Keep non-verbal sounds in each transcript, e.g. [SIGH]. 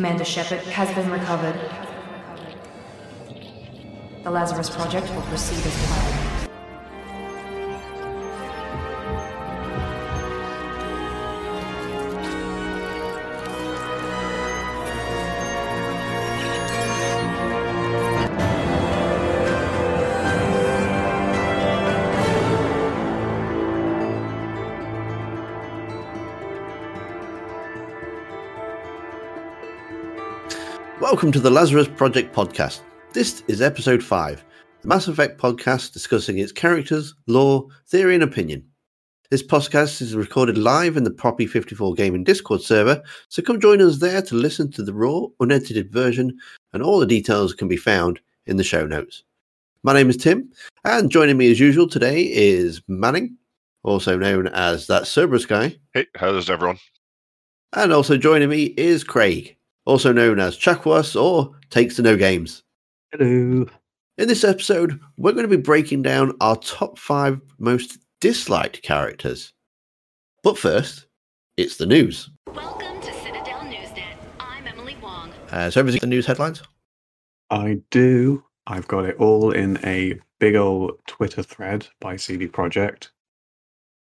Commander Shepard has been recovered. The Lazarus Project will proceed as planned. Welcome to the Lazarus Project podcast. This is episode 5, the Mass Effect podcast discussing its characters, lore, theory, and opinion. This podcast is recorded live in the Poppy 54 Gaming Discord server, so come join us there to listen to the raw, unedited version, and all the details can be found in the show notes. My name is Tim, and joining me as usual today is Manning, also known as that Cerberus guy, Hey, how's everyone? and also joining me is Kraig, also known as Chakwas or Takes to No Games. Hello. In this episode, we're going to be breaking down our top five most disliked characters. But first, it's the news. Welcome to Citadel Newsnet. I'm Emily Wong. Uh, so, everything the news headlines? I do. I've got it all in a big old Twitter thread by CD Projekt.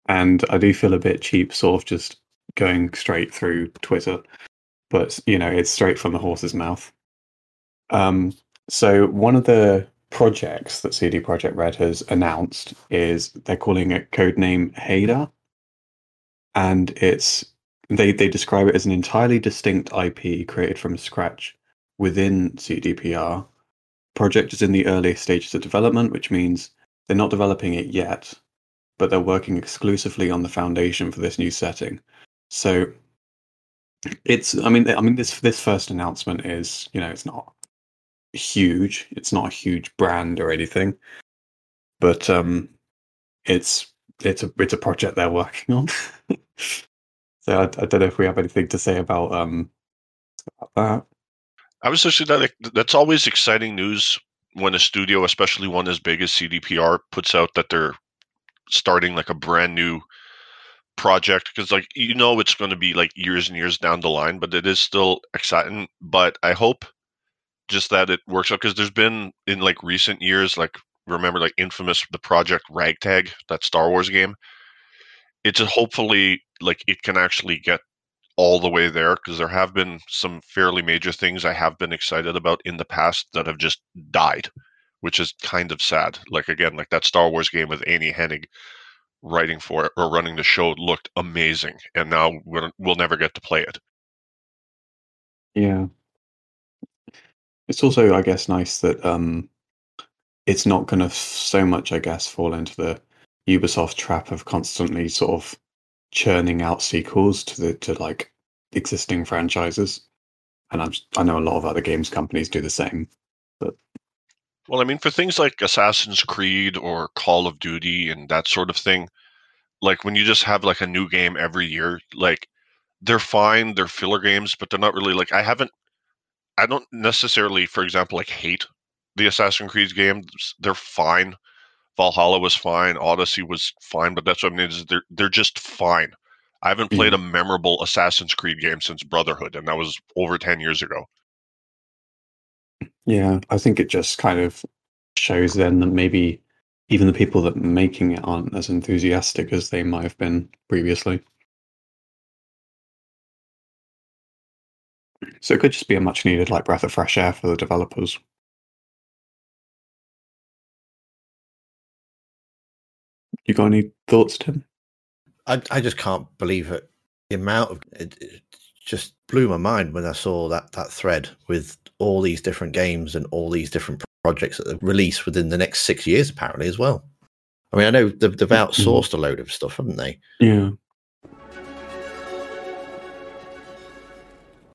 And I do feel a bit cheap, sort of just going straight through Twitter. But, you know, it's straight from the horse's mouth. Um, so, one of the projects that CD Projekt Red has announced is they're calling it codename Hadar. And it's they, they describe it as an entirely distinct IP created from scratch within CDPR. Project is in the earliest stages of development, which means they're not developing it yet, but they're working exclusively on the foundation for this new setting. So it's I mean I mean this this first announcement is, you know, it's not huge. It's not a huge brand or anything. But um it's it's a it's a project they're working on. [LAUGHS] so I, I don't know if we have anything to say about um about that. I was just that that's always exciting news when a studio, especially one as big as CDPR, puts out that they're starting like a brand new project because like you know it's going to be like years and years down the line, but it is still exciting. But I hope just that it works out because there's been in like recent years, like remember like infamous the project Ragtag, that Star Wars game. It's hopefully like it can actually get all the way there because there have been some fairly major things I have been excited about in the past that have just died, which is kind of sad. Like again, like that Star Wars game with Amy Hennig writing for it or running the show looked amazing, and now we'll, we'll never get to play it. Yeah. It's also, I guess, nice that um, it's not going to so much, I guess, fall into the Ubisoft trap of constantly sort of churning out sequels to the to like existing franchises. And I'm, I know a lot of other games companies do the same. But Well, I mean, for things like Assassin's Creed or Call of Duty and that sort of thing, like when you just have like a new game every year, like they're fine, they're filler games, but they're not really like I haven't I don't necessarily, for example, like hate the Assassin's Creed games. They're fine. Valhalla was fine, Odyssey was fine, but that's what I mean is they're they're just fine. I haven't played mm-hmm. a memorable Assassin's Creed game since Brotherhood, and that was over ten years ago. Yeah, I think it just kind of shows then that maybe even the people that are making it aren't as enthusiastic as they might have been previously. So it could just be a much needed like breath of fresh air for the developers. You got any thoughts, Tim? I, I just can't believe it. The amount of it, it just blew my mind when I saw that that thread with all these different games and all these different projects that are released within the next six years, apparently as well. I mean, I know they've, they've outsourced a load of stuff, haven't they? Yeah.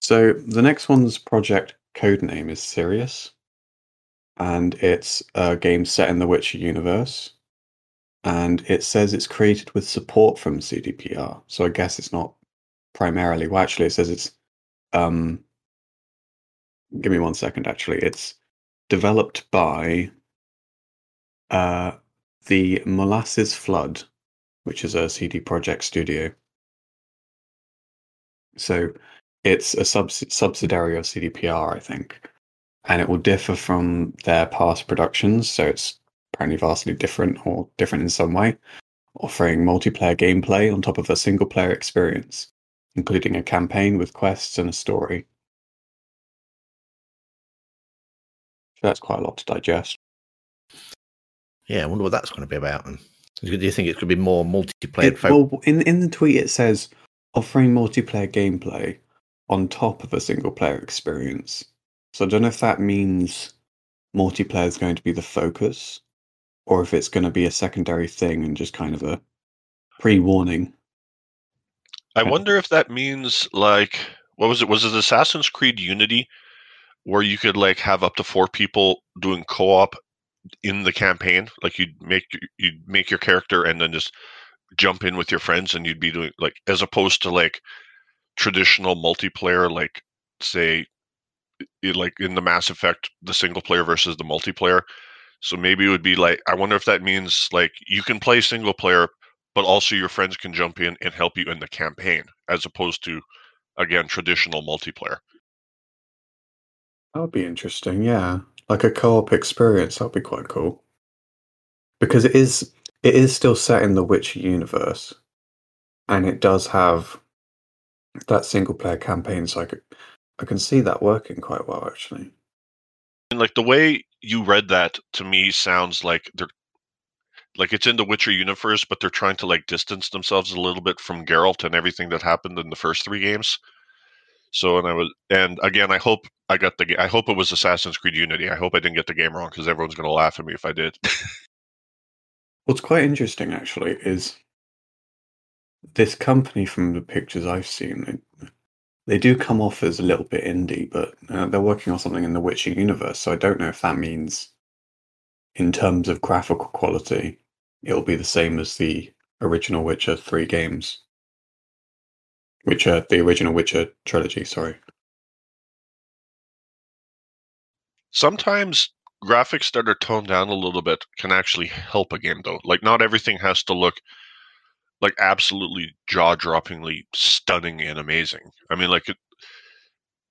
So the next one's project code name is Sirius, and it's a game set in the Witcher universe. And it says it's created with support from CDPR. So I guess it's not primarily. Well, actually, it says it's. Um, give me one second. Actually, it's developed by uh, the Molasses Flood, which is a CD Projekt studio. So it's a sub- subsidiary of CDPR, I think, and it will differ from their past productions. So it's apparently vastly different or different in some way, offering multiplayer gameplay on top of a single player experience, including a campaign with quests and a story. That's quite a lot to digest. Yeah, I wonder what that's going to be about. And do you think it's going to be more multiplayer? It- well, in in the tweet it says offering multiplayer gameplay on top of a single player experience. So I don't know if that means multiplayer is going to be the focus, or if it's going to be a secondary thing and just kind of a pre-warning. I wonder if that means like what was it? Was it Assassin's Creed Unity where you could like have up to four people doing co-op in the campaign? Like you'd make you'd make your character and then just jump in with your friends and you'd be doing like as opposed to like traditional multiplayer like say i- like in the Mass Effect the single player versus the multiplayer. So maybe it would be like I wonder if that means like you can play single player but also your friends can jump in and help you in the campaign as opposed to again traditional multiplayer That would be interesting, yeah. Like a co-op experience, that'd be quite cool. Because it is it is still set in the Witcher universe. And it does have that single player campaign, so I could I can see that working quite well actually. and like the way you read that to me sounds like they're like it's in the witcher universe but they're trying to like distance themselves a little bit from Geralt and everything that happened in the first three games so and i was and again i hope i got the i hope it was assassin's creed unity i hope i didn't get the game wrong because everyone's going to laugh at me if i did [LAUGHS] What's quite interesting actually is this company from the pictures I've seen, they, they do come off as a little bit indie, but uh, they're working on something in the Witcher universe. So I don't know if that means, in terms of graphical quality, it'll be the same as the original Witcher three games. Witcher, the original Witcher trilogy. Sorry. sometimes graphics that are toned down a little bit can actually help a game though like not everything has to look like absolutely jaw-droppingly stunning and amazing i mean like it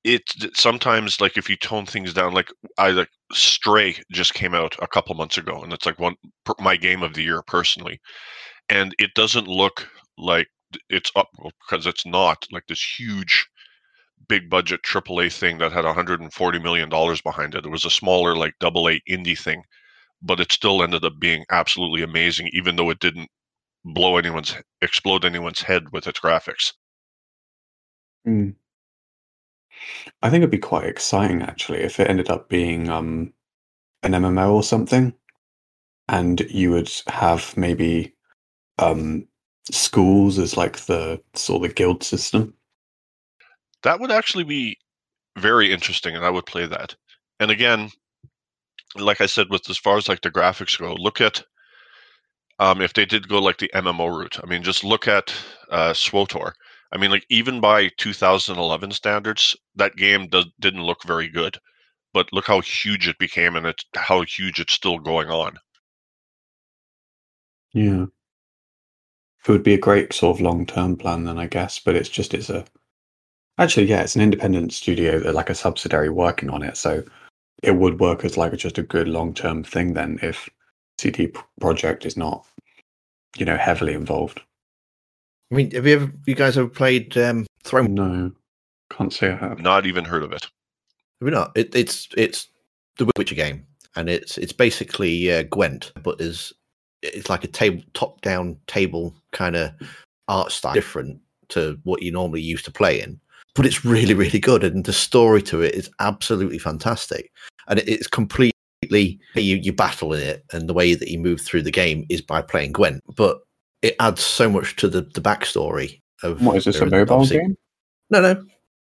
it sometimes like if you tone things down like i like stray just came out a couple months ago and it's like one my game of the year personally and it doesn't look like it's up because it's not like this huge big budget AAA thing that had 140 million dollars behind it. It was a smaller like double A indie thing, but it still ended up being absolutely amazing, even though it didn't blow anyone's explode anyone's head with its graphics. Mm. I think it'd be quite exciting actually if it ended up being um, an MMO or something, and you would have maybe um, schools as like the sort of the guild system. That would actually be very interesting, and I would play that. And again, like I said, with as far as like the graphics go, look at um, if they did go like the MMO route. I mean, just look at uh, SWOTOR. I mean, like even by 2011 standards, that game does, didn't look very good. But look how huge it became, and it's how huge it's still going on. Yeah, it would be a great sort of long term plan then, I guess. But it's just it's a actually yeah, it's an independent studio, they're like a subsidiary working on it, so it would work as like just a good long term thing then if CD P- Project is not you know heavily involved. I mean, have you ever, you guys ever played um, Throne? No, can't say I have. Not even heard of it. Have you not? It, it's it's the Witcher game, and it's it's basically uh, Gwent, but is it's like a table top down table kind of art style, different to what you normally used to play in. But it's really really good, and the story to it is absolutely fantastic, and it's completely you you battle in it, and the way that you move through the game is by playing Gwent, but it adds so much to the the backstory of What is this a mobile obviously- game? no, no,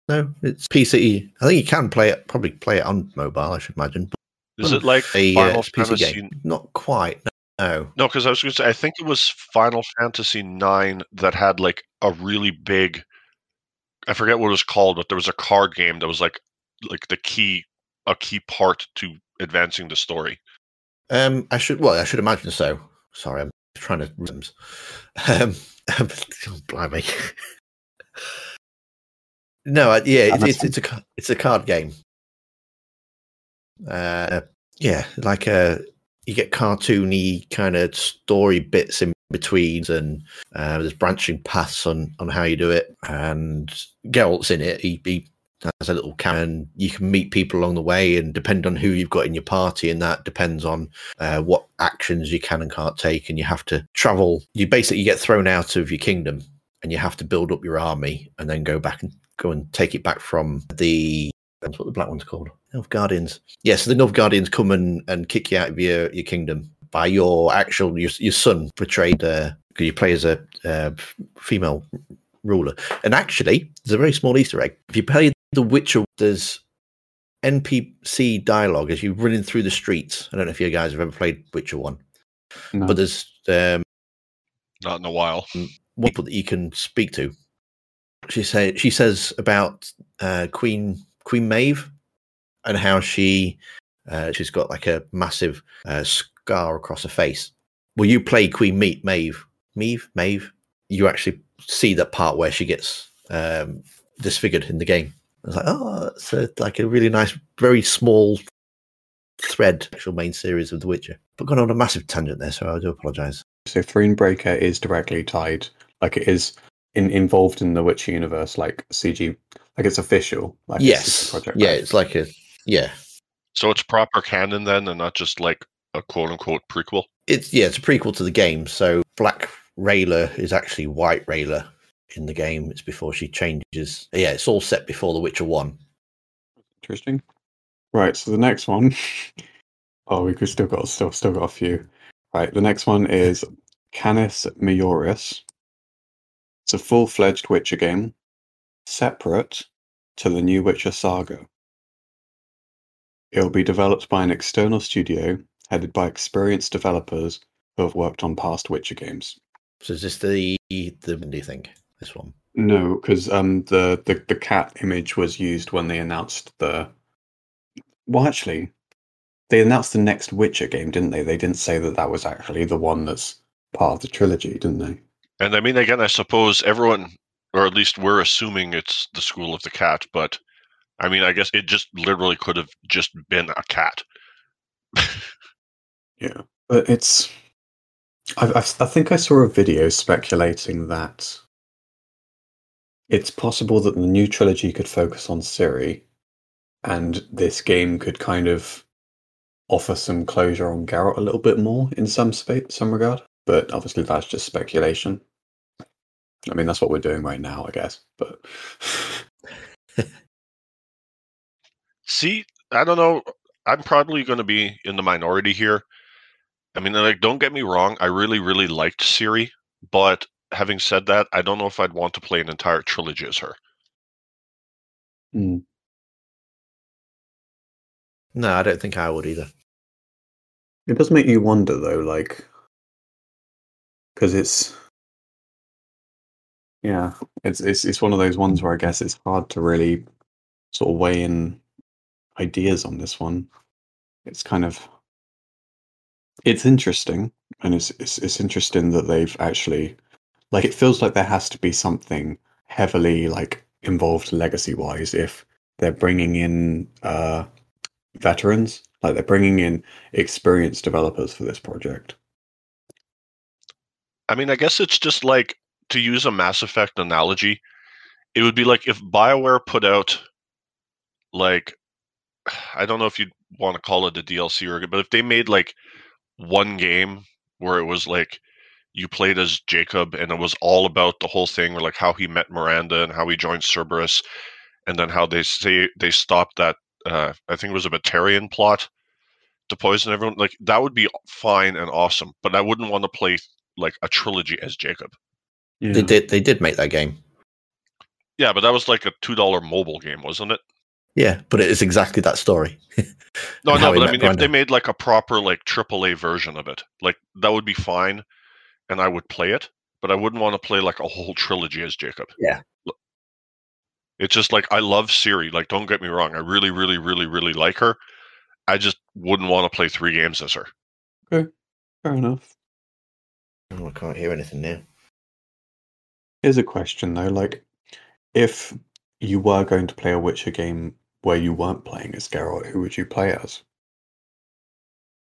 no. It's PC. I think you can play it. Probably play it on mobile. I should imagine. Is it like A uh, Final it's PC Fantasy? game. Not quite. No. No, because I was going to say I think it was Final Fantasy Nine that had like a really big. I forget what it was called, but there was a card game that was like like the key a key part to advancing the story. Um, I should. Well, I should imagine so. Sorry, I'm trying to. Um, [LAUGHS] oh, blimey. No, uh, yeah, And it's, it's, it's a it's a card game. Uh, yeah, like a you get cartoony kind of story bits in between, and uh, there's branching paths on on how you do it. And Geralt's in it. He, he has a little can. You can meet people along the way, and depend on who you've got in your party, and that depends on uh, what actions you can and can't take. And you have to travel. You basically get thrown out of your kingdom, and you have to build up your army, and then go back and go and take it back from the that's what the black one's called. Nilfgaardians. Yes, the Nilfgaardians come and, and kick you out of your, your kingdom by your actual your, your son portrayed uh 'cause you play as a uh, female ruler. And actually, there's a very small Easter egg. If you play The Witcher, there's NPC dialogue as you're running through the streets. I don't know if you guys have ever played Witcher One, No. but there's um, Not in a while. one people that you can speak to. She say she says about uh, Queen Queen Meve and how she uh, she's got like a massive uh, scar across her face. Well, you play Queen Meat Meve Meve Meve. You actually see that part where she gets um, disfigured in the game. I was like, oh, it's a, like a really nice, very small thread. Actual main series of The Witcher. But gone on a massive tangent there, so I do apologise. So Thronebreaker is directly tied, like it is in, involved in the Witcher universe, like CG, like it's official. Like Yes, a project. yeah, right? it's like a yeah. So it's proper canon then, and not just like a quote unquote prequel. It's yeah, it's a prequel to the game. So Black Rayla is actually White Rayla in the game. It's before she changes. Yeah, it's all set before The Witcher One. Interesting. Right. So the next one. [LAUGHS] Oh, we've still got still still got a few. Right. The next one is Canis Majoris. It's a full-fledged Witcher game, separate to the new Witcher saga. It will be developed by an external studio headed by experienced developers who have worked on past Witcher games. So is this the the do you think this one? No, because um, the, the the cat image was used when they announced the. Well, actually, they announced the next Witcher game, didn't they? They didn't say that that was actually the one that's part of the trilogy, didn't they? And I mean, again, I suppose everyone, or at least we're assuming it's the School of the Cat, but I mean, I guess it just literally could have just been a cat. Yeah, but it's. I, I, I think I saw a video speculating that it's possible that the new trilogy could focus on Ciri, and this game could kind of offer some closure on Geralt a little bit more in some some regard. But obviously, that's just speculation. I mean, that's what we're doing right now, I guess. But [LAUGHS] See, I don't know. I'm probably going to be in the minority here. I mean, like, don't get me wrong. I really, really liked Ciri, but having said that, I don't know if I'd want to play an entire trilogy as her. Hmm. No, I don't think I would either. It does make you wonder, though, like, because it's, yeah, it's it's it's one of those ones where I guess it's hard to really sort of weigh in ideas on this one. It's kind of, it's interesting, and it's it's it's interesting that they've actually, like, it feels like there has to be something heavily like involved legacy wise if they're bringing in uh veterans. Like they're bringing in experienced developers for this project I mean, I guess it's just like to use a Mass Effect analogy, it would be like if BioWare put out like [SIGHS] I don't know if you'd want to call it a DLC or but if they made like one game where it was like you played as Jacob and it was all about the whole thing where like how he met Miranda and how he joined Cerberus and then how they say they stopped that uh I think it was a Batarian plot to poison everyone like that would be fine and awesome but I wouldn't want to play like a trilogy as Jacob. yeah. They did they did make that game. Yeah, but that was like a two dollar mobile game, wasn't it? Yeah, but it is exactly that story. [LAUGHS] No, no, but I met mean, if they made like a proper like AAA version of it, like that would be fine, and I would play it. But I wouldn't want to play like a whole trilogy as Jacob. Yeah. It's just like I love Ciri. Like, don't get me wrong, I really, really, really, really like her. I just wouldn't want to play three games as her. Okay, fair enough Oh, I can't hear anything now. here's a question though like if you were going to play a Witcher game where you weren't playing as Geralt, who would you play as?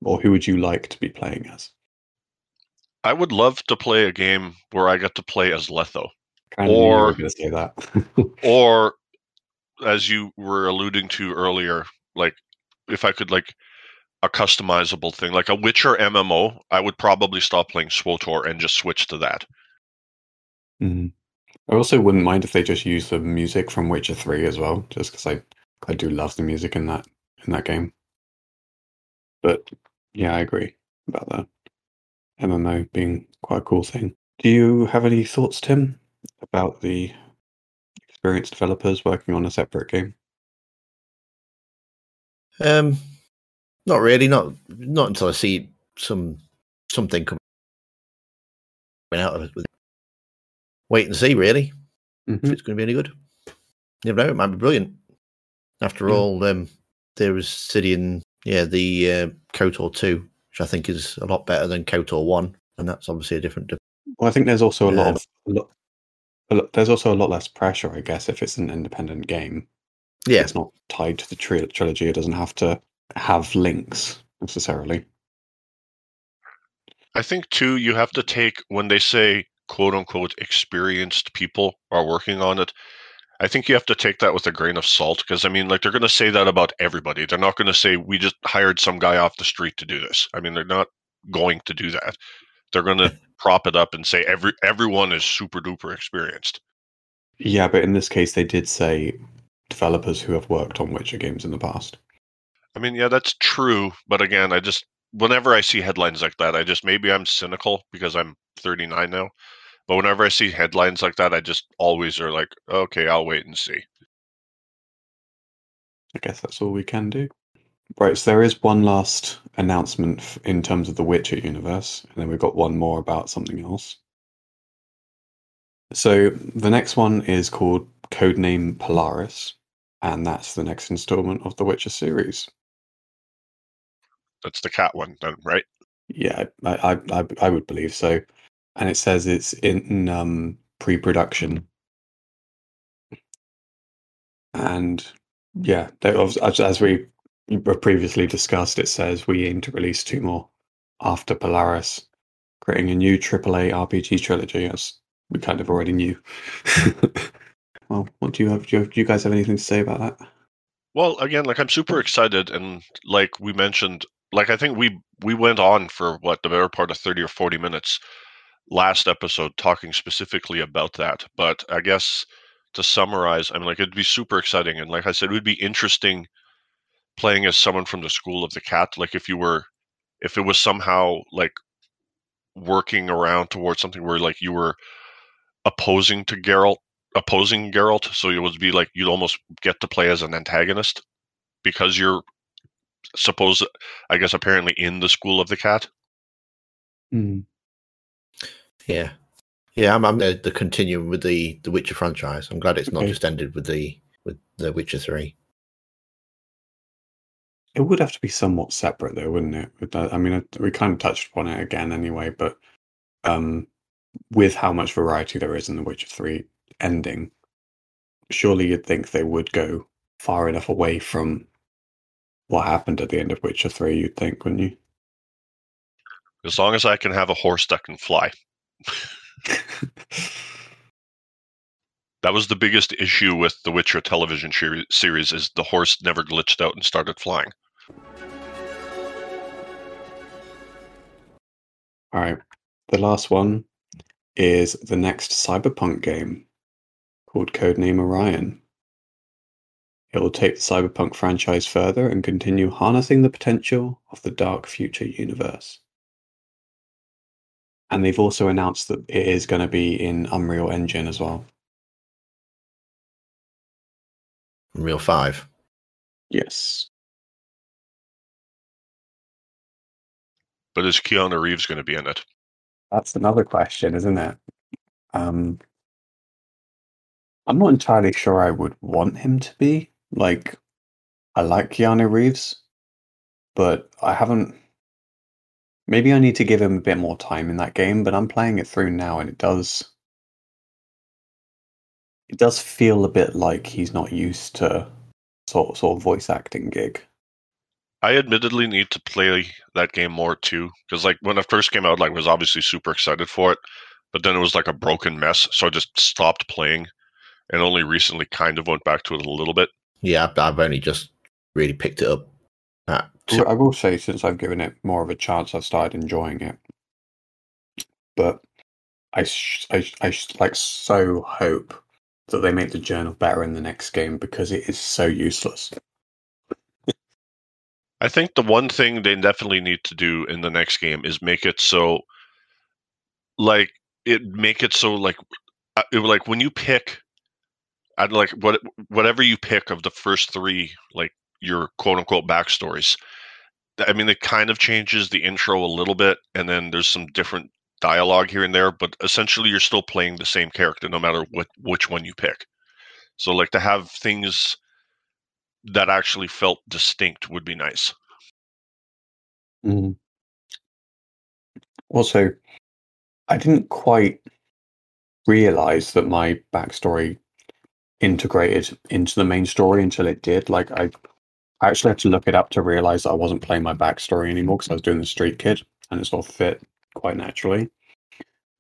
Or who would you like to be playing as? I would love to play a game where I get to play as Letho, Kind of knew you were Or- going to say that. [LAUGHS] or as you were alluding to earlier, like if I could like a customizable thing, like a Witcher MMO, I would probably stop playing SWOTOR and just switch to that. Mhm. I also wouldn't mind if they just use the music from Witcher Three as well, just because I I do love the music in that in that game. But yeah, I agree about that. MMO being quite a cool thing. Do you have any thoughts, Tim, about the experienced developers working on a separate game? Um, not really. Not not until I see some something coming out of it. Wait and see, really, if Mhm. it's going to be any good. You never know. It might be brilliant. After Yeah. all, um, there was City yeah, the uh, KOTOR two, which I think is a lot better than KOTOR one, and that's obviously a different. Well, I think there's also a lot of a lot, a lot, there's also a lot less pressure, I guess, if it's an independent game. Yeah, It's not tied to the tri- trilogy. It doesn't have to have links necessarily. I think too, you have to take when they say quote unquote experienced people are working on it. I think you have to take that with a grain of salt because I mean, like they're going to say that about everybody. They're not going to say we just hired some guy off the street to do this. I mean, they're not going to do that. They're going [LAUGHS] to prop it up and say every everyone is super duper experienced. Yeah, but in this case, they did say developers who have worked on Witcher games in the past. I mean, yeah, that's true. But again, I just whenever I see headlines like that, I just maybe I'm cynical because I'm 39 now. But whenever I see headlines like that, I just always are like, okay, I'll wait and see. I guess that's all we can do. Right, so there is one last announcement in terms of the Witcher universe, and then we've got one more about something else. So the next one is called Codename Polaris, and that's the next installment of the Witcher series. That's the cat one, then, right? Yeah, I, I, I, I would believe so. And it says it's in um, pre-production. And yeah, as, as we previously discussed, it says we aim to release two more after Polaris, creating a new AAA RPG trilogy, as we kind of already knew. [LAUGHS] well, what do you have? Do you, do you guys have anything to say about that? Well, again, like I'm super excited, and like we mentioned, like I think we we went on for what the better part of thirty or forty minutes last episode talking specifically about that. But I guess to summarize, I mean, like it'd be super exciting, and like I said, it would be interesting playing as someone from the school of the cat. Like if you were, if it was somehow like working around towards something where like you were opposing to Geralt opposing Geralt, so it would be like you'd almost get to play as an antagonist because you're supposed, I guess, apparently in the school of the cat. Mm. yeah, yeah. I'm, I'm the, the continuing with the the Witcher franchise. I'm glad it's not Okay. just ended with the with the Witcher three. It would have to be somewhat separate, though, wouldn't it? With that, I mean, we kind of touched upon it again anyway, but um, with how much variety there is in The Witcher 3 ending, surely you'd think they would go far enough away from what happened at the end of Witcher 3, you'd think, wouldn't you? As long as I can have a horse that can fly. [LAUGHS] That was the biggest issue with the Witcher television series is the horse never glitched out and started flying. All right. The last one is the next Cyberpunk game called Codename Orion. It will take the Cyberpunk franchise further and continue harnessing the potential of the dark future universe. And they've also announced that it is going to be in Unreal Engine as well. Unreal five. Yes. But is Keanu Reeves going to be in it? That's another question, isn't it? Um, I'm not entirely sure I would want him to be. Like, I like Keanu Reeves, but I haven't. Maybe I need to give him a bit more time in that game, but I'm playing it through now and it does. it does feel a bit like he's not used to sort sort of voice acting gig. I admittedly need to play that game more too, because like when it first came out, like I was obviously super excited for it, but then it was like a broken mess, so I just stopped playing, and only recently kind of went back to it a little bit. Yeah, I've, I've only just really picked it up. At I will say, since I've given it more of a chance, I've started enjoying it. But I, sh- I, sh- I sh- like so hope that they make the journal better in the next game because it is so useless. I think the one thing they definitely need to do in the next game is make it so, like it make it so like, uh, it, like when you pick, I'd like what whatever you pick of the first three, like your quote unquote backstories. I mean, it kind of changes the intro a little bit, and then there's some different dialogue here and there, but essentially you're still playing the same character no matter what which one you pick. So like to have things that actually felt distinct would be nice. Mm. Also, I didn't quite realize that my backstory integrated into the main story until it did. Like I, I actually had to look it up to realize that I wasn't playing my backstory anymore because I was doing the Street Kid, and it sort of fit quite naturally.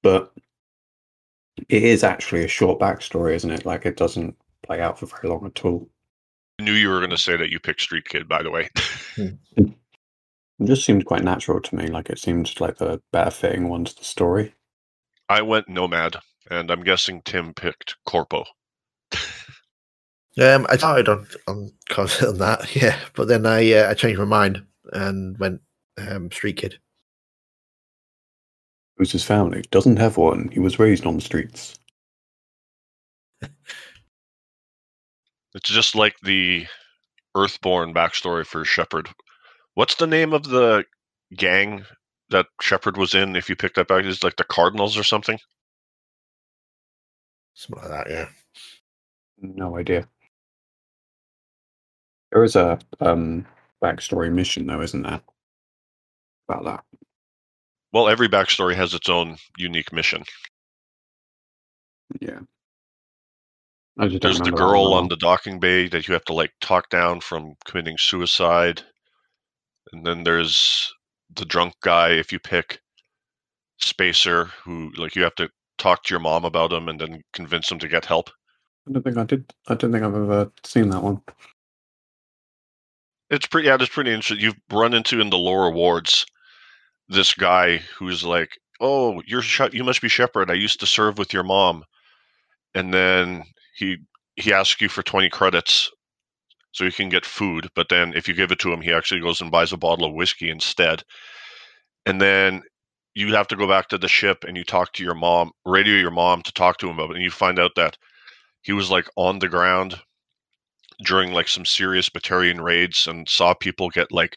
But it is actually a short backstory, isn't it? Like it doesn't play out for very long at all. I knew you were going to say that you picked Street Kid, by the way. Hmm. [LAUGHS] It just seemed quite natural to me. Like it seemed like the better fitting one to the story. I went Nomad, and I'm guessing Tim picked Corpo. Um, I started on on [LAUGHS] on that, yeah, but then I uh, I changed my mind and went um, Street Kid. Who's his family? Doesn't have one. He was raised on the streets. [LAUGHS] It's just like the Earthborn backstory for Shepard. What's the name of the gang that Shepard was in? If you picked that back, is like the Cardinals or something. Something like that, yeah. No idea. There is a um, backstory mission, though, isn't there? About that. Well, every backstory has its own unique mission. Yeah. There's the girl on the docking bay that you have to like talk down from committing suicide. And then there's the drunk guy if you pick Spacer who like you have to talk to your mom about him and then convince him to get help. I don't think I did. I don't think I've ever seen that one. It's pretty yeah, it's pretty interesting. You've run into in the lower wards this guy who's like, "Oh, you're you must be Shepard. I used to serve with your mom." And then he he asks you for 20 credits so you can get food, but then if you give it to him, he actually goes and buys a bottle of whiskey instead. And then you have to go back to the ship and you talk to your mom, radio your mom to talk to him about it, and you find out that he was like on the ground during like some serious Batarian raids and saw people get like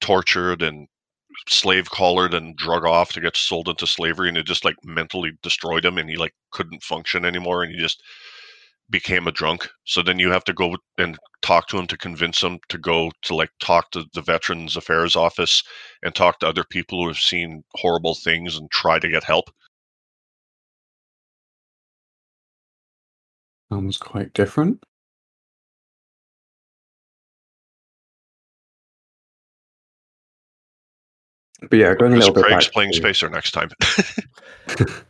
tortured and slave collared and drug off to get sold into slavery and it just like mentally destroyed him and he like couldn't function anymore and he just became a drunk so then you have to go and talk to him to convince him to go to like talk to the veterans affairs office and talk to other people who have seen horrible things and try to get help Sounds quite different. But yeah, going a Chris little bit Kraig's back playing to- spacer next time [LAUGHS]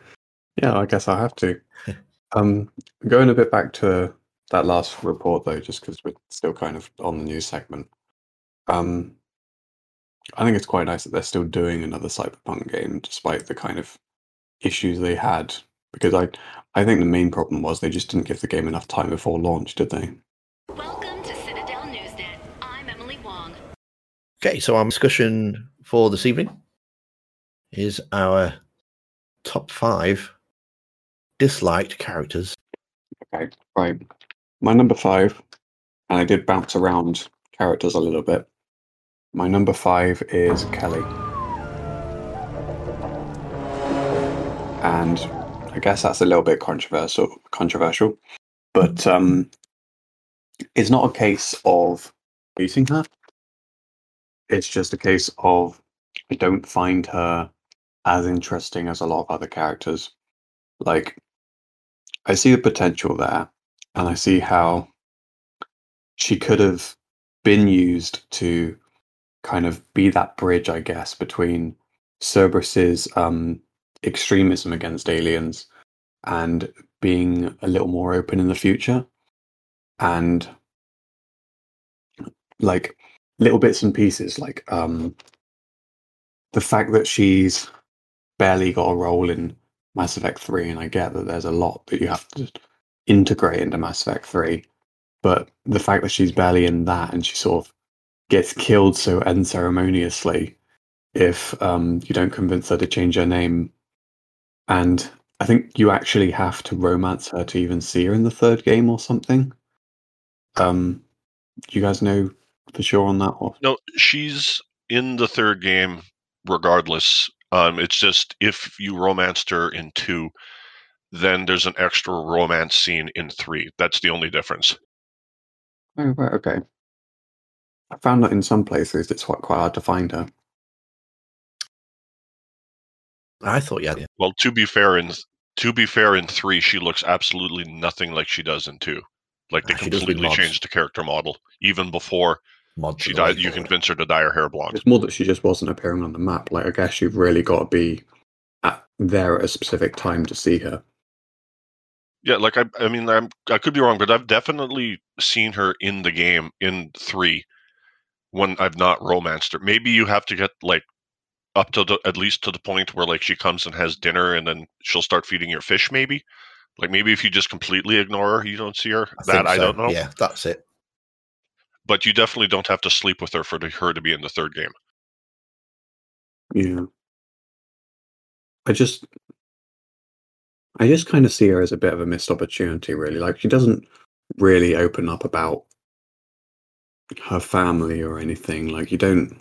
Yeah, I guess I have to. um, going a bit back to that last report though, just because we're still kind of on the news segment. Um, I think it's quite nice that they're still doing another cyberpunk game despite the kind of issues they had. Because I, I think the main problem was they just didn't give the game enough time before launch, did they? Welcome to Citadel Newsnet. I'm Emily Wong. Okay, so our discussion for this evening is our top five disliked characters. Okay, right. My number five, and I did bounce around characters a little bit. My number five is Kelly. And I guess that's a little bit controversial controversial. But um it's not a case of hating her. It's just a case of I don't find her as interesting as a lot of other characters. Like I see the potential there, and I see how she could have been used to kind of be that bridge, I guess, between Cerberus's um, extremism against aliens and being a little more open in the future. And like little bits and pieces, like um, the fact that she's barely got a role in Mass Effect 3, and I get that there's a lot that you have to integrate into Mass Effect 3, but the fact that she's barely in that and she sort of gets killed so unceremoniously if um, you don't convince her to change her name. And I think you actually have to romance her to even see her in the third game or something. Um, do you guys know for sure on that? Or? No, she's in the third game regardless. Um, it's just if you romanced her in two, then there's an extra romance scene in three. That's the only difference. Oh, right, okay. I found that in some places it's quite quite hard to find her. I thought yeah. Well, to be fair, in to be fair, in three, she looks absolutely nothing like she does in two. Like they Ah, she does with completely changed the character model. Even before Mods she are died, you forward. convince her to dye her hair blonde. It's more that she just wasn't appearing on the map. Like I guess you've really got to be at, there at a specific time to see her. Yeah, like I, I mean, I'm, I could be wrong, but I've definitely seen her in the game in three when I've not romanced her. Maybe you have to get like up to the at least to the point where like she comes and has dinner, and then she'll start feeding your fish. Maybe, like maybe if you just completely ignore her, you don't see her. I that think I don't know. Yeah, that's it. But you definitely don't have to sleep with her for her to be in the third game. Yeah. I just I just kind of see her as a bit of a missed opportunity really. Like she doesn't really open up about her family or anything. Like you don't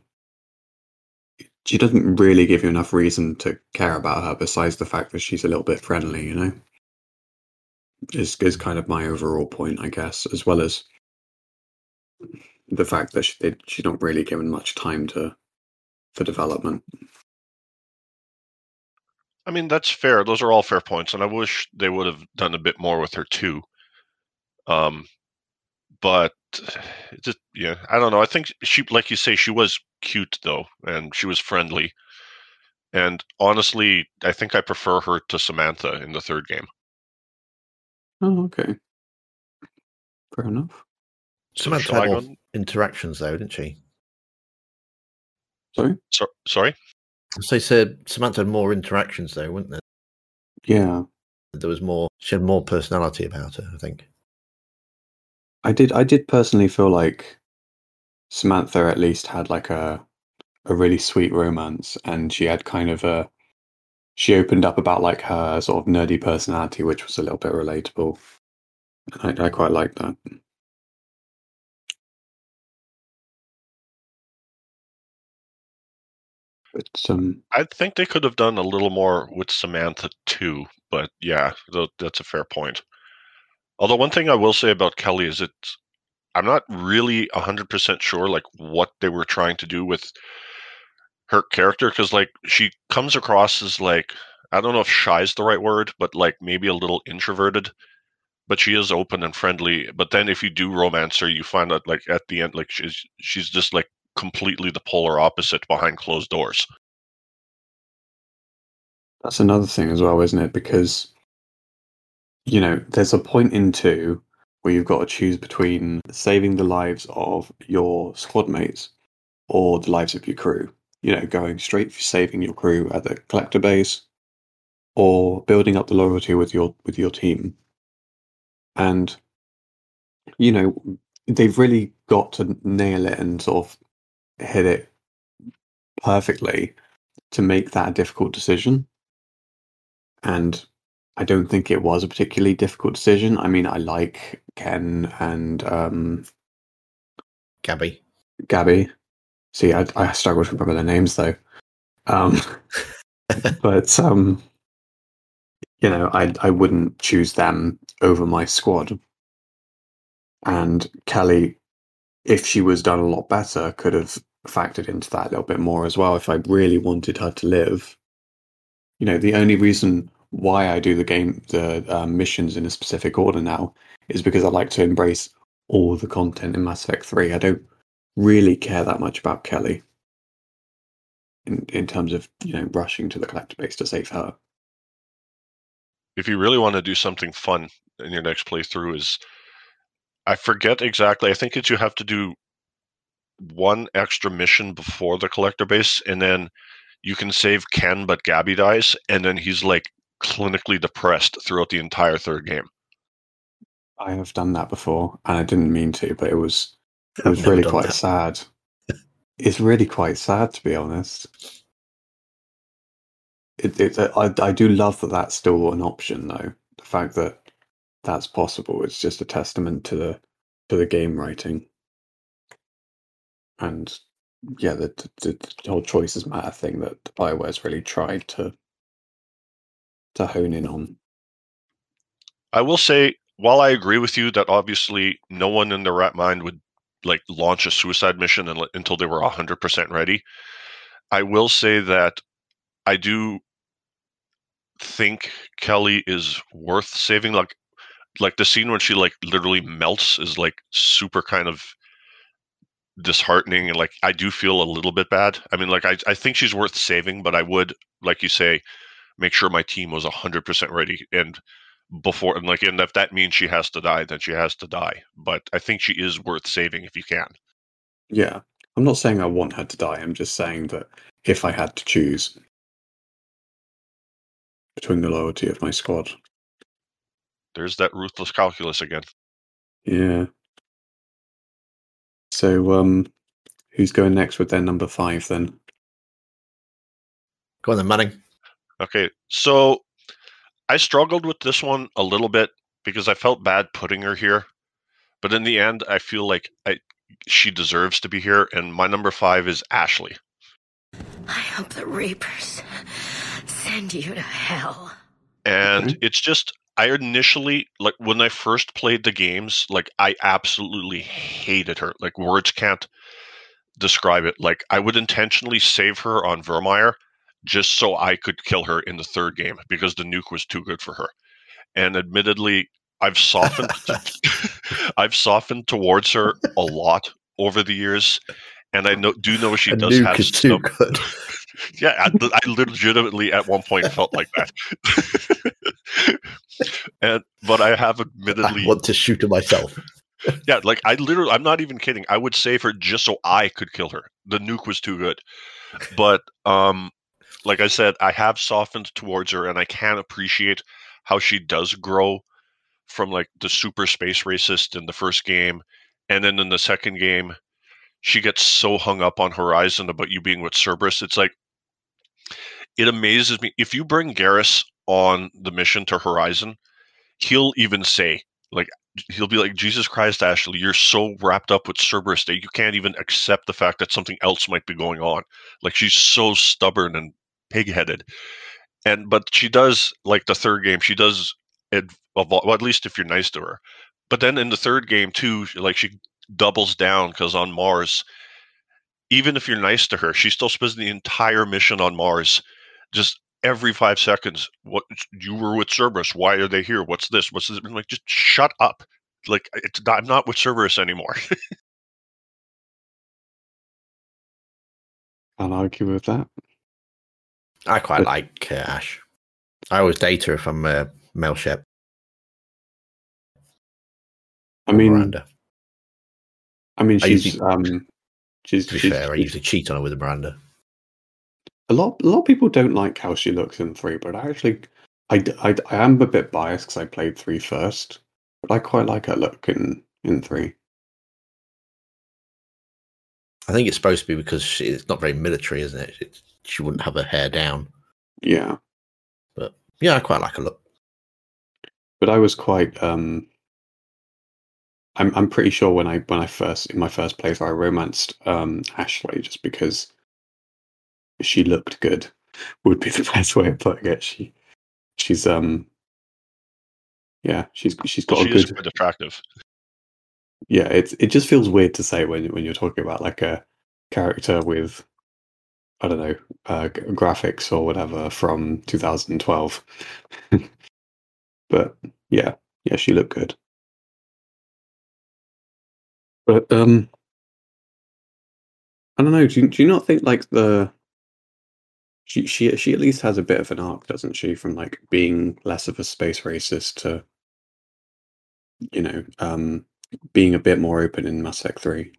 she doesn't really give you enough reason to care about her besides the fact that she's a little bit friendly, you know? Is is kind of my overall point, I guess, as well as the fact that she, they, she's not really given much time to for development. I mean, that's fair. Those are all fair points, and I wish they would have done a bit more with her too. Um, but [SIGHS] just yeah, I don't know. I think she, like you say, she was cute though, and she was friendly. And honestly, I think I prefer her to Samantha in the third game. Oh, okay. Fair enough. Samantha had more interactions though, didn't she? Sorry? So, sorry. So you said Samantha had more interactions though, wouldn't there? Yeah. There was more. She had more personality about her. I think. I did I did personally feel like Samantha at least had like a a really sweet romance and she had kind of a she opened up about like her sort of nerdy personality which was a little bit relatable. I, I quite liked that. Um I think they could have done a little more with Samantha too, but yeah, tho- that's a fair point. Although one thing I will say about Kelly is that I'm not really 100% sure like what they were trying to do with her character because like she comes across as like I don't know if shy is the right word, but like maybe a little introverted. But she is open and friendly. But then if you do romance her, you find out like at the end like she's she's just like completely the polar opposite behind closed doors. That's another thing as well, isn't it? Because you know, there's a point in two where you've got to choose between saving the lives of your squad mates or the lives of your crew. You know, going straight for saving your crew at the collector base or building up the loyalty with your with your team. And you know, they've really got to nail it and sort of hit it perfectly to make that a difficult decision. And I don't think it was a particularly difficult decision. I mean, I like Ken and um, Gabby. Gabby. See, I, I struggle to remember their names though. Um, [LAUGHS] but um, you know, I I wouldn't choose them over my squad. And Kelly, if she was done a lot better, could have factored into that a little bit more as well. If I really wanted her to live, you know, the only reason why I do the game, the uh, missions in a specific order now, is because I like to embrace all the content in Mass Effect 3. I don't really care that much about Kelly in, in terms of, you know, rushing to the collector base to save her. If you really want to do something fun in your next playthrough, is I forget exactly. I think that you have to do one extra mission before the collector base, and then you can save Ken, but Gabby dies, and then he's like clinically depressed throughout the entire third game. I have done that before, and I didn't mean to, but it was it was really quite that. sad. it's really quite sad, to be honest. It, it, uh, I, I do love that that's still an option, though. The fact that that's possible, it's just a testament to the to the game writing, and yeah, the, the, the whole choices matter thing that Bioware's really tried to to hone in on. I will say, while I agree with you that obviously no one in their right mind would like launch a suicide mission until they were 100% ready, I will say that I do think Kelly is worth saving. Like, like the scene when she like literally melts is like super kind of disheartening and like I do feel a little bit bad. I mean, like I, I think she's worth saving, but I would, like you say, make sure my team was 100% ready and before and like and if that means she has to die then she has to die but i think she is worth saving if you can Yeah, I'm not saying I want her to die. I'm just saying that if I had to choose between the loyalty of my squad, there's that ruthless calculus again yeah. So, um, who's going next with their number five then? Go on then, Manning. okay so i struggled with this one a little bit because i felt bad putting her here but in the end i feel like I, she deserves to be here and my number five is ashley I hope the Reapers send you to hell. and Okay. it's just i initially like when i first played the games like i absolutely hated her like words can't describe it like i would intentionally save her on Virmire just so i could kill her in the third game because the nuke was too good for her and admittedly i've softened [LAUGHS] [LAUGHS] i've softened towards her a lot over the years and i know do know she a does have some, good. [LAUGHS] yeah, I, I legitimately at one point felt like that. And but I have I admittedly, want to shoot myself. [LAUGHS] yeah, like I literally, I'm not even kidding. I would save her just so I could kill her. The nuke was too good. But um, like I said, I have softened towards her, and I can appreciate how she does grow from like the super space racist in the first game, and then in the second game, she gets so hung up on Horizon about you being with Cerberus. It's like it amazes me if you bring Garrus on the mission to Horizon, he'll even say like he'll be like Jesus Christ, Ashley, you're so wrapped up with Cerberus that you can't even accept the fact that something else might be going on. Like she's so stubborn and pig-headed. And but she does like the third game, she does it well, at least if you're nice to her. But then in the third game too, like she doubles down because on Mars, even if you're nice to her, she still spends the entire mission on Mars, just every five seconds. What you were with Cerberus? Why are they here? What's this? What's this? I'm like, just shut up. Like it's not, I'm not with Cerberus anymore. [LAUGHS] I'll argue with that. I quite But- like uh, Ash. I always date her if I'm uh, male shep. I mean, Miranda. I mean, I she's usually- um, she's, To be she's fair, I usually cheat on her with a Miranda. A lot. A lot of people don't like how she looks in three, but I actually, I, I am a bit biased because I played three first, but I quite like her look in in three. I think it's supposed to be because she, it's not very military, isn't it? It's, she wouldn't have her hair down. Yeah, But yeah, I quite like her look. but I was quite um. I'm I'm pretty sure when I when I first in my first playthrough I romanced um Ashley just because she looked good would be [LAUGHS] the best way of putting it. She she's um yeah she's she's got she a good quite attractive. yeah it's it just feels weird to say when when you're talking about like a character with I don't know uh, graphics or whatever from 2012. [LAUGHS] but yeah, yeah, she looked good. But um, I don't know. Do you, do you not think like the she she she at least has a bit of an arc, doesn't she? From like being less of a space racist to you know um being a bit more open in Mass Effect Three.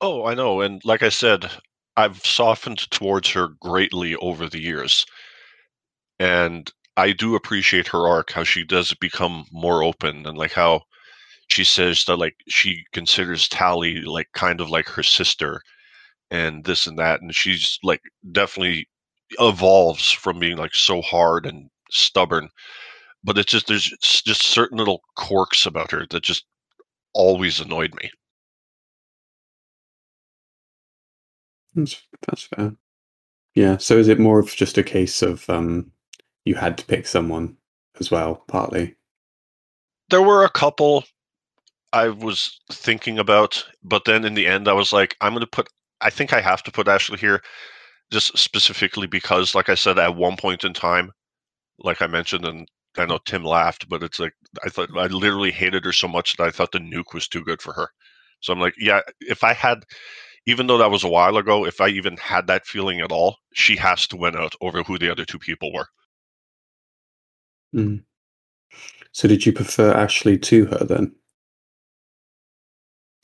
Oh, I know. And like I said, I've softened towards her greatly over the years. And I do appreciate her arc, how she does become more open and like how she says that like she considers Tali like kind of like her sister and this and that. And she's like definitely evolves from being like so hard and stubborn. But it's just there's just certain little quirks about her that just always annoyed me. That's that's fair. Yeah. So is it more of just a case of um you had to pick someone as well, partly? There were a couple I was thinking about, but then in the end, I was like, I'm going to put, I think I have to put Ashley here just specifically because, like I said, at one point in time, like I mentioned, and I know Tim laughed, but it's like, I thought, I literally hated her so much that I thought the nuke was too good for her. So I'm like, yeah, if I had, even though that was a while ago, if I even had that feeling at all, she has to win out over who the other two people were. Mm. So did you prefer Ashley to her then?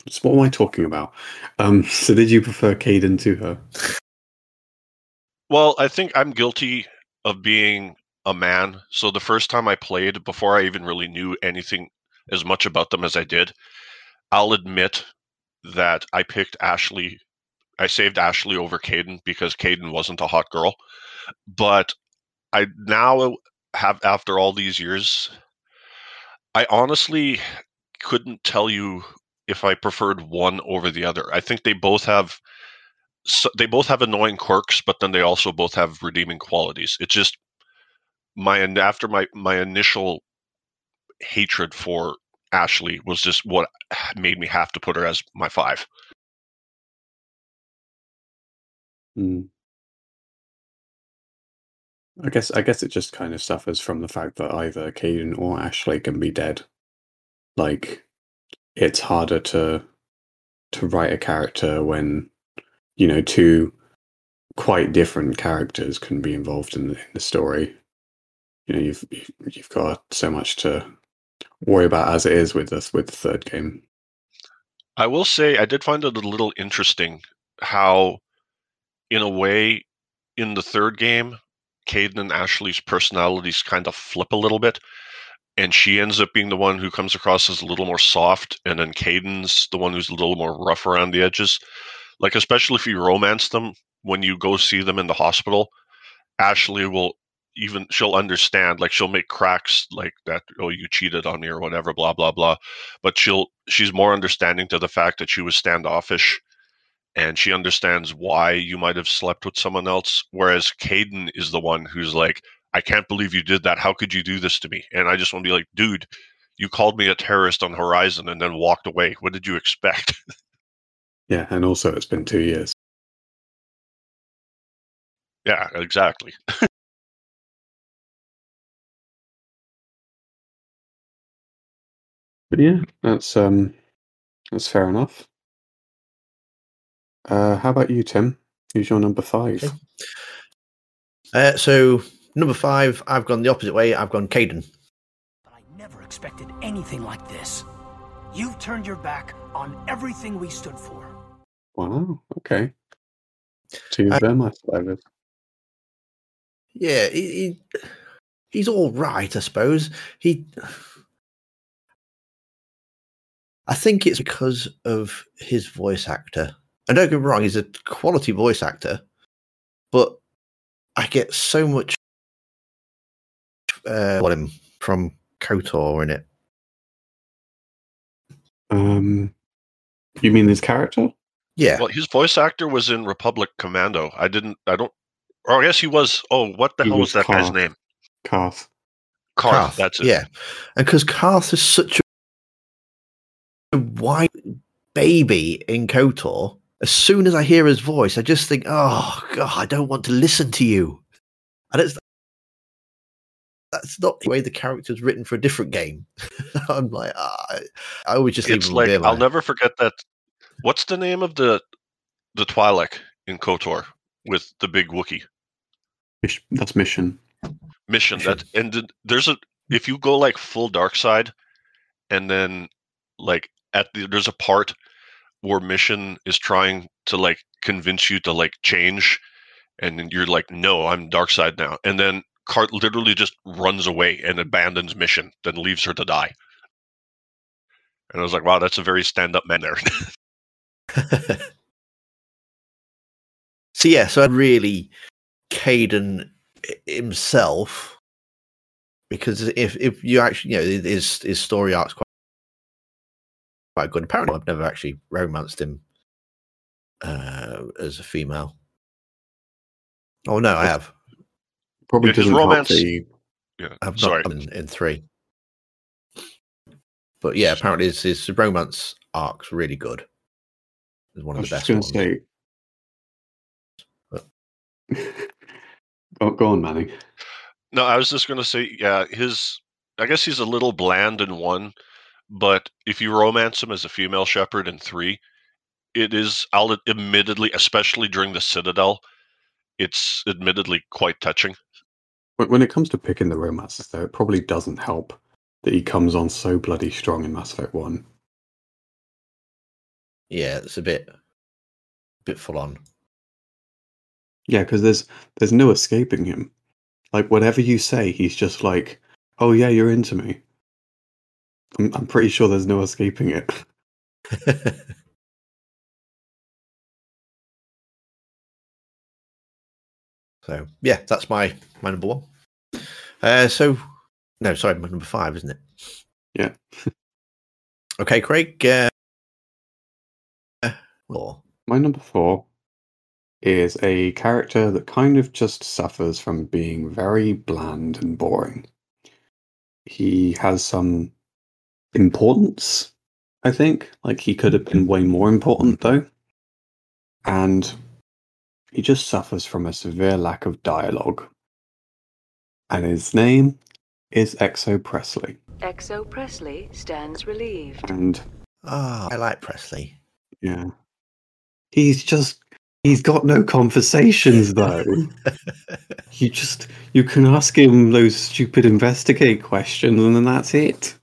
So what am I talking about? Um, [LAUGHS] so did you prefer Kaidan to her? Well, I think I'm guilty of being a man. So the first time I played, before I even really knew anything as much about them as I did, I'll admit that I picked Ashley. I saved Ashley over Kaidan because Kaidan wasn't a hot girl. But I now have, after all these years, I honestly couldn't tell you if I preferred one over the other. I think they both have so they both have annoying quirks, but then they also both have redeeming qualities. It's just my and after my my initial hatred for Ashley was just what [SIGHS] made me have to put her as my five. Mm. I guess I guess it just kind of suffers from the fact that either Kaidan or Ashley can be dead. Like it's harder to to write a character when you know two quite different characters can be involved in the, in the story. You know, you've you've got so much to worry about as it is with this with the third game. I will say I did find it a little interesting how, in a way, in the third game, Kaidan and Ashley's personalities kind of flip a little bit. And she ends up being the one who comes across as a little more soft, and then Kaidan's the one who's a little more rough around the edges. Like, especially if you romance them, when you go see them in the hospital, Ashley will even she'll understand like she'll make cracks like that oh you cheated on me or whatever blah blah blah but she'll she's more understanding to the fact that she was standoffish and she understands why you might have slept with someone else whereas Kaidan is the one who's like I can't believe you did that how could you do this to me and I just want to be like dude you called me a terrorist on the Horizon and then walked away what did you expect [LAUGHS] Yeah, and also it's been two years. yeah exactly [LAUGHS] But yeah, that's um that's fair enough. Uh how about you, Tim? Who's your number five? Okay. Uh, so number five, I've gone the opposite way. I've gone Kaidan. But I never expected anything like this. You've turned your back on everything we stood for. Wow, okay. Two I- of them, I suppose. Yeah, he, he he's all right, I suppose. He, I think it's because of his voice actor. And don't get me wrong, he's a quality voice actor, but I get so much uh, what him from Kotor in it. Um you mean his character? Yeah, well his voice actor was in Republic Commando I didn't I don't or I guess he was oh what the He hell was was that guy's name Carth. Carth, Carth, that's it Yeah, and because Carth is such a white baby in Kotor, as soon as I hear his voice, I just think, oh god, I don't want to listen to you. And it's that's not the way the character's written for a different game. [LAUGHS] I'm like, ah, I, I always just it's like there, I'll never forget that. What's the name of the the Twi'lek in Kotor with the big Wookie? That's mission. mission? Mission. That and th- there's a if you go like full dark side, and then like at the there's a part where mission is trying to like convince you to like change, and you're like, no, I'm dark side now, and then Carth literally just runs away and abandons mission, then leaves her to die. And I was like, wow, that's a very stand up man there. [LAUGHS] so yeah, so really, Kaidan himself, because if if you actually, you know, his his story arc's quite quite good. Apparently, I've never actually romanced him uh, as a female. Oh no, I have. Probably Yeah, doesn't romance- the yeah, I've sorry. not in, in three. But yeah, apparently his, his romance arc's really good. It's one I of was the just best going to ones. say. oh, [LAUGHS] go on, Manny. No, I was just going to say, yeah, his. I guess he's a little bland in one, but if you romance him as a female Shepard in three, it is, I'll admittedly, especially during the Citadel, it's admittedly quite touching. When when it comes to picking the romances, though, it probably doesn't help that he comes on so bloody strong in Mass Effect One. Yeah, it's a bit bit full on. Yeah, because there's there's no escaping him. Like whatever you say, he's just like, "Oh yeah, you're into me." I'm I'm pretty sure there's no escaping it. [LAUGHS] so yeah, that's my my number one. Uh, so no, sorry, my number five, isn't it? Yeah. [LAUGHS] okay, Kraig. Uh, or My number four is a character that kind of just suffers from being very bland and boring. He has some importance, I think. Like he could have been way more important though. And he just suffers from a severe lack of dialogue. And his name is Exo Pressly. Exo Pressly stands relieved. And ah, I like Pressly. yeah. He's just he's got no conversations though. [LAUGHS] you just you can ask him those stupid investigate questions and then that's it.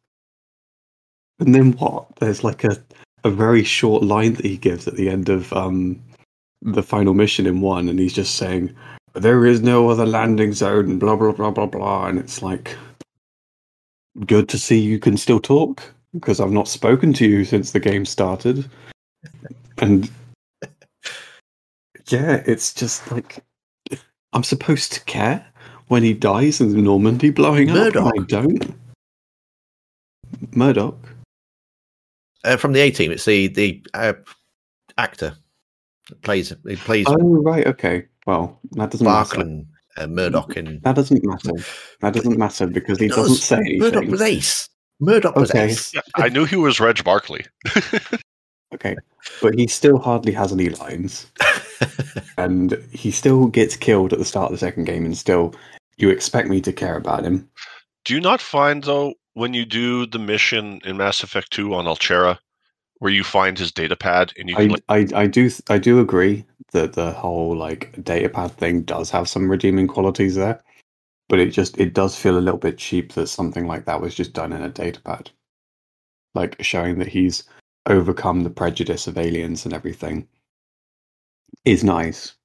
And then what? There's like a, a very short line that he gives at the end of um the final mission in one and he's just saying there is no other landing zone and blah blah blah blah blah and it's like good to see you can still talk because I've not spoken to you since the game started. And [LAUGHS] yeah, it's just like I'm supposed to care when he dies in Normandy blowing up. Murdock. I don't. Murdock. Uh, from the A team, it's the the uh, actor that plays he plays Oh right, okay. Well, that doesn't matter. Barkland uh, Murdock in That doesn't matter. That doesn't matter because he It doesn't say anything. Murdock was ace. Murdock was Okay. ace. Yeah, I knew he was Reg Barclay. [LAUGHS] Okay, but he still hardly has any lines, [LAUGHS] and he still gets killed at the start of the second game, and still, you expect me to care about him. Do you not find though when you do the mission in Mass Effect 2 on Alchera where you find his data pad and you can I, like, I I do I do agree that the whole like datapad thing does have some redeeming qualities there, but it just it does feel a little bit cheap that something like that was just done in a datapad, like showing that he's overcome the prejudice of aliens and everything is nice,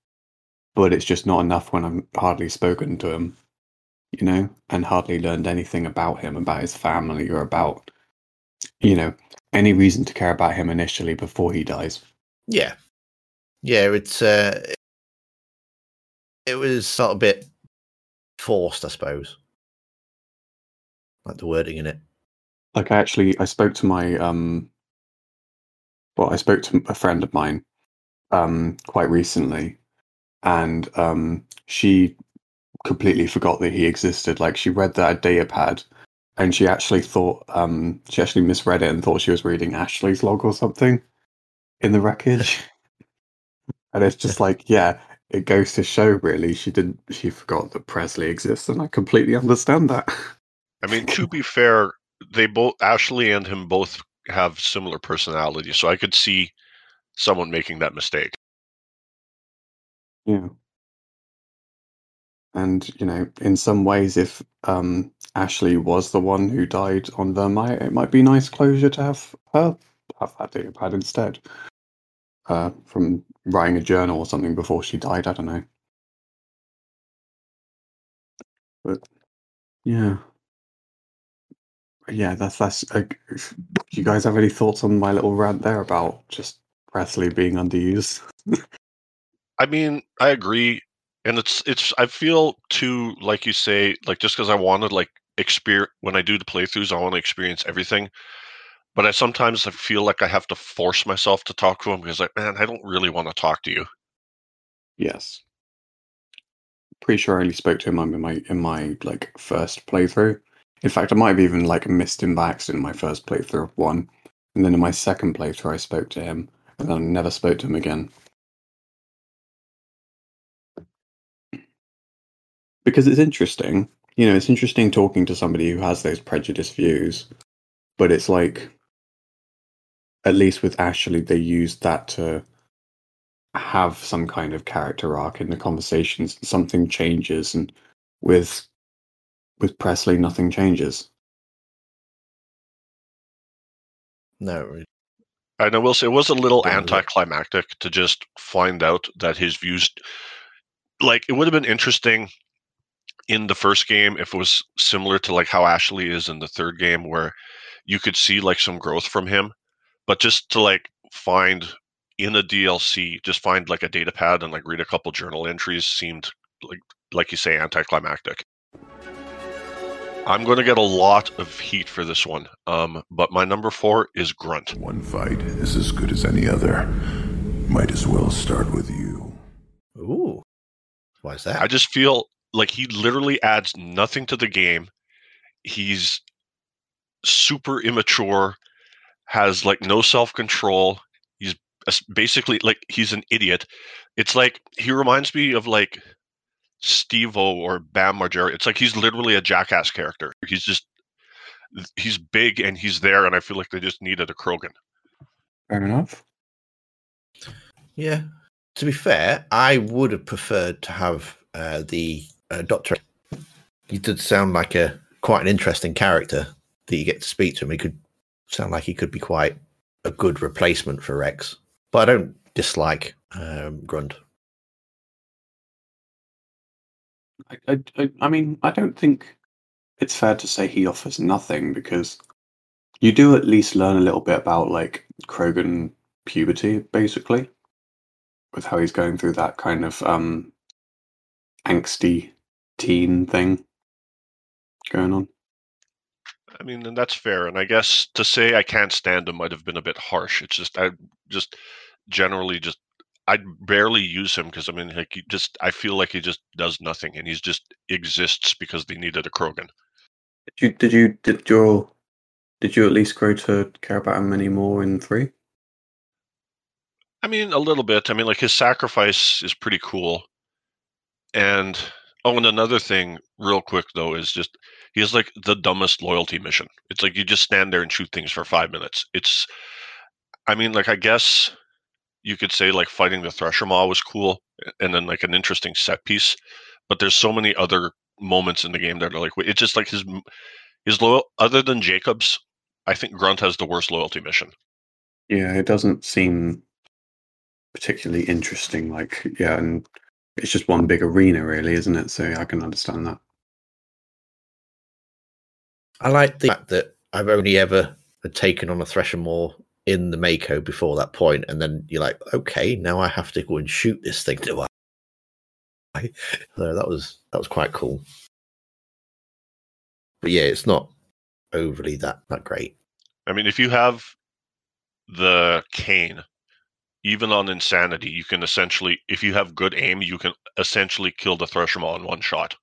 but it's just not enough when I've hardly spoken to him, you know, and hardly learned anything about him, about his family, or about you know any reason to care about him initially before he dies. Yeah, yeah. It's uh, it was sort of a bit forced, I suppose. Like the wording in it. like I actually I spoke to my um well I spoke to a friend of mine um quite recently and um she completely forgot that he existed like she read that datapad and she actually thought um she actually misread it and thought she was reading Ashley's log or something in the wreckage [LAUGHS] And it's just like, yeah, it goes to show really she didn't she forgot that Pressly exists and I completely understand that. I mean, to [LAUGHS] be fair, they both Ashley and him both have similar personalities, so I could see someone making that mistake. Yeah. And, you know, in some ways if um Ashley was the one who died on Virmire, it might be nice closure to have her have that datapad instead. Uh from writing a journal or something before she died, I don't know. But yeah. Yeah, that's that's. Uh, do you guys have any thoughts on my little rant there about just Pressly being underused? I mean, I agree, and it's it's. I feel too, like you say, like just because I wanted like experience when I do the playthroughs, I want to experience everything. But I sometimes I feel like I have to force myself to talk to him because, like, man, I don't really want to talk to you. Yes. Pretty sure I only spoke to him in my in my like first playthrough. In fact, I might have even like missed him by accident in my first playthrough of one, and then in my second playthrough I spoke to him, and I never spoke to him again. Because it's interesting, you know, it's interesting talking to somebody who has those prejudiced views, but it's like, at least with Ashley, they used that to have some kind of character arc in the conversations. Something changes, and with with Pressly, nothing changes. No, And I will say it was a little Yeah, yeah. anticlimactic to just find out that his views, like, it would have been interesting in the first game if it was similar to like how Ashley is in the third game, where you could see like some growth from him, but just to like find in a DLC, just find like a data pad and like read a couple journal entries seemed like like you say anticlimactic. I'm going to get a lot of heat for this one, um, but my number four is Grunt. One fight is as good as any other. Might as well start with you. Ooh, why is that? I just feel like he literally adds nothing to the game. He's super immature, has like no self control. He's basically like he's an idiot. It's like he reminds me of like Steve O or Bam Margera. It's like he's literally a jackass character. He's just he's big and he's there, and I feel like they just needed a Krogan. Fair enough. Yeah. To be fair, I would have preferred to have uh, the Doctor. He did sound like a quite an interesting character that you get to speak to him. He could sound like he could be quite a good replacement for Wrex. But I don't dislike um, Grunt. I, I, I, I mean, I don't think it's fair to say he offers nothing because you do at least learn a little bit about like Krogan puberty, basically, with how he's going through that kind of um angsty teen thing going on. I mean, and that's fair. And I guess to say I can't stand him might have been a bit harsh. It's just I just generally just I barely use him because I mean, like he just I feel like he just does nothing and he's just exists because they needed a Krogan. Did you did you did your did you at least grow to care about him any more in three? I mean, a little bit. I mean, like his sacrifice is pretty cool. And oh, and another thing, real quick though, is just he has like the dumbest loyalty mission. It's like you just stand there and shoot things for five minutes. It's, I mean, like I guess you could say like fighting the Thresher Maw was cool, and then like an interesting set piece. But there's so many other moments in the game that are like it's just like his his loyal. Other than Jacobs, I think Grunt has the worst loyalty mission. Yeah, it doesn't seem particularly interesting. Like, yeah, and it's just one big arena, really, isn't it? So I can understand that. I like the fact that I've only ever taken on a Thresher Maw in the Mako before that point, and then you're like, okay, now I have to go and shoot this thing, do I? [LAUGHS] So that was that was quite cool. But yeah, it's not overly that that great. I mean, if you have the cane, even on insanity, you can essentially, if you have good aim, you can essentially kill the Thresher Maw in one shot.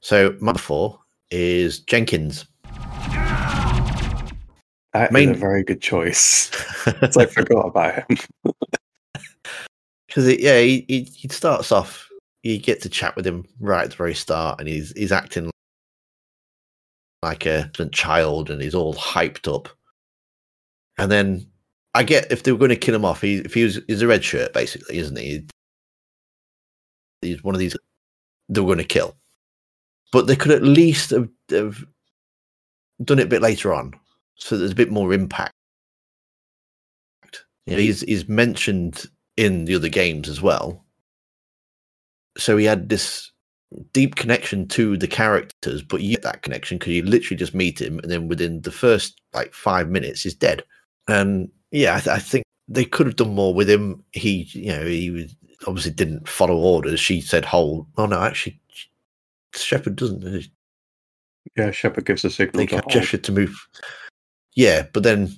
So my four is Jenkins. That is Main- a very good choice. [LAUGHS] It's I forgot about him. because yeah, he, he he starts off. You get to chat with him right at the very start, and he's he's acting like a child, and he's all hyped up. And then I get if they were going to kill him off, he if he was he's a red shirt basically, isn't he? He's one of these they were going to kill, but they could at least have, have done it a bit later on, so there's a bit more impact. You know, he's he's mentioned in the other games as well. So he had this deep connection to the characters, but you get that connection because you literally just meet him, and then within the first like five minutes, he's dead. And yeah, I, th- I think they could have done more with him. He, you know, he was, obviously didn't follow orders. She said, "Hold." Oh no, actually, Shepard doesn't. Yeah, Shepard gives a signal They to gesture to move. Yeah, but then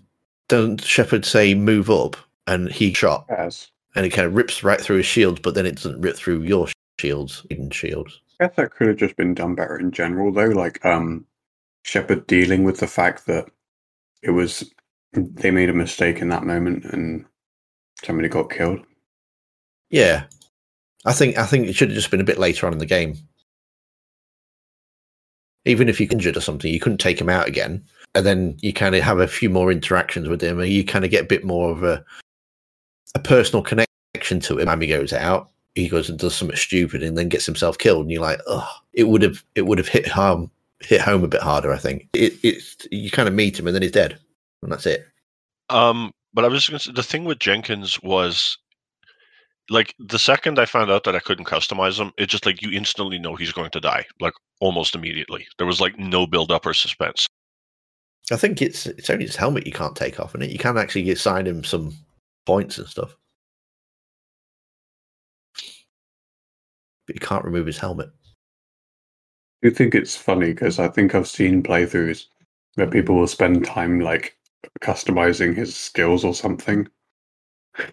doesn't Shepard say move up, and he shot, Yes. and it kind of rips right through his shields, but then it doesn't rip through your shields, even shields. I guess that could have just been done better in general, though. Like um, Shepard dealing with the fact that it was they made a mistake in that moment and somebody got killed. Yeah, I think I think it should have just been a bit later on in the game. Even if you injured or something, you couldn't take him out again, and then you kind of have a few more interactions with him, and you kind of get a bit more of a a personal connection to him. Amy goes out, he goes and does something stupid, and then gets himself killed, and you're like, oh, it would have it would have hit home hit home a bit harder. I think it it's you kind of meet him, and then he's dead, and that's it. Um, but I was just gonna say the thing with Jenkins was like the second I found out that I couldn't customize him, it just like you instantly know he's going to die, like almost immediately. There was like no build up or suspense. I think it's it's only his helmet you can't take off, and it you can actually assign him some points and stuff, but you can't remove his helmet. I do think it's funny because I think I've seen playthroughs where people will spend time like customizing his skills or something.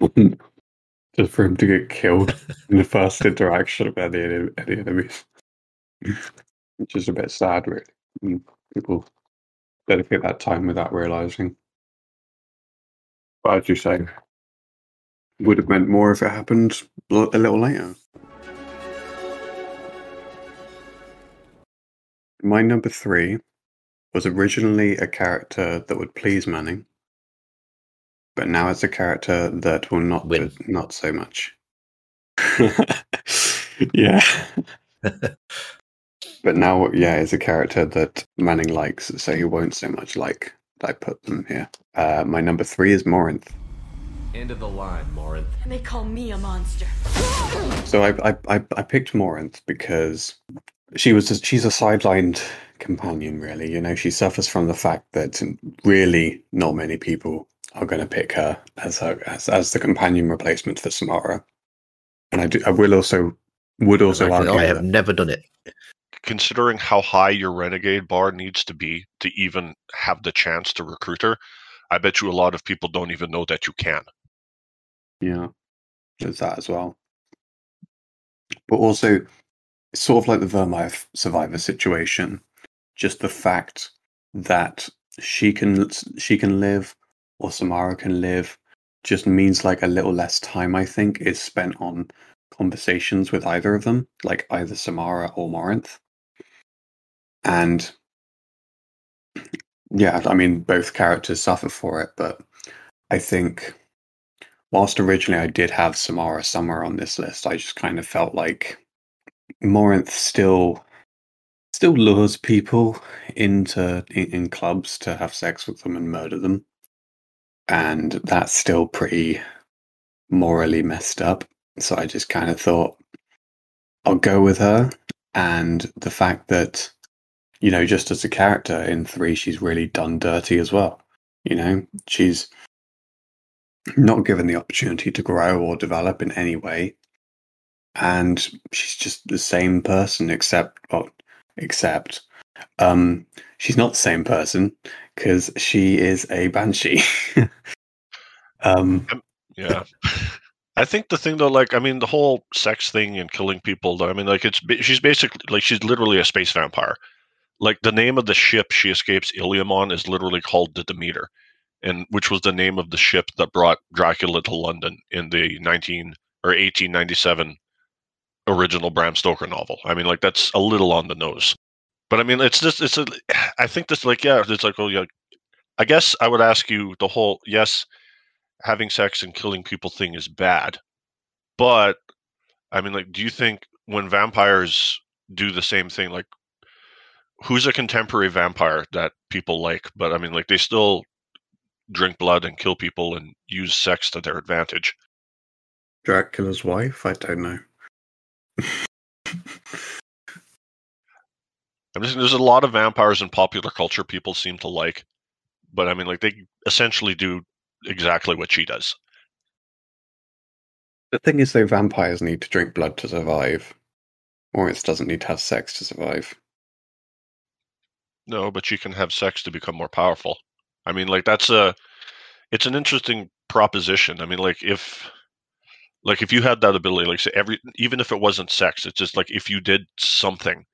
[LAUGHS] Just for him to get killed in the first interaction of any, any enemies. [LAUGHS] Which is a bit sad, really. Mm, People dedicate that time without realizing. But as you say, would have meant more if it happened a little later. My number three was originally a character that would please Manning, but now it's a character that will not Win. not so much. [LAUGHS] yeah. [LAUGHS] but now, yeah, it's a character that Manning likes, so he won't so much like that I put them here. Uh, my number three is Morinth. End of the line, Morinth. And they call me a monster. So I, I, I, I picked Morinth because she was a, she's a sidelined companion, really. You know, she suffers from the fact that really not many people are going to pick her as her as, as the companion replacement for Samara. And I do, I will also would also And I, argue I have that- never done it. Considering how high your renegade bar needs to be to even have the chance to recruit her, I bet you a lot of people don't even know that you can. Yeah, there's that as well. But also, sort of like the Virmire survivor situation. Just the fact that she can she can live, or Samara can live, just means like a little less time. I think is spent on conversations with either of them, like either Samara or Morinth. And yeah, I mean, both characters suffer for it, but I think whilst originally I did have Samara somewhere on this list, I just kind of felt like Morinth still still lures people into in, in clubs to have sex with them and murder them. And that's still pretty morally messed up. So I just kind of thought I'll go with her. And the fact that, you know, just as a character in three, she's really done dirty as well. You know, she's not given the opportunity to grow or develop in any way. And she's just the same person, except, well, except, um, she's not the same person because she is a banshee. [LAUGHS] um, Yeah. I think the thing though, like, I mean, the whole sex thing and killing people, though, I mean, like, it's she's basically like she's literally a space vampire. Like the name of the ship she escapes Ilium on is literally called the Demeter, and which was the name of the ship that brought Dracula to London in the 19 or 1897 original Bram Stoker novel. I mean, like that's a little on the nose. But I mean, it's just it's a. I think this like yeah, it's like oh yeah. I guess I would ask you the whole yes, having sex and killing people thing is bad, but I mean, like, do you think when vampires do the same thing, like, who's a contemporary vampire that people like? But I mean, like, they still drink blood and kill people and use sex to their advantage. Dracula's wife? I don't know. I'm just there's a lot of vampires in popular culture people seem to like, but I mean, like, they essentially do exactly what she does. The thing is, though, vampires need to drink blood to survive. Morinth doesn't need to have sex to survive. No, but she can have sex to become more powerful. I mean, like that's a, it's an interesting proposition. I mean, like if, like if you had that ability, like say every, even if it wasn't sex, it's just like if you did something,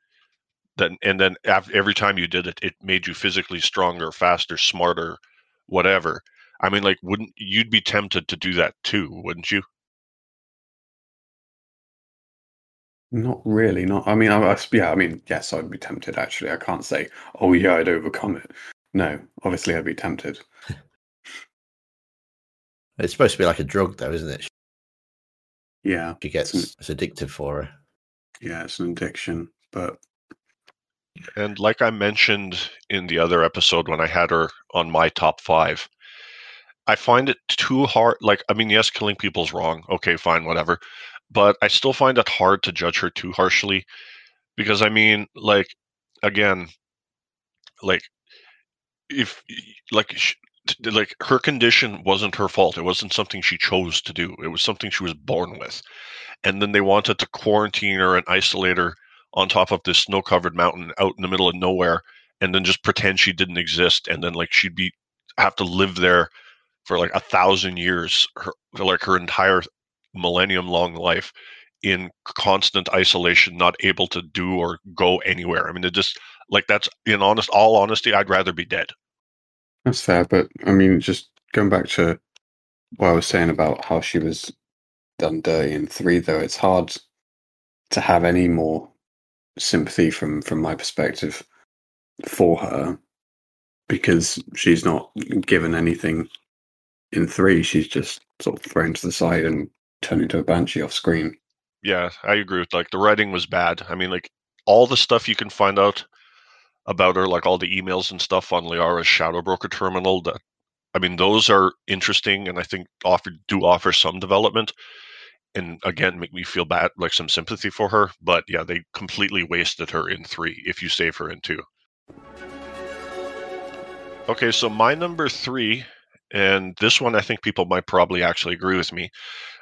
then and then every time you did it, it made you physically stronger, faster, smarter, whatever. I mean, like, wouldn't you'd be tempted to do that too, wouldn't you? Not really. Not. I mean, I, I, yeah. I mean, yes, I'd be tempted. Actually, I can't say. Oh yeah, I'd overcome it. No, obviously, I'd be tempted. [LAUGHS] [LAUGHS] it's supposed to be like a drug, though, isn't it? Yeah, she gets it's, it's addictive for her. Yeah, it's an addiction, but and like I mentioned in the other episode when I had her on my top five, I find it too hard. Like, I mean, yes, killing people's wrong. Okay, fine, whatever but I still find it hard to judge her too harshly because I mean, like, again, like, if like like her condition wasn't her fault. It wasn't something she chose to do. It was something she was born with. And then they wanted to quarantine her and isolate her on top of this snow-covered mountain out in the middle of nowhere and then just pretend she didn't exist and then like she'd be have to live there for like a thousand years her, like her entire millennium long life in constant isolation, not able to do or go anywhere. I mean, it just like that's in honest, all honesty, I'd rather be dead. That's fair, but I mean, just going back to what I was saying about how she was done dirty in three, though, it's hard to have any more sympathy from from my perspective for her because she's not given anything in three. She's just sort of thrown to the side and turned into a banshee off screen. Yeah, I agree with like the writing was bad. I mean, like all the stuff you can find out about her, like all the emails and stuff on Liara's Shadow Broker terminal. That I mean, those are interesting, and I think offer do offer some development. And again, make me feel bad, like some sympathy for her. But yeah, they completely wasted her in three. If you save her in two. Okay, so my number three, and this one I think people might probably actually agree with me,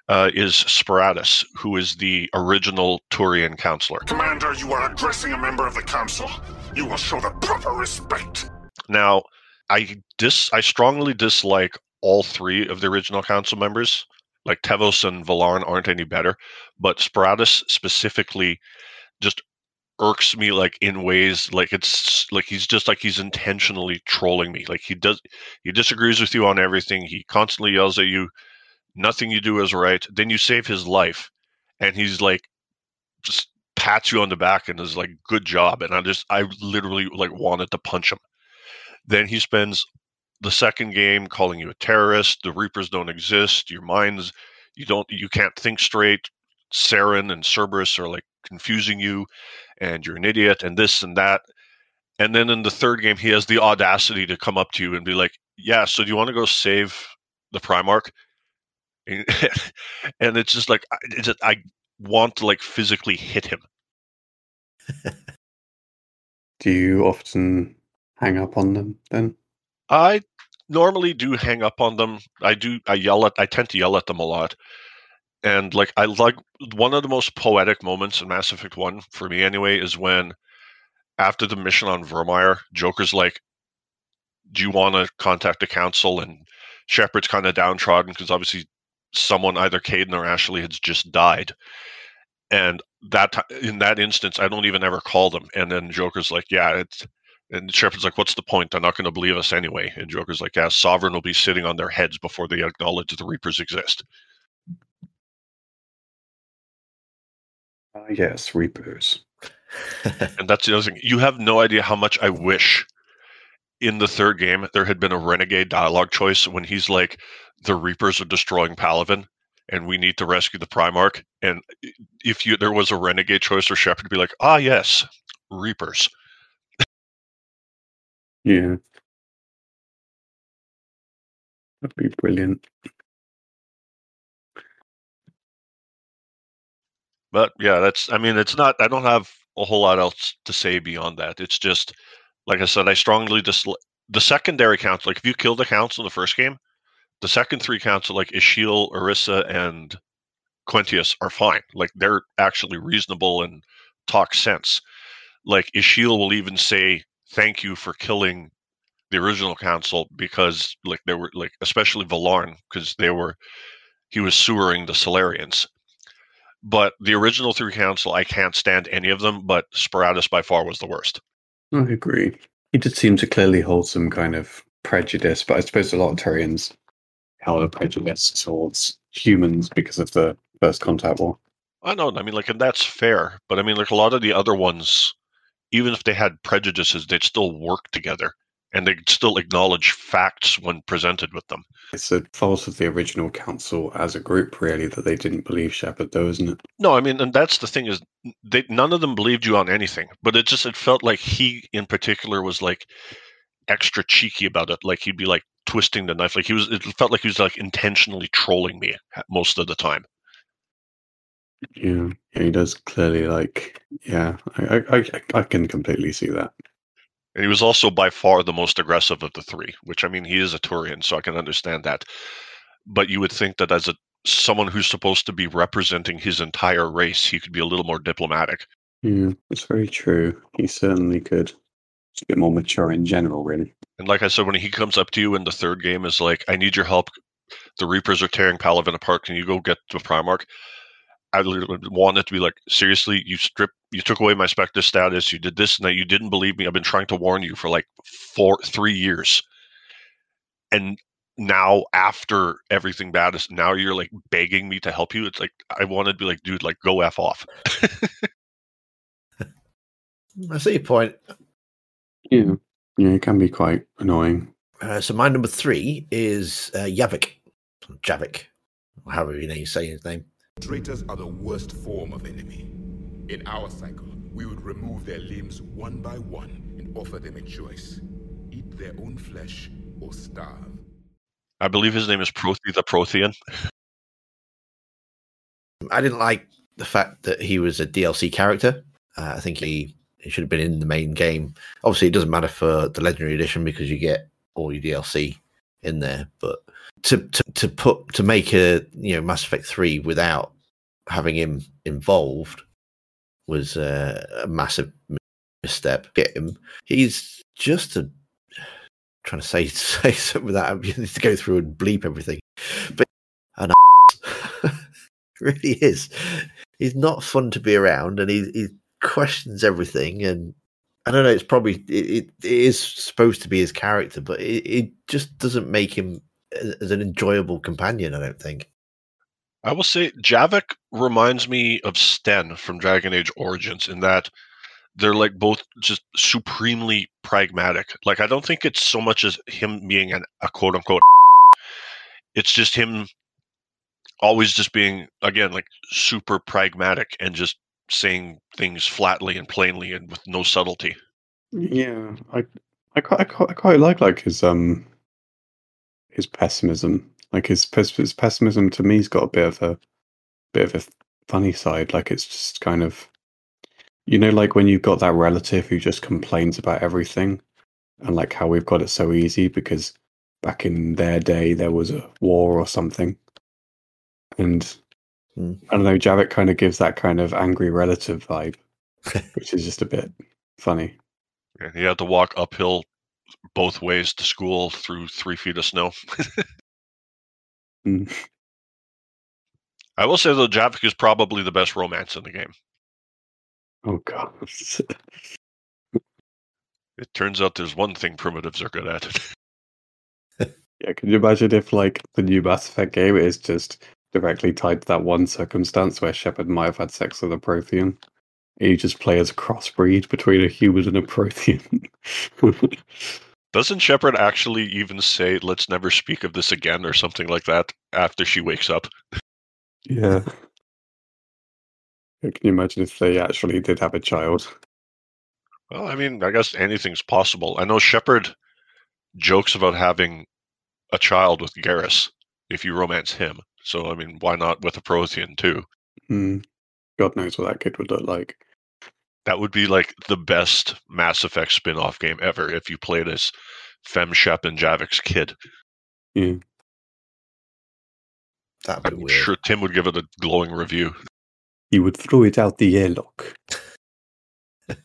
uh, is Sparatus, who is the original Turian councilor. Commander, you are addressing a member of the council. You will show the proper respect. Now, I dis I strongly dislike all three of the original council members. Like Tevos and Valern aren't any better, but Sparatus specifically just irks me like in ways like it's like he's just like he's intentionally trolling me. Like he does he disagrees with you on everything. He constantly yells at you nothing you do is right. Then you save his life, and he's like, just pats you on the back and is like, "Good job." And I just, I literally like wanted to punch him. Then he spends the second game calling you a terrorist. The Reapers don't exist. Your minds, you don't, you can't think straight. Saren and Cerberus are like confusing you, and you're an idiot, and this and that. And then in the third game, he has the audacity to come up to you and be like, "Yeah, so do you want to go save the Primarch?" [LAUGHS] and it's just like it's just, I want to like physically hit him. do you often hang up on them then? I normally do hang up on them. I do. I yell at. I tend to yell at them a lot. And like I like one of the most poetic moments in Mass Effect One for me anyway is when after the mission on Virmire, Joker's like, "Do you want to contact the council?" And Shepard's kind of downtrodden because obviously someone either Kaidan or Ashley has just died. And that in that instance, I don't even ever call them. And then Joker's like, "Yeah, it's." And Shepard's like, "What's the point? They're not going to believe us anyway." And Joker's like, "Yeah, Sovereign will be sitting on their heads before they acknowledge the Reapers exist." Ah, yes, Reapers. and that's the other thing. You have no idea how much I wish in the third game there had been a renegade dialogue choice when he's like, "The Reapers are destroying Palaven, and we need to rescue the Primarch." And if you there was a renegade choice or Shepard to be like, "Ah, yes, Reapers." Yeah. That'd be brilliant. But yeah, that's. I mean, it's not. I don't have a whole lot else to say beyond that. It's just, like I said, I strongly dislike the secondary council. Like if you kill the council in the first game, the second three council, like Esheel, Irissa, and Quentius, are fine. Like they're actually reasonable and talk sense. Like Esheel will even say thank you for killing the original council because like they were like especially Valern because they were he was sewering the Salarians. But the original three council, I can't stand any of them. But Sparatus by far was the worst. I agree. He did seem to clearly hold some kind of prejudice, but I suppose a lot of Turians held a prejudice towards humans because of the First Contact War. I know. I mean, like, and that's fair. But I mean, like, a lot of the other ones, even if they had prejudices, they'd still work together and they'd still acknowledge facts when presented with them. It's a fault of the original council as a group, really, that they didn't believe Shepard, though, isn't it? No, I mean, and that's the thing is, they none of them believed you on anything. But it just it felt like he, in particular, was like extra cheeky about it. Like he'd be like twisting the knife. Like he was. It felt like he was like intentionally trolling me most of the time. Yeah, yeah, he does clearly like. Yeah, I, I, I, I can completely see that. And he was also by far the most aggressive of the three, which I mean, he is a Turian, so I can understand that. But you would think that as a someone who's supposed to be representing his entire race, he could be a little more diplomatic. Yeah, it's very true. He certainly could. Just a bit more mature in general, really. And like I said, when he comes up to you in the third game, is like, "I need your help. The Reapers are tearing Palaven apart. Can you go get the Primarch?" I literally wanted to be like, seriously, you stripped, you took away my Spectre status, you did this and that, you didn't believe me. I've been trying to warn you for like four, three years, and now after everything bad is now you're like begging me to help you. It's like I wanted to be like, dude, like go f off. [LAUGHS] I see your point. Yeah, yeah, it can be quite annoying. Uh, so my number three is uh, Yavik, Javik, however you, know, you say his name. Traitors are the worst form of enemy. In our cycle, we would remove their limbs one by one and offer them a choice. Eat their own flesh or starve. I believe his name is Prothi the Prothean. I didn't like the fact that he was a DLC character. Uh, I think he, he should have been in the main game. Obviously, it doesn't matter for the Legendary Edition because you get all your DLC in there. But to, to to put to make a you know Mass Effect three without having him involved was uh, a massive misstep. Get him. He's just a trying to say [LAUGHS] say something without need [LAUGHS] to go through and bleep everything, but an [LAUGHS] really is. He's not fun to be around, and he, he questions everything. And I don't know. It's probably it, it, it is supposed to be his character, but it, it just doesn't make him as an enjoyable companion. I don't think. I will say Javik reminds me of Sten from Dragon Age Origins in that they're like both just supremely pragmatic. Like I don't think it's so much as him being an, a quote unquote. [LAUGHS] It's just him always just being again like super pragmatic and just saying things flatly and plainly and with no subtlety. Yeah, I I quite I quite, I quite like like his um his pessimism. Like his, his pessimism to me's got a bit of a bit of a funny side. Like it's just kind of you know, like when you've got that relative who just complains about everything and like how we've got it so easy because back in their day there was a war or something. And mm. I don't know, Javik kind of gives that kind of angry relative vibe, [LAUGHS] which is just a bit funny. Yeah, he had to walk uphill both ways to school through three feet of snow. [LAUGHS] mm. I will say though, Javik is probably the best romance in the game. Oh god. it turns out there's one thing primitives are good at. [LAUGHS] yeah, can you imagine if like the new Mass Effect game is just directly tied to that one circumstance where Shepard might have had sex with a Prothean. You just play as a crossbreed between a human and a Prothean. [LAUGHS] Doesn't Shepard actually even say, let's never speak of this again or something like that after she wakes up? yeah. Can you imagine if they actually did have a child? Well, I mean, I guess anything's possible. I know Shepard jokes about having a child with Garrus if you romance him. So, I mean, why not with a Prothean too? Hmm. God knows what that kid would look like. That would be like the best Mass Effect spin off game ever if you played as Fem Shep and Javik's kid. Yeah. That'd be I'm weird. sure Tim would give it a glowing review. He would throw it out the airlock. [LAUGHS]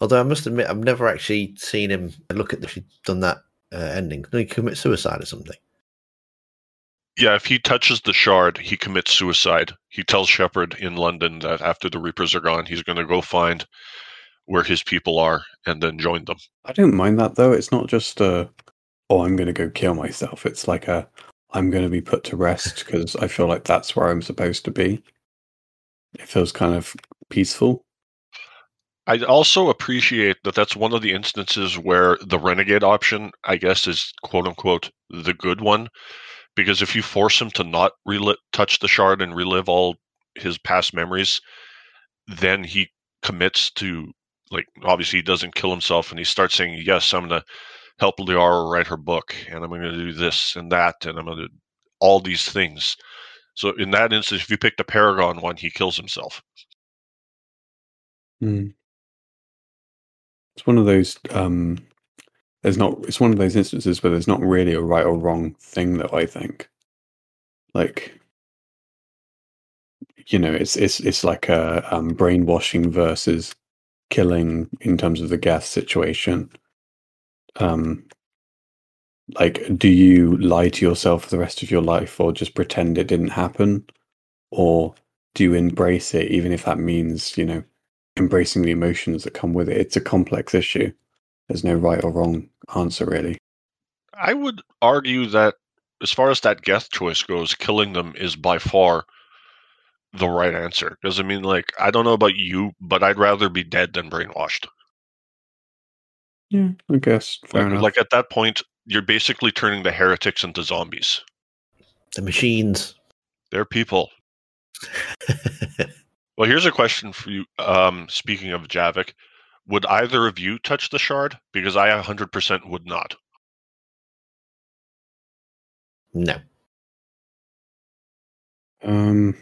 Although I must admit, I've never actually seen him look at the, she's done that uh, ending. Did he commit suicide or something? Yeah, if he touches the shard, he commits suicide. He tells Shepard in London that after the Reapers are gone, he's going to go find where his people are and then join them. I don't mind that though. It's not just a, oh, I'm going to go kill myself. It's like a, I'm going to be put to rest because I feel like that's where I'm supposed to be. It feels kind of peaceful. I also appreciate that that's one of the instances where the renegade option, I guess, is quote unquote the good one. Because if you force him to not reli- touch the shard and relive all his past memories, then he commits to, like, obviously he doesn't kill himself and he starts saying, Yes, I'm going to help Liara write her book and I'm going to do this and that and I'm going to do all these things. So in that instance, if you pick a Paragon one, he kills himself. Hmm. It's one of those. Um, there's not. It's one of those instances where there's not really a right or wrong thing that I think. Like, you know, it's it's it's like a um, brainwashing versus killing in terms of the Geth situation. Um, like, do you lie to yourself for the rest of your life, or just pretend it didn't happen, or do you embrace it, even if that means you know embracing the emotions that come with it? It's a complex issue. There's no right or wrong answer, really. I would argue that as far as that Geth choice goes, killing them is by far the right answer. Because I mean, like, I don't know about you, but I'd rather be dead than brainwashed. Yeah, I guess fair like, enough. like at that point, you're basically turning the heretics into zombies. The machines. They're people. [LAUGHS] Well, here's a question for you. Um, speaking of Javik, would either of you touch the shard? Because I 100% would not. no. Um,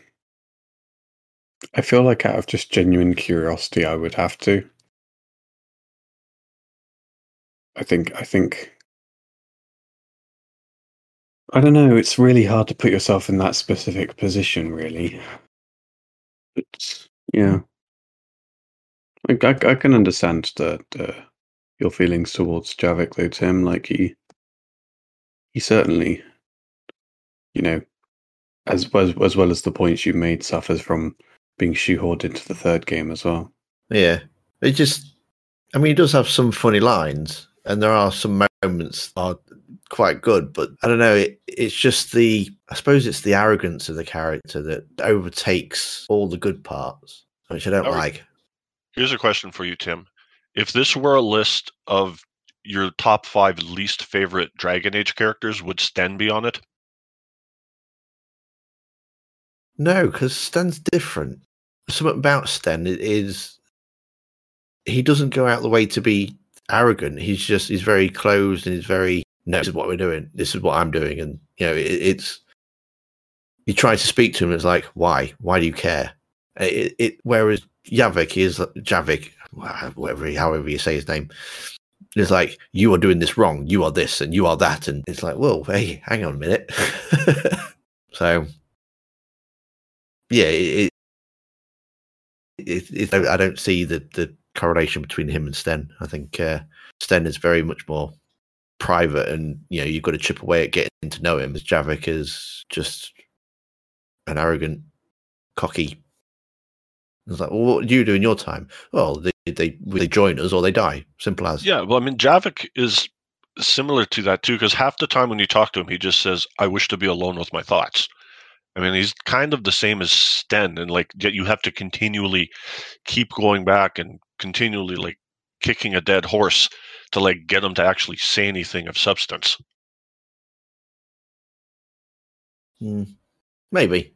I feel like out of just genuine curiosity, I would have to. I think. I think. I don't know. It's really hard to put yourself in that specific position, really. But yeah, I, I, I can understand that uh, your feelings towards Javik, though, Tim. Like he, he certainly, you know, as well as well as the points you made, suffers from being shoehorned into the third game as well. Yeah. It just, I mean, he does have some funny lines, and there are some moments that are quite good, but I don't know. It, it's just the, I suppose it's the arrogance of the character that overtakes all the good parts, which I don't like. Here's a question for you, Tim. If this were a list of your top five least favorite Dragon Age characters, would Sten be on it? No, because Sten's different. Something about Sten is he doesn't go out the way to be arrogant. He's just he's very closed and he's very no. This is what we're doing. This is what I'm doing, and you know it, it's. You try to speak to him. It's like why? Why do you care? It, it whereas Javik is Javik, whatever however you say his name. It's like you are doing this wrong. You are this and you are that, and it's like, well, hey, hang on a minute. [LAUGHS] so yeah, it, it, it, I don't see the, the correlation between him and Sten. I think uh, Sten is very much more private, and you know you've got to chip away at getting to know him. As Javik is just an arrogant, cocky. It's like, well, what do you do in your time? Well, they they they join us or they die. Simple as. Yeah, well, I mean, Javik is similar to that too, because half the time when you talk to him, he just says, "I wish to be alone with my thoughts." I mean, he's kind of the same as Sten, and like yet you have to continually keep going back and continually like kicking a dead horse to like get him to actually say anything of substance. Hmm. Maybe.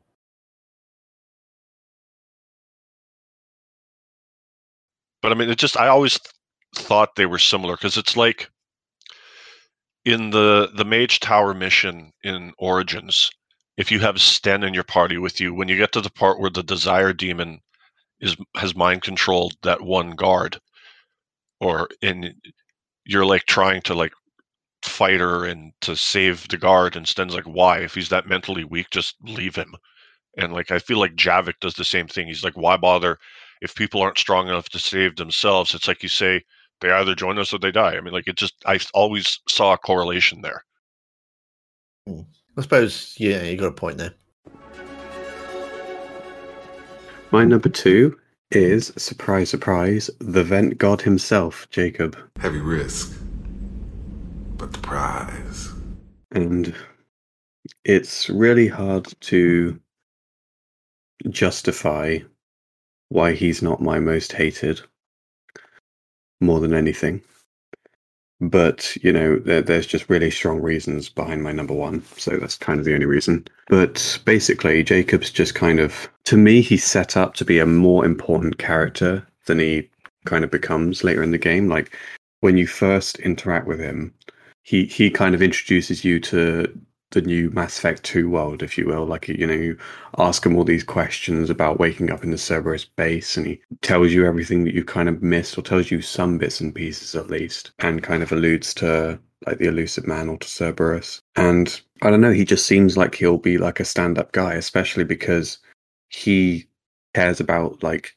But I mean, it just I always thought they were similar because it's like in the the Mage Tower mission in Origins, if you have Sten in your party with you, when you get to the part where the Desire Demon is has mind controlled that one guard, or in you're like trying to like fight her and to save the guard, and Sten's like, why? If he's that mentally weak, just leave him. And like I feel like Javik does the same thing. He's like, why bother if people aren't strong enough to save themselves? It's like you say, they either join us or they die. I mean, like it just I always saw a correlation there. Hmm. I suppose, yeah, you got a point there. My number two is surprise, surprise, the vent god himself, Jacob. Heavy risk, but the prize. And it's really hard to justify why he's not my most hated more than anything. But, you know, there, there's just really strong reasons behind my number one. So that's kind of the only reason. But basically, Jacob's just kind of, to me, he's set up to be a more important character than he kind of becomes later in the game. Like, when you first interact with him, he, he kind of introduces you to the new Mass Effect 2 world, if you will. Like, you know, you ask him all these questions about waking up in the Cerberus base, and he tells you everything that you kind of missed, or tells you some bits and pieces at least, and kind of alludes to like the Illusive Man or to Cerberus. And I don't know, he just seems like he'll be like a stand up guy, especially because he cares about like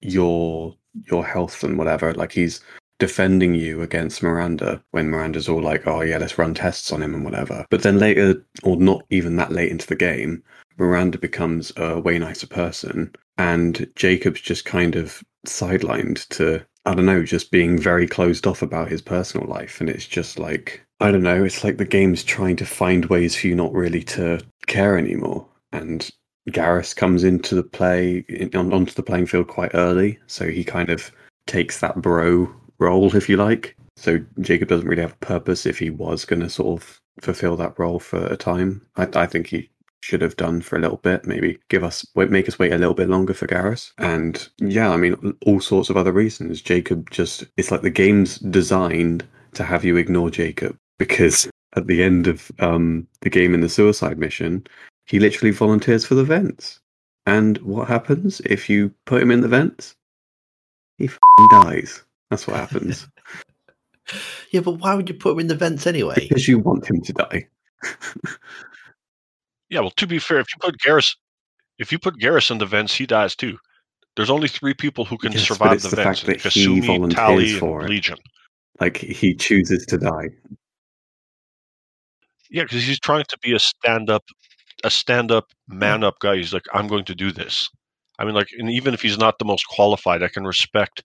your your health and whatever. Like he's defending you against Miranda when Miranda's all like, oh, yeah, let's run tests on him and whatever. But then later, or not even that late into the game, Miranda becomes a way nicer person. And Jacob's just kind of sidelined to, I don't know, just being very closed off about his personal life. And it's just like, I don't know, it's like the game's trying to find ways for you not really to care anymore. And Garrus comes into the play, onto the playing field quite early. So he kind of takes that bro role, if you like. So Jacob doesn't really have a purpose if he was going to sort of fulfill that role for a time. I, I think he should have done for a little bit. Maybe give us make us wait a little bit longer for Garrus. And yeah, I mean all sorts of other reasons. Jacob just it's like the game's designed to have you ignore Jacob because at the end of um, the game in the suicide mission, he literally volunteers for the vents. And what happens if you put him in the vents? He dies. That's what happens. [LAUGHS] yeah, but why would you put him in the vents anyway? Because you want him to die. [LAUGHS] yeah, well, to be fair, if you put Garrus, if you put Garrus in the vents, he dies too. There's only three people who can Yes, survive the, the vents: fact that Kasumi, volunteers Tali, for and it. Legion. Like he chooses to die. Yeah, because he's trying to be a stand-up, a stand-up, man-up guy. He's like, I'm going to do this. I mean, like, and even if he's not the most qualified, I can respect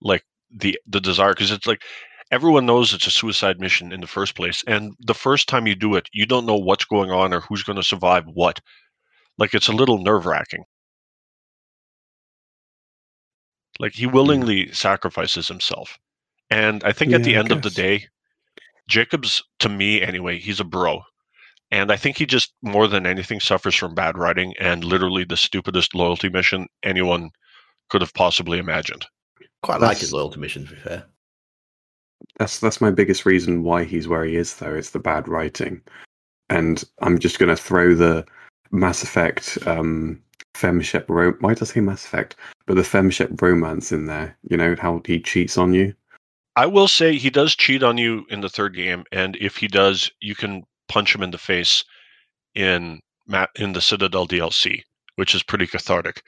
like the the desire because it's like everyone knows it's a suicide mission in the first place, and the first time you do it, you don't know what's going on or who's going to survive what. Like, it's a little nerve-wracking. Like he hmm. willingly sacrifices himself, and I think at the I end of the day, Jacobs, to me anyway, he's a bro. And I think he just more than anything suffers from bad writing and literally the stupidest loyalty mission anyone could have possibly imagined. Quite like his loyalty mission, to be fair. That's that's my biggest reason why he's where he is, though. It's the bad writing, and I'm just going to throw the Mass Effect um, Femshep. Ro- Why does he Mass Effect? But the Femshep romance in there. You know how he cheats on you. I will say he does cheat on you in the third game, and if he does, you can punch him in the face in Ma- in the Citadel DLC, which is pretty cathartic.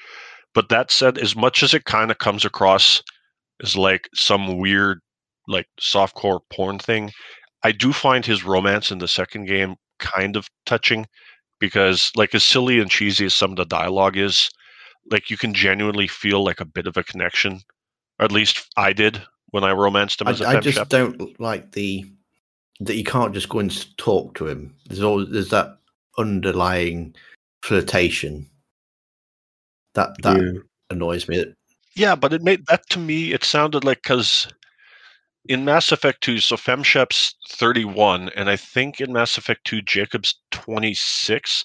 But that said, as much as it kind of comes across as like some weird, like softcore porn thing, I do find his romance in the second game kind of touching because, like, as silly and cheesy as some of the dialogue is, like you can genuinely feel like a bit of a connection. Or at least I did when I romanced him I, as a I just shep. don't like the that you can't just go and talk to him. There's always there's that underlying flirtation that that Yeah. annoys me. Yeah, but it made that to me. It sounded like because in Mass Effect Two, so Femshep's thirty-one, and I think in Mass Effect Two, Jacob's twenty-six.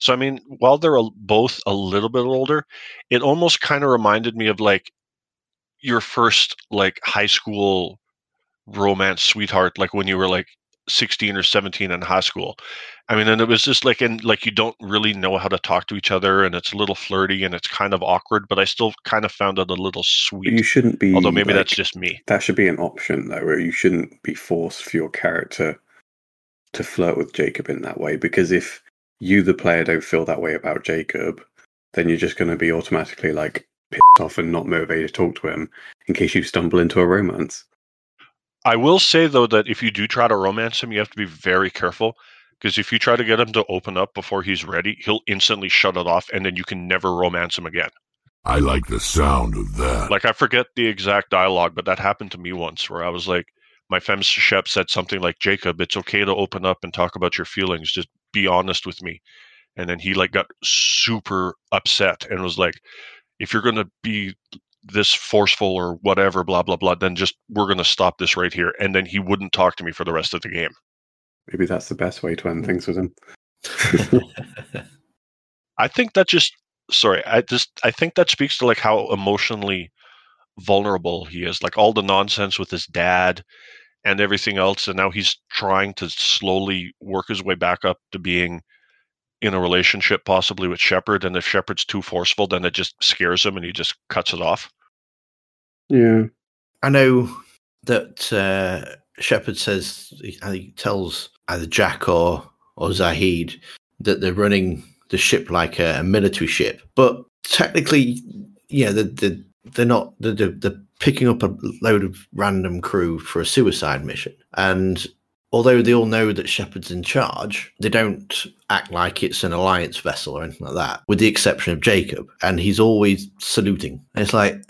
So I mean, while they're a, both a little bit older, it almost kind of reminded me of like your first like high school romance sweetheart, like when you were like sixteen or seventeen in high school. I mean, and it was just like, and like you don't really know how to talk to each other, and it's a little flirty and it's kind of awkward, but I still kind of found it a little But sweet. you shouldn't be. Although maybe that's just me. That should be an option though, where you shouldn't be forced for your character to flirt with Jacob in that way. Because if you, the player, don't feel that way about Jacob, then you're just going to be automatically like pissed off and not motivated to talk to him in case you stumble into a romance. I will say though that if you do try to romance him, you have to be very careful because if you try to get him to open up before he's ready, he'll instantly shut it off, and then you can never romance him again. I like the sound of that. Like I forget the exact dialogue, but that happened to me once where I was like, my fem Shep said something like, "Jacob, it's okay to open up and talk about your feelings. Just be honest with me." And then he like got super upset and was like, "If you're gonna be this forceful or whatever, blah blah blah, then just we're gonna stop this right here." And then he wouldn't talk to me for the rest of the game. Maybe that's the best way to end things with him. [LAUGHS] I think that just sorry, I just I think that speaks to like how emotionally vulnerable he is. Like all the nonsense with his dad and everything else, and now he's trying to slowly work his way back up to being in a relationship possibly with Shepard, and if Shepard's too forceful, then it just scares him and he just cuts it off. Yeah. I know that uh, Shepard says he, he tells either Jack or or Zaeed that they're running the ship like a, a military ship, but technically, yeah, they're, they're, they're not. They're, they're they're picking up a load of random crew for a suicide mission, and although they all know that Shepard's in charge, they don't act like it's an alliance vessel or anything like that, with the exception of Jacob, and he's always saluting. And it's like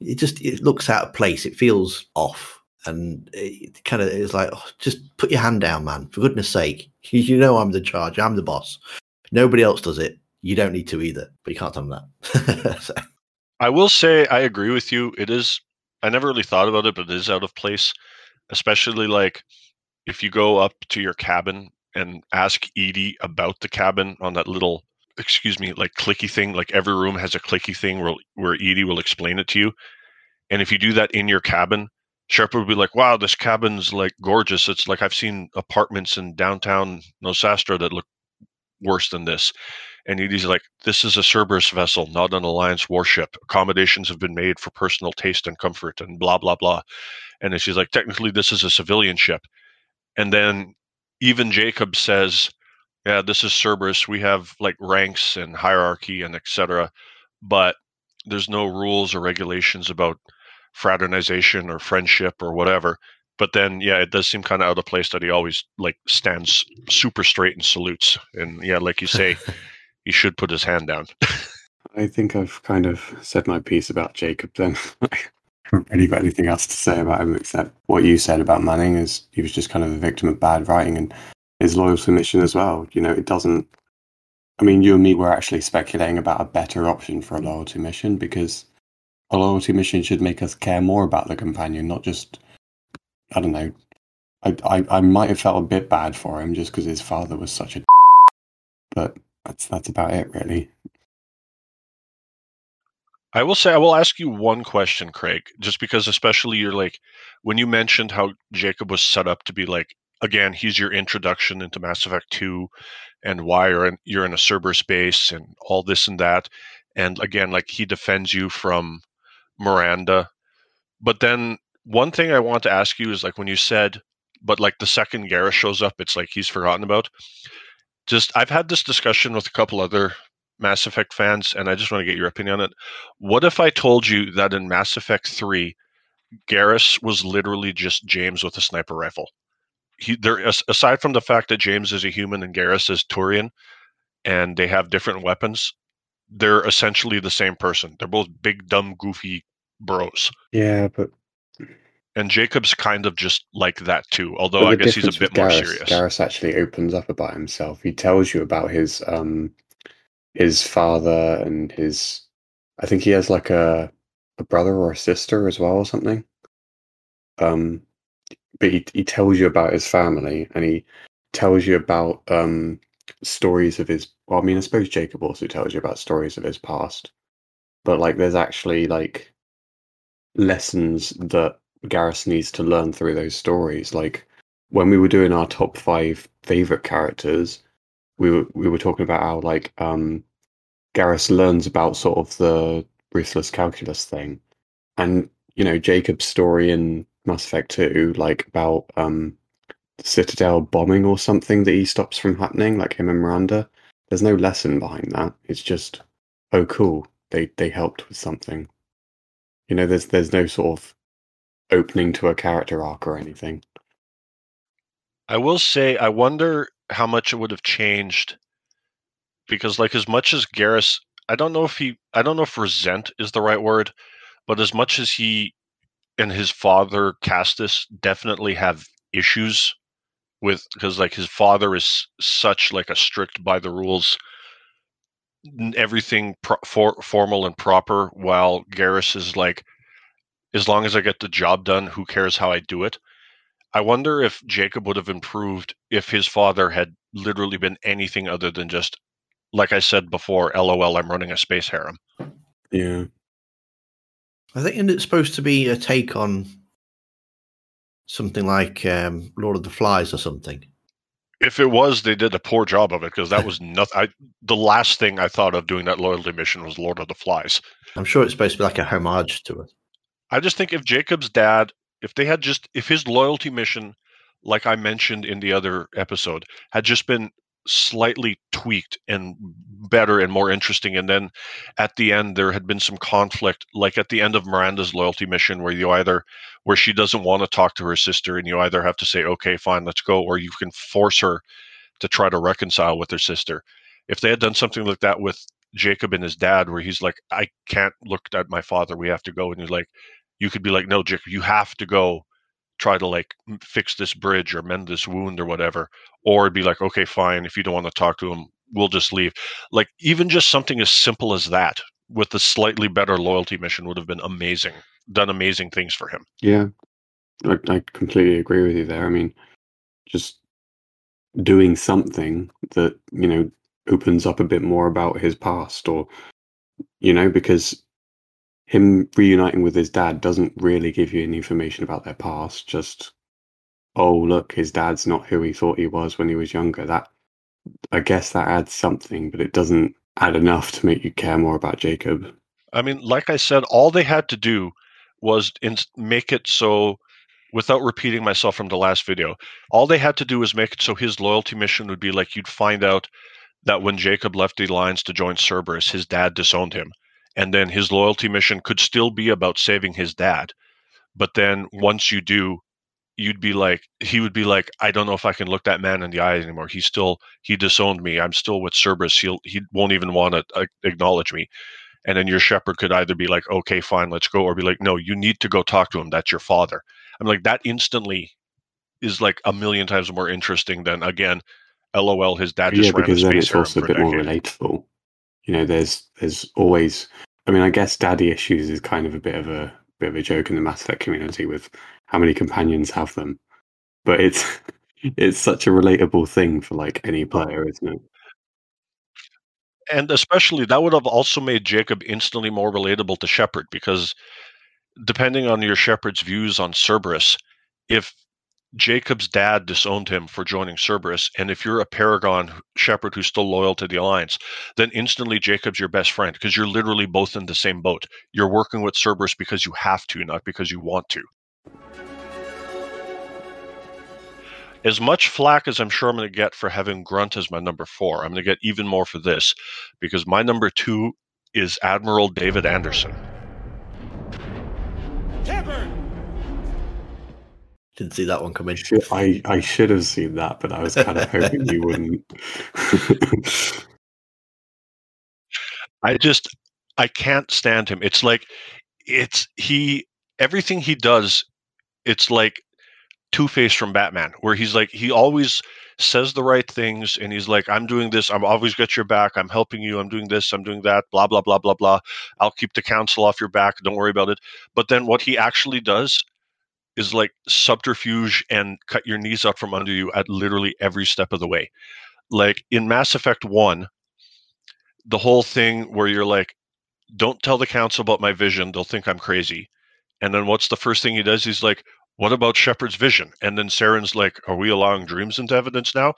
it just it looks out of place. It feels off, and it kind of is like, oh, just put your hand down, man. For goodness sake, [LAUGHS] you, know I'm the charge. I'm the boss. Nobody else does it. You don't need to either. But you can't tell them that. [LAUGHS] So, I will say I agree with you. It is. I never really thought about it, but it is out of place, especially like if you go up to your cabin and ask EDI about the cabin on that little, excuse me, like clicky thing. Like every room has a clicky thing where where EDI will explain it to you, and if you do that in your cabin, Shepard would be like, "Wow, this cabin's like gorgeous. It's like I've seen apartments in downtown Nos Astra that look worse than this." And EDI's like, "This is a Cerberus vessel, not an Alliance warship. Accommodations have been made for personal taste and comfort, and blah blah blah." And then she's like, "Technically, this is a civilian ship." And then even Jacob says, "Yeah, this is Cerberus. We have like ranks and hierarchy and etc. But there's no rules or regulations about fraternization or friendship or whatever." But then, yeah, it does seem kind of out of place that he always like stands super straight and salutes. And yeah, like you say, [LAUGHS] he should put his hand down. [LAUGHS] I think I've kind of said my piece about Jacob then. [LAUGHS] Haven't really got anything else to say about him except what you said about Manning is he was just kind of a victim of bad writing and his loyal submission as well. You know, it doesn't I mean you and me were actually speculating about a better option for a loyalty mission because a loyalty mission should make us care more about the companion, not just I don't know. I I, I might have felt a bit bad for him just because his father was such a but that's that's about it really. I will say I will ask you one question, Kraig, just because especially you're like when you mentioned how Jacob was set up to be like again, he's your introduction into Mass Effect 2 and why you're in, you're in a Cerberus base and all this and that. And again, like he defends you from Miranda. But then one thing I want to ask you is like when you said, but like the second Garrus shows up, it's like he's forgotten about. Just I've had this discussion with a couple other Mass Effect fans, and I just want to get your opinion on it. What if I told you that in Mass Effect 3, Garrus was literally just James with a sniper rifle? He, there, aside from the fact that James is a human and Garrus is Turian, and they have different weapons, they're essentially the same person. They're both big, dumb, goofy bros. Yeah, but and Jacob's kind of just like that too. Although I guess he's a bit with more serious. Garrus actually opens up about himself. He tells you about his um his father and his I think he has like a a brother or a sister as well or something. Um but he he tells you about his family and he tells you about um stories of his well, I mean I suppose Jacob also tells you about stories of his past. But like there's actually like lessons that Garrus needs to learn through those stories. Like when we were doing our top five favorite characters, we were we were talking about how like um Garrus learns about sort of the ruthless calculus thing, and you know Jacob's story in Mass Effect Two, like about um the Citadel bombing or something that he stops from happening, like him and Miranda. There's no lesson behind that. It's just oh cool, they they helped with something. You know, there's there's no sort of opening to a character arc or anything. I will say, I wonder how much it would have changed because, like, as much as Garrus, I don't know if he, I don't know if resent is the right word, but as much as he and his father Castis definitely have issues with because like his father is such like a strict by the rules everything pro- for, formal and proper while Garrus is like as long as I get the job done who cares how I do it I wonder if Jacob would have improved if his father had literally been anything other than just like I said before lol I'm running a space harem Yeah. I think isn't it supposed to be a take on something like um, Lord of the Flies or something. if it was they did a poor job of it because that was nothing I the last thing I thought of doing that loyalty mission was Lord of the Flies I'm sure it's supposed to be like a homage to it. I just think if Jacob's dad, if they had just, if his loyalty mission, like I mentioned in the other episode, had just been slightly tweaked and better and more interesting, and then at the end there had been some conflict, like at the end of Miranda's loyalty mission, where you either, where she doesn't want to talk to her sister, and you either have to say, okay, fine, let's go, or you can force her to try to reconcile with her sister. If they had done something like that with Jacob and his dad, where he's like, I can't look at my father, we have to go, and he's like, you could be like, no, Jacob, you have to go try to like fix this bridge or mend this wound or whatever. Or be like, okay, fine, if you don't want to talk to him, we'll just leave. Like even just something as simple as that with a slightly better loyalty mission would have been amazing, done amazing things for him. Yeah, I, I completely agree with you there. I mean, just doing something that you know opens up a bit more about his past, or you know, because him reuniting with his dad doesn't really give you any information about their past. Just oh, look, his dad's not who he thought he was when he was younger. That I guess that adds something, but it doesn't add enough to make you care more about Jacob. I mean, like I said, all they had to do was in- make it so, without repeating myself from the last video, all they had to do was make it so his loyalty mission would be like you'd find out that when Jacob left the Alliance to join Cerberus, his dad disowned him. And then his loyalty mission could still be about saving his dad. But then once you do, you'd be like, he would be like, I don't know if I can look that man in the eye anymore. He still, he disowned me. I'm still with Cerberus. He'll, he won't even want to uh, acknowledge me. And then your Shepard could either be like, okay, fine, let's go, or be like, no, you need to go talk to him. That's your father. I'm like, that instantly is like a million times more interesting than, again, LOL, his dad just yeah, ran a because then it's also a bit more relatable. You know, there's there's always. I mean, I guess daddy issues is kind of a bit of a bit of a joke in the Mass Effect community with how many companions have them, but it's [LAUGHS] it's such a relatable thing for like any player, isn't it? and especially that would have also made Jacob instantly more relatable to Shepard because depending on your Shepard's views on Cerberus, if Jacob's dad disowned him for joining Cerberus, and if you're a Paragon Shepard who's still loyal to the Alliance, then instantly Jacob's your best friend because you're literally both in the same boat. You're working with Cerberus because you have to, not because you want to. As much flack as I'm sure I'm going to get for having Grunt as my number four, I'm going to get even more for this because my number two is Admiral David Anderson. Didn't see that one coming. I I should have seen that, but I was kind of hoping you wouldn't. [LAUGHS] I just I can't stand him. It's like it's he everything he does it's like Two Face from Batman, where he's like he always says the right things and he's like, I'm doing this, I'm always got your back, I'm helping you, I'm doing this, I'm doing that, blah, blah, blah, blah, blah. I'll keep the council off your back, don't worry about it. But then what he actually does is like subterfuge and cut your knees out from under you at literally every step of the way. Like in Mass Effect 1, the whole thing where you're like, don't tell the council about my vision, they'll think I'm crazy. And then what's the first thing he does? He's like, what about Shepard's vision? And then Saren's like, are we allowing dreams into evidence now?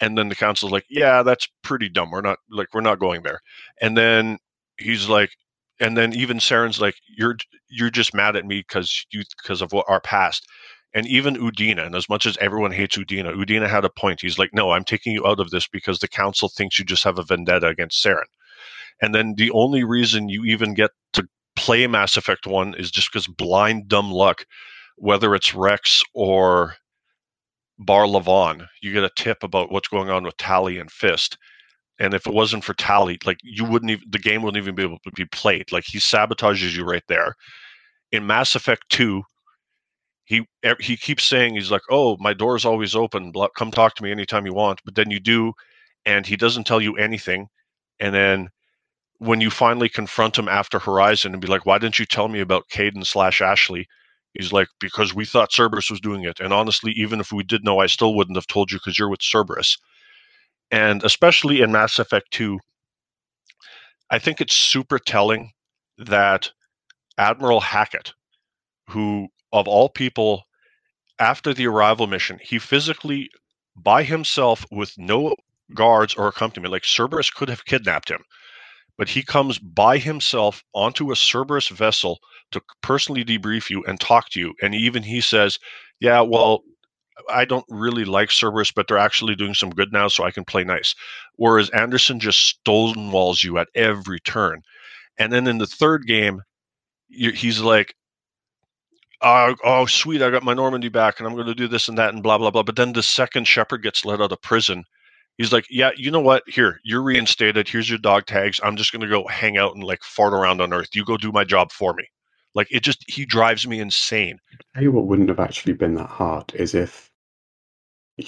And then the council's like, yeah, that's pretty dumb. We're not like we're not going there. And then he's like, and then even Saren's like, you're you're just mad at me because you because of what our past. And even Udina, and as much as everyone hates Udina, Udina had a point. He's like, no, I'm taking you out of this because the council thinks you just have a vendetta against Saren. And then the only reason you even get to play Mass Effect 1 is just because blind dumb luck whether it's Wrex or Barla Von, you get a tip about what's going on with Tali and Fist. And if it wasn't for Tali, like you wouldn't even the game wouldn't even be able to be played. Like he sabotages you right there. In Mass Effect 2, he er, he keeps saying he's like, "Oh, my door's always open. Come talk to me anytime you want." But then you do, and he doesn't tell you anything. And then when you finally confront him after Horizon and be like, "Why didn't you tell me about Kaidan slash Ashley?" He's like, because we thought Cerberus was doing it. And honestly, even if we did know, I still wouldn't have told you because you're with Cerberus. And especially in Mass Effect 2, I think it's super telling that Admiral Hackett, who of all people, after the arrival mission, he physically, by himself, with no guards or accompaniment, like Cerberus could have kidnapped him, but he comes by himself onto a Cerberus vessel to personally debrief you and talk to you. And even he says, Yeah, well, I don't really like Cerberus, but they're actually doing some good now, so I can play nice. Whereas Anderson just stonewalls you at every turn. And then in the third game, he's like, oh, oh, sweet, I got my Normandy back, and I'm going to do this and that, and blah, blah, blah. But then the second Shepard gets let out of prison, he's like, yeah, you know what? Here, you're reinstated. Here's your dog tags. I'm just going to go hang out and like fart around on Earth. You go do my job for me. Like it just he drives me insane. I tell you what wouldn't have actually been that hard is if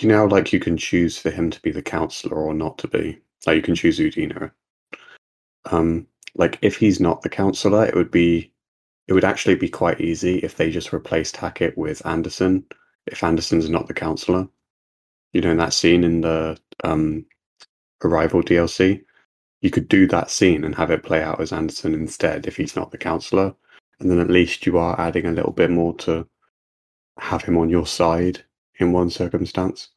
you know like you can choose for him to be the councilor or not to be. Like you can choose Udina. Um like if he's not the councilor, it would be it would actually be quite easy if they just replaced Hackett with Anderson, if Anderson's not the councilor. You know, in that scene in the um Arrival DLC, you could do that scene and have it play out as Anderson instead if he's not the counselor and then at least you are adding a little bit more to have him on your side in one circumstance.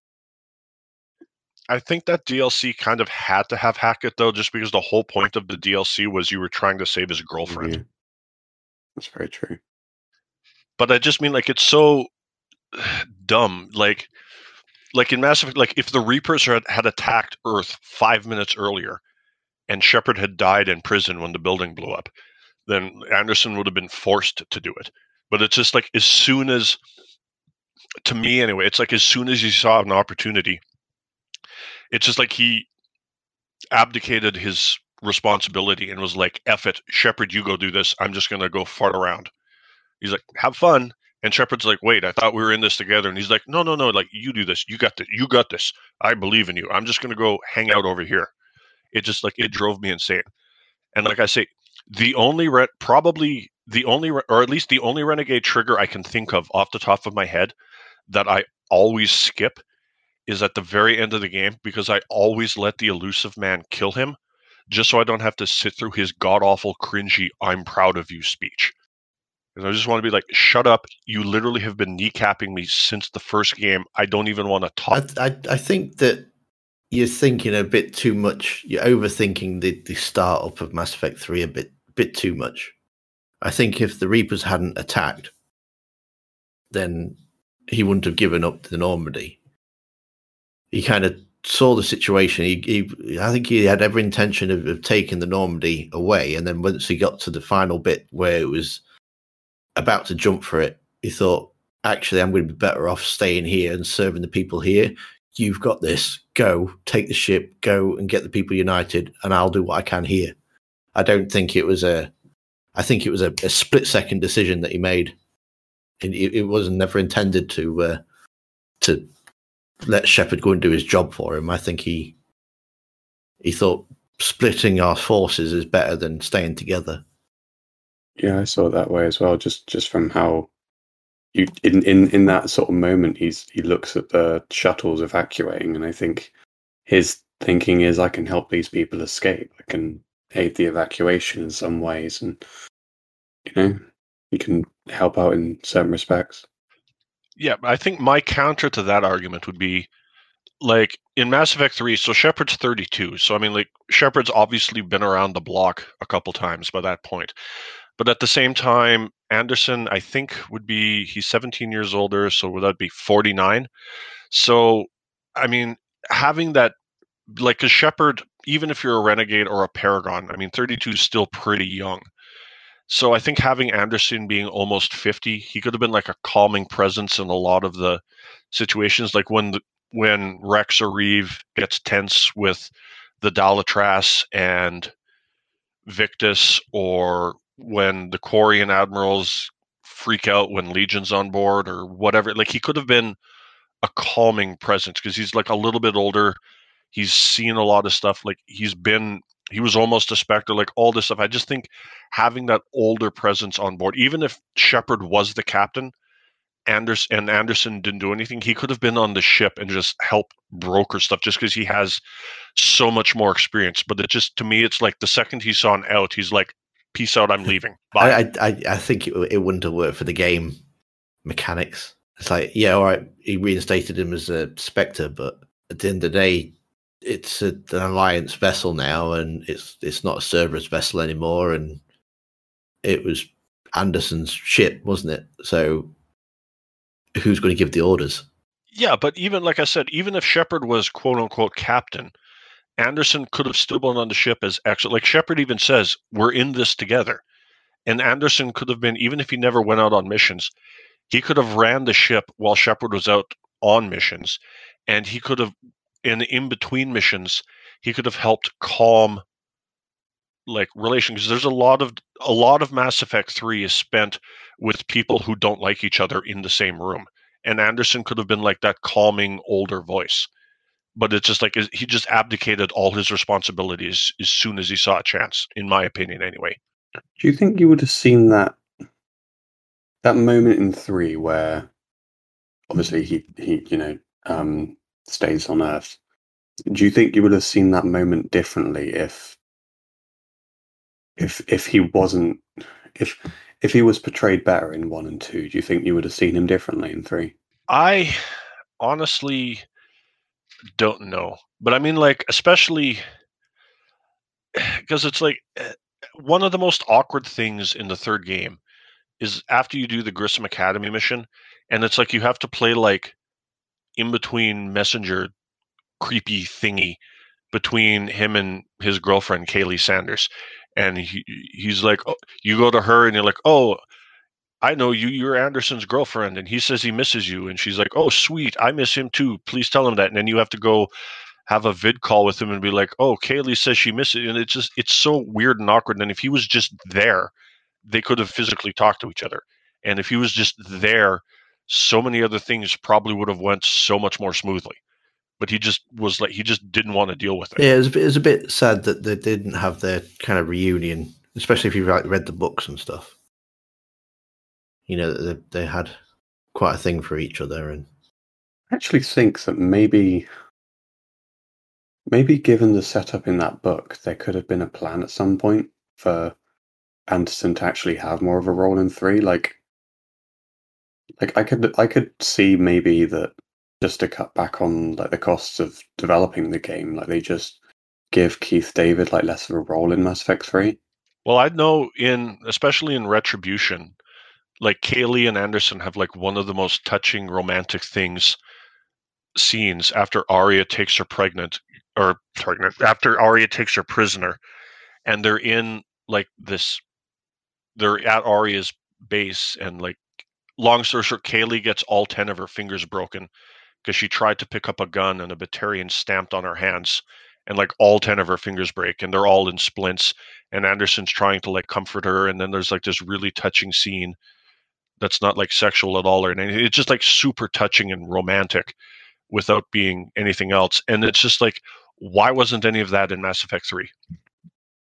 I think that DLC kind of had to have Hackett though, just because the whole point of the DLC was you were trying to save his girlfriend. Yeah. That's very true. But I just mean like it's so [SIGHS] dumb. Like like in Mass Effect, like if the Reapers had, had attacked Earth five minutes earlier and Shepard had died in prison when the building blew up, then Anderson would have been forced to do it. But it's just like as soon as, to me anyway, it's like as soon as he saw an opportunity, it's just like he abdicated his responsibility and was like, F it, Shepard, you go do this. I'm just going to go fart around. He's like, have fun. And Shepard's like, wait, I thought we were in this together. And he's like, no, no, no, like you do this. You got this. You got this. I believe in you. I'm just going to go hang out over here. It just like, it drove me insane. And like I say, the only re- probably the only re- or at least the only renegade trigger I can think of off the top of my head that I always skip is at the very end of the game because I always let the Illusive Man kill him just so I don't have to sit through his god awful cringy I'm proud of you speech. And I just want to be like, shut up. You literally have been kneecapping me since the first game. I don't even want to talk. I, I, I think that you're thinking a bit too much. You're overthinking the, the startup of Mass Effect 3 a bit bit too much. I think if the Reapers hadn't attacked, then he wouldn't have given up the Normandy. He kind of saw the situation. He, he I think he had every intention of, of, taking the Normandy away, and then once he got to the final bit where it was about to jump for it, he thought, "Actually, I'm going to be better off staying here and serving the people here. You've got this. Go, take the ship, go and get the people united, and I'll do what I can here." I don't think it was a. I think it was a, a split second decision that he made, It, it was never intended to uh, to let Shepard go and do his job for him. I think he he thought splitting our forces is better than staying together. Yeah, I saw it that way as well. Just just from how you in in in that sort of moment, he's he looks at the shuttles evacuating, and I think his thinking is, I can help these people escape. I can aid the evacuation in some ways, and you know, you can help out in certain respects. Yeah, I think my counter to that argument would be like in Mass Effect 3, so Shepard's 32. So I mean like Shepard's obviously been around the block a couple times by that point. But at the same time, Anderson, I think, would be he's 17 years older, so would that be 49? So I mean, having that like a Shepard, even if you're a renegade or a paragon, I mean 32 is still pretty young. So I think having Anderson being almost 50, he could have been like a calming presence in a lot of the situations. Like when the, when Wrex or Wreav gets tense with the Dalatrass and Victus, or when the Quarian admirals freak out when Legion's on board, or whatever. Like he could have been a calming presence because he's like a little bit older. He's seen a lot of stuff. Like he's been he was almost a specter, like all this stuff. I just think having that older presence on board, even if Shepard was the captain, Anders and Anderson didn't do anything, he could have been on the ship and just helped broker stuff just because he has so much more experience. But it just to me, it's like the second he's on out, he's like, "Peace out, I'm leaving." Bye. I, I I think it, it wouldn't have worked for the game mechanics. It's like, yeah, all right, he reinstated him as a Spectre, but at the end of the day, it's a, an alliance vessel now, and it's it's not a Cerberus vessel anymore, and it was Anderson's ship, wasn't it? So who's going to give the orders? Yeah, but even like I said, even if Shepard was quote unquote captain, Anderson could have still been on the ship as actually like Shepard even says, we're in this together. And Anderson could have been, even if he never went out on missions, he could have ran the ship while Shepard was out on missions. And he could have in in between missions, he could have helped calm like relation because there's a lot of a lot of Mass Effect 3 is spent with people who don't like each other in the same room. And Anderson could have been like that calming older voice. But it's just like he just abdicated all his responsibilities as soon as he saw a chance, in my opinion, anyway. Do you think you would have seen that that moment in three where obviously he he you know um, stays on Earth? Do you think you would have seen that moment differently if if if he wasn't if if he was portrayed better in one and two, do you think you would have seen him differently in three? I honestly don't know. But I mean, like, especially [SIGHS] because it's like eh, one of the most awkward things in the third game is after you do the Grissom Academy mission, and it's like you have to play like in between messenger creepy thingy between him and his girlfriend Kahlee Sanders. And he, he's like oh, you go to her and you're like oh i know you you're anderson's girlfriend and he says he misses you. And she's like oh sweet i miss him too. Please tell him that. And then you have to go have a vid call with him and be like oh kahlee says she misses you and it's just it's so weird and awkward. And if he was just there they could have physically talked to each other. And if he was just there so many other things probably would have went so much more smoothly but he just was like he just didn't want to deal with it. Yeah, it was, it was a bit sad that they didn't have their kind of reunion, especially if you like read the books and stuff. You know, they they had quite a thing for each other, and I actually think that maybe, maybe given the setup in that book, there could have been a plan at some point for Anderson to actually have more of a role in three. Like, like I could I could see maybe that just to cut back on like the costs of developing the game. Like they just give Keith David like less of a role in Mass Effect Three. Well, I know in especially in Retribution, like Kahlee and Anderson have like one of the most touching romantic things scenes after Aria takes her pregnant or pregnant after Aria takes her prisoner, and they're in like this. They're at Aria's base, and like long story short, Kahlee gets all ten of her fingers broken because she tried to pick up a gun and a Batarian stamped on her hands and like all 10 of her fingers break and they're all in splints and Anderson's trying to like comfort her and then there's like this really touching scene that's not like sexual at all or anything. It's just like super touching and romantic without being anything else. And it's just like, why wasn't any of that in Mass Effect 3?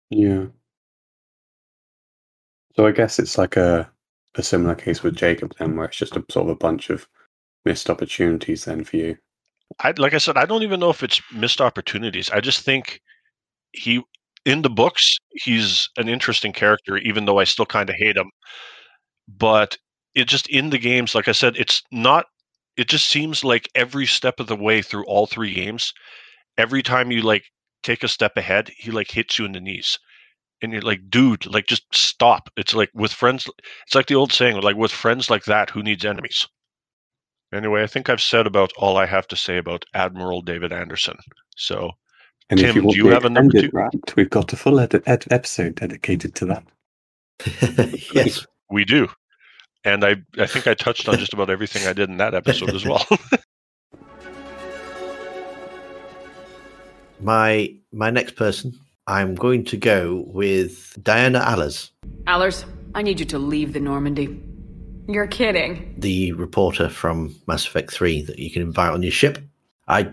Yeah. So I guess it's like a a similar case with Jacob then, where it's just a sort of a bunch of missed opportunities then for you. I like I said, I don't even know if it's missed opportunities. I just think he in the books he's an interesting character, even though I still kind of hate him. But it just in the games, like I said, it's not. It just seems like every step of the way through all three games, every time you like take a step ahead, he like hits you in the knees and you're like, dude, like just stop. It's like with friends, it's like the old saying, like with friends like that, who needs enemies? Anyway, I think I've said about all I have to say about Admiral David Anderson. So, And Tim, you do you have a number two? rant, we've got a full ed- ed- episode dedicated to that. [LAUGHS] yes. We do. And I, I think I touched on just about everything I did in that episode as well. [LAUGHS] My my next person, I'm going to go with Diana Allers, Allers, I need you to leave the Normandy. You're kidding. the reporter from Mass Effect 3 that you can invite on your ship. I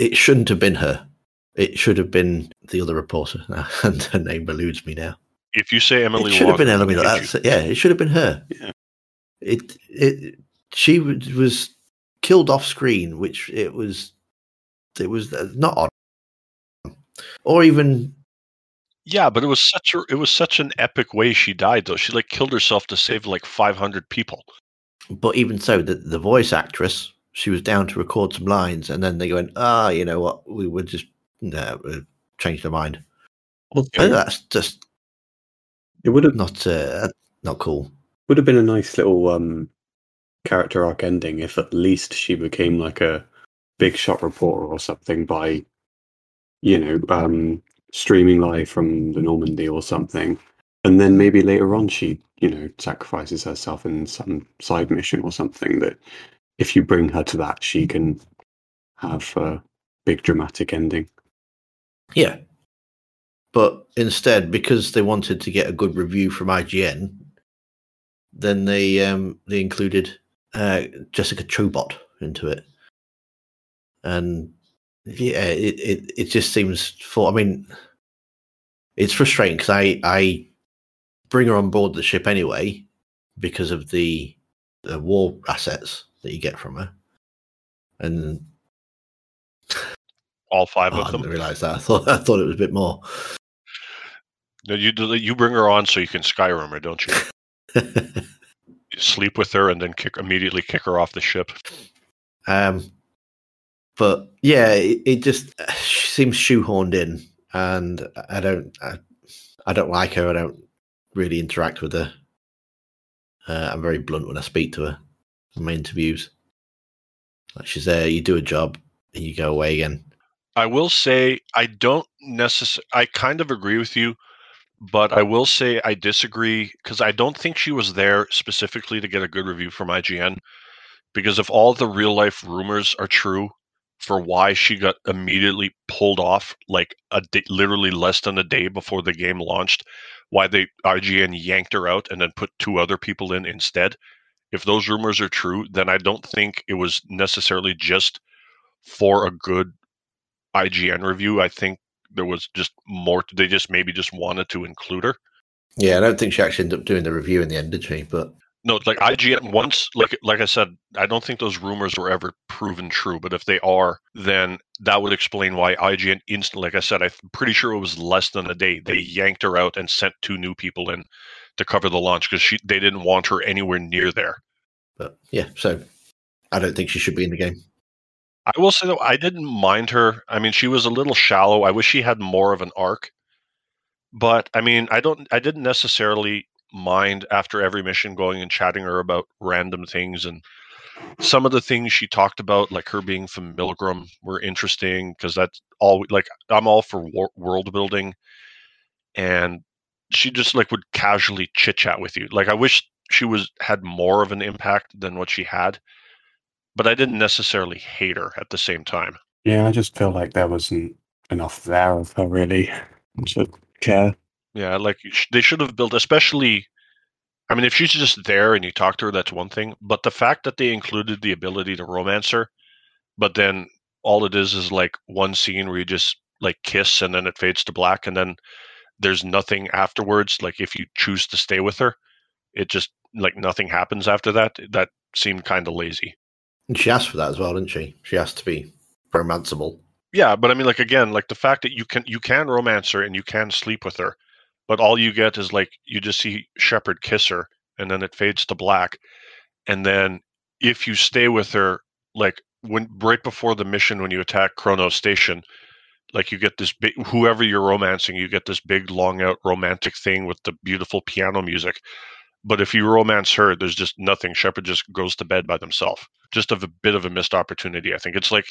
it shouldn't have been her. It should have been the other reporter, [LAUGHS] and her name eludes me now. if you say Emily it should have been Emily. That's you. yeah. It should have been her. Yeah. It it she was- was killed off screen, which it was it was not on, or even Yeah, but it was such a it was such an epic way she died though. She like killed herself to save like 500 people. but even so, the the voice actress she was down to record some lines, and then they went, ah, you know what, we would just no, we changed their mind. Well, I that's just it would have not uh, not cool. would have been a nice little um character arc ending if at least she became like a big shot reporter or something by you know um streaming live from the Normandy or something. And then maybe later on she you know sacrifices herself in some side mission or something that if you bring her to that she can have a big dramatic ending. Yeah. But instead, because they wanted to get a good review from IGN, then they um, they included uh, Jessica Chobot into it, and yeah, it, it it just seems for. I mean, it's frustrating because I I bring her on board the ship anyway because of the the war assets that you get from her, and All five oh, I of them. didn't realize that. I thought I thought it was a bit more. No, you you bring her on so you can Skyrim her, don't you? You [LAUGHS] sleep with her and then kick immediately kick her off the ship. Um, but yeah, it, it just uh, seems shoehorned in, and I don't, I, I don't like her. I don't really interact with her. Uh, I'm very blunt when I speak to her in my interviews. Like she's there, you do a job, and you go away again. I will say I don't necessarily. I kind of agree with you, but I will say I disagree because I don't think she was there specifically to get a good review from IGN. Because if all the real life rumors are true for why she got immediately pulled off, like a day, literally less than a day before the game launched, why they IGN yanked her out and then put two other people in instead. If those rumors are true, then I don't think it was necessarily just for a good IGN review. I think there was just more. They just maybe just wanted to include her. Yeah, I don't think she actually ended up doing the review in the end, did she? But No, like IGN once, like like I said, I don't think those rumors were ever proven true. But if they are, then that would explain why IGN instantly. Like I said, I'm pretty sure it was less than a day. They yanked her out and sent two new people in to cover the launch because she they didn't want her anywhere near there. but yeah, so I don't think she should be in the game. I will say though, I didn't mind her. I mean, she was a little shallow. I wish she had more of an arc. But I mean, I don't. I didn't necessarily mind after every mission going and chatting her about random things and some of the things she talked about, like her being from Milgram, were interesting because that's all. Like I'm all for wor- world building, and she just like would casually chit chat with you. Like I wish she was had more of an impact than what she had, but I didn't necessarily hate her at the same time. yeah i just feel like there wasn't enough there of her really to care Yeah, like they should have built, especially I mean, if she's just there and you talk to her, that's one thing. But the fact that they included the ability to romance her, but then all it is is like one scene where you just like kiss and then it fades to black and then there's nothing afterwards. Like if you choose to stay with her, it just like nothing happens after that. That seemed kind of lazy. And she asked for that as well, didn't she? She asked to be romanceable. Yeah, but I mean, like again, like the fact that you can you can romance her and you can sleep with her, but all you get is like you just see Shepard kiss her and then it fades to black, and then if you stay with her, like when right before the mission when you attack Cronos Station, like you get this big whoever you're romancing, you get this big long out romantic thing with the beautiful piano music. But if you romance her, there's just nothing. Shepard just goes to bed by themselves. Just of a bit of a missed opportunity. I think it's like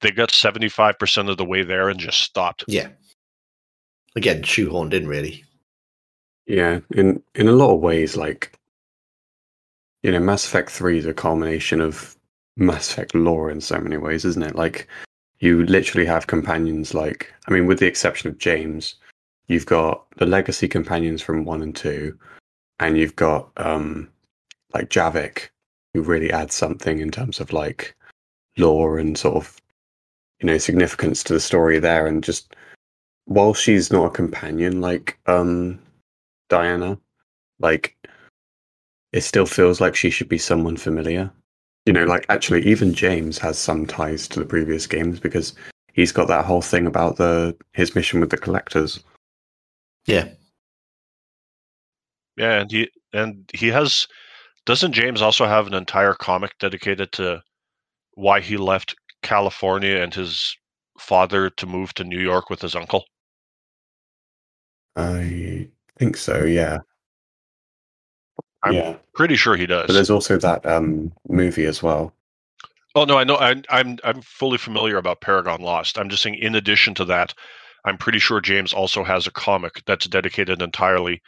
they got 75% of the way there and just stopped. Yeah. Again, shoehorned in, really. Yeah, in in a lot of ways, like you know, Mass Effect Three is a culmination of Mass Effect lore in so many ways, isn't it? Like you literally have companions like I mean, with the exception of James, you've got the legacy companions from one and two, and you've got um like Javik, who really adds something in terms of like lore and sort of you know significance to the story there and just while she's not a companion like um Diana like it still feels like she should be someone familiar you know like actually even James has some ties to the previous games because he's got that whole thing about the his mission with the collectors Yeah. Yeah, and he and he has doesn't James also have an entire comic dedicated to why he left California and his father to move to New York with his uncle? I think so yeah I'm yeah pretty sure he does. but there's also that um movie as well Oh no, I know. I, I'm I'm fully familiar about Paragon Lost. I'm just saying, in addition to that, I'm pretty sure James also has a comic that's dedicated entirely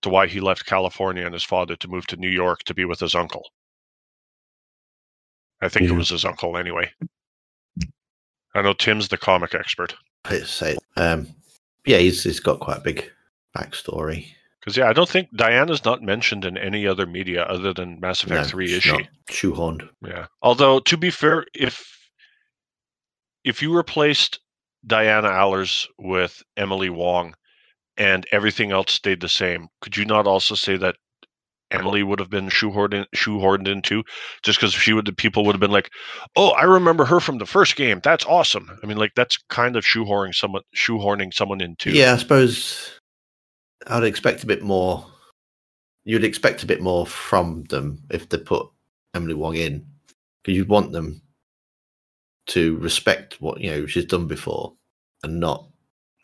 to why he left California and his father to move to New York to be with his uncle. I think it was his uncle anyway. I know Tim's the comic expert Let's say, um, yeah, he's he's got quite a big backstory. because yeah, I don't think Diana's not mentioned in any other media other than Mass Effect No, Three, is she? Shoehorned. Yeah. Although to be fair, if if you replaced Diana Allers with Emily Wong and everything else stayed the same, could you not also say that Emily would have been shoehorned in, shoehorned in too? Just because she would, the people would have been like, "Oh, I remember her from the first game. That's awesome." I mean, like that's kind of shoehorning someone shoehorning someone in too. Yeah, I suppose I'd expect a bit more. You'd expect a bit more from them if they put Emily Wong in, because you'd want them to respect what you know she's done before, and not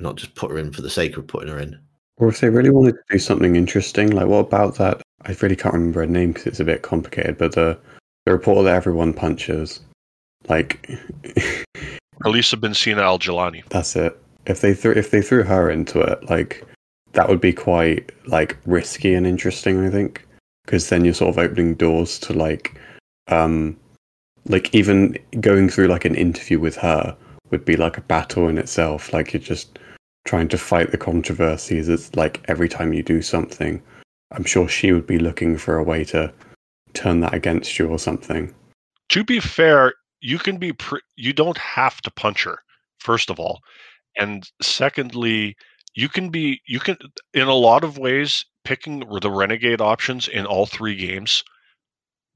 not just put her in for the sake of putting her in. Or if they really wanted to do something interesting, like what about that? I really can't remember her name because it's a bit complicated. But the the reporter that everyone punches, like [LAUGHS] Khalisah Bint Sinan al-Jilani. that's it. If they threw if they threw her into it, like that would be quite like risky and interesting. I think because then you're sort of opening doors to like, um, like even going through like an interview with her would be like a battle in itself. Like you're just trying to fight the controversies. It's like every time you do something, I'm sure she would be looking for a way to turn that against you or something. to be fair, you can be pre- you don't have to punch her first of all, and secondly, you can be you can in a lot of ways picking the renegade options in all three games.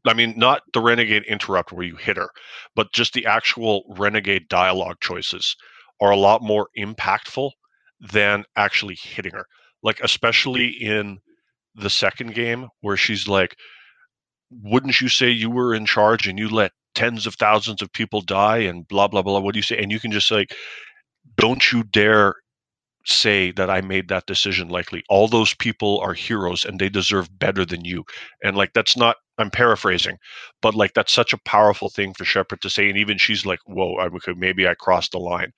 I mean, not the renegade interrupt where you hit her, but just the actual renegade dialogue choices are a lot more impactful than actually hitting her. Like especially in the second game where she's like wouldn't you say you were in charge and you let tens of thousands of people die and blah blah blah what do you say and you can just like don't you dare say that i made that decision likely all those people are heroes and they deserve better than you. And like that's not i'm paraphrasing but like that's such a powerful thing for shepard to say and even she's like whoa I, maybe i crossed the line.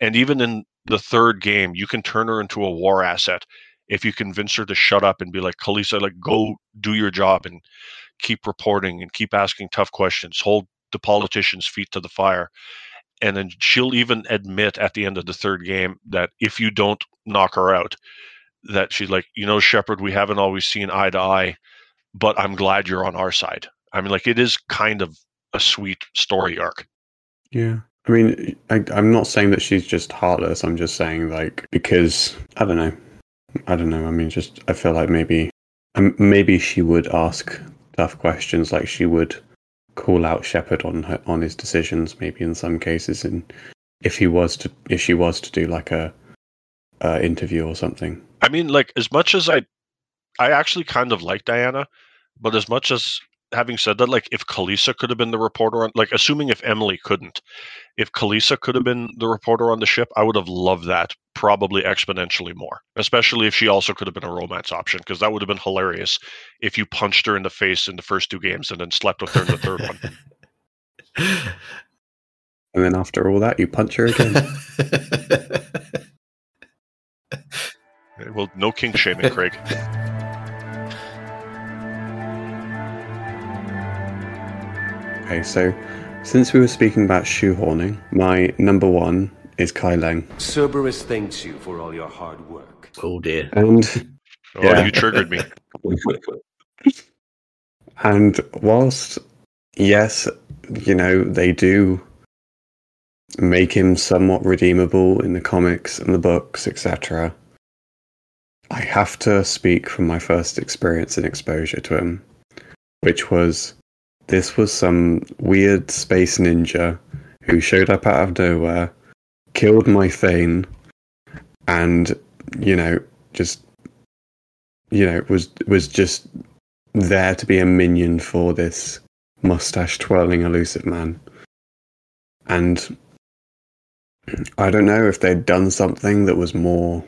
And even in the third game you can turn her into a war asset if you convince her to shut up and be like khalisah like go do your job and keep reporting and keep asking tough questions, hold the politicians' feet to the fire. And then she'll even admit at the end of the third game that if you don't knock her out, that she's like, you know, Shepard, we haven't always seen eye to eye, but I'm glad you're on our side. I mean, like it is kind of a sweet story arc. Yeah. I mean, I, I'm not saying that she's just heartless. I'm just saying, like, because I don't know. I don't know. I mean, just I feel like maybe, um, maybe she would ask tough questions, like she would call out Shepard on her on his decisions. Maybe in some cases, and if he was to, if she was to do like a, a interview or something. I mean, like as much as I, I actually kind of like Diana, but as much as having said that, like if Khalisah could have been the reporter on, like assuming if Emily couldn't, if Khalisah could have been the reporter on the ship, I would have loved that probably exponentially more. Especially if she also could have been a romance option, because that would have been hilarious if you punched her in the face in the first two games and then slept with her in the third one. [LAUGHS] And then after all that, you punch her again. [LAUGHS] well, no king shaming, Kraig. [LAUGHS] Okay, so since we were speaking about shoehorning, my number one is Kai Leng. Cerberus thanks you for all your hard work. Oh dear. And Oh, yeah. you triggered me. [LAUGHS] and whilst, yes, you know, they do make him somewhat redeemable in the comics and the books, etc., I have to speak from my first experience and exposure to him, which was this was some weird space ninja who showed up out of nowhere, killed my Thane, and you know, just you know, was was just there to be a minion for this mustache twirling Illusive Man. And I don't know if they'd done something that was more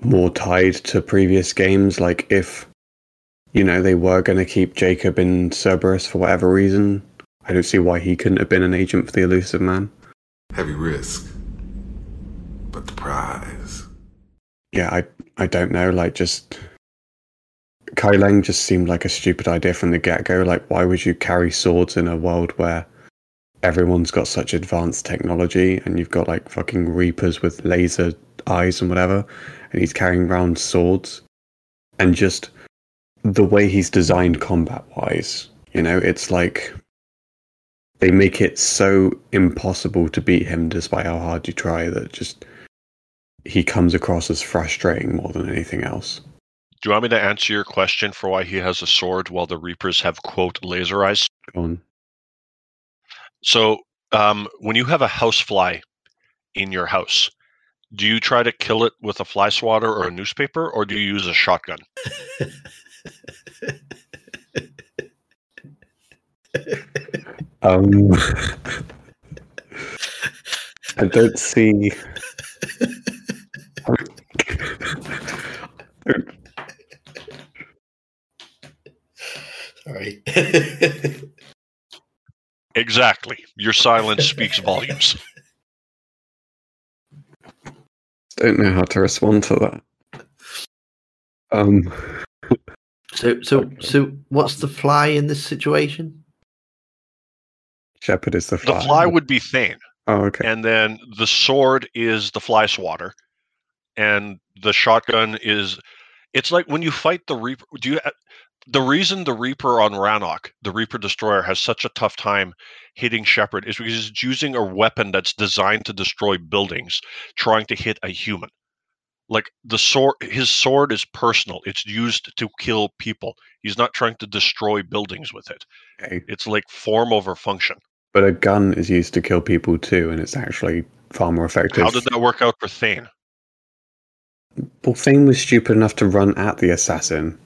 more tied to previous games, like if you know, they were going to keep Jacob in Cerberus for whatever reason. I don't see why he couldn't have been an agent for the Illusive Man. Heavy risk, but the prize. Yeah, I I don't know. Like, just Kai Leng just seemed like a stupid idea from the get go. Like, why would you carry swords in a world where everyone's got such advanced technology and you've got like fucking reapers with laser eyes and whatever, and he's carrying around swords and just the way he's designed combat wise, you know, it's like they make it so impossible to beat him despite how hard you try that just he comes across as frustrating more than anything else. Do you want me to answer your question for why he has a sword while the Reapers have quote laser eyes? Go on. So um, when you have a housefly in your house, do you try to kill it with a fly swatter or a newspaper, or do you use a shotgun? [LAUGHS] um, I don't see. Sorry. exactly. Your silence speaks volumes. Don't know how to respond to that. Um. So, so, so, what's the fly in this situation? Shepard is the fly. The fly would be Thane. Oh, okay. And then the sword is the fly swatter, and the shotgun is. It's like when you fight the Reaper. Do you? Uh, the reason the Reaper on Rannoch, the Reaper Destroyer, has such a tough time hitting Shepard is because it's using a weapon that's designed to destroy buildings, trying to hit a human like the sword his sword is personal it's used to kill people he's not trying to destroy buildings with it. Okay. it's like form over function. But a gun is used to kill people too and it's actually far more effective. How did that work out for thane? Well thane was stupid enough to run at the assassin.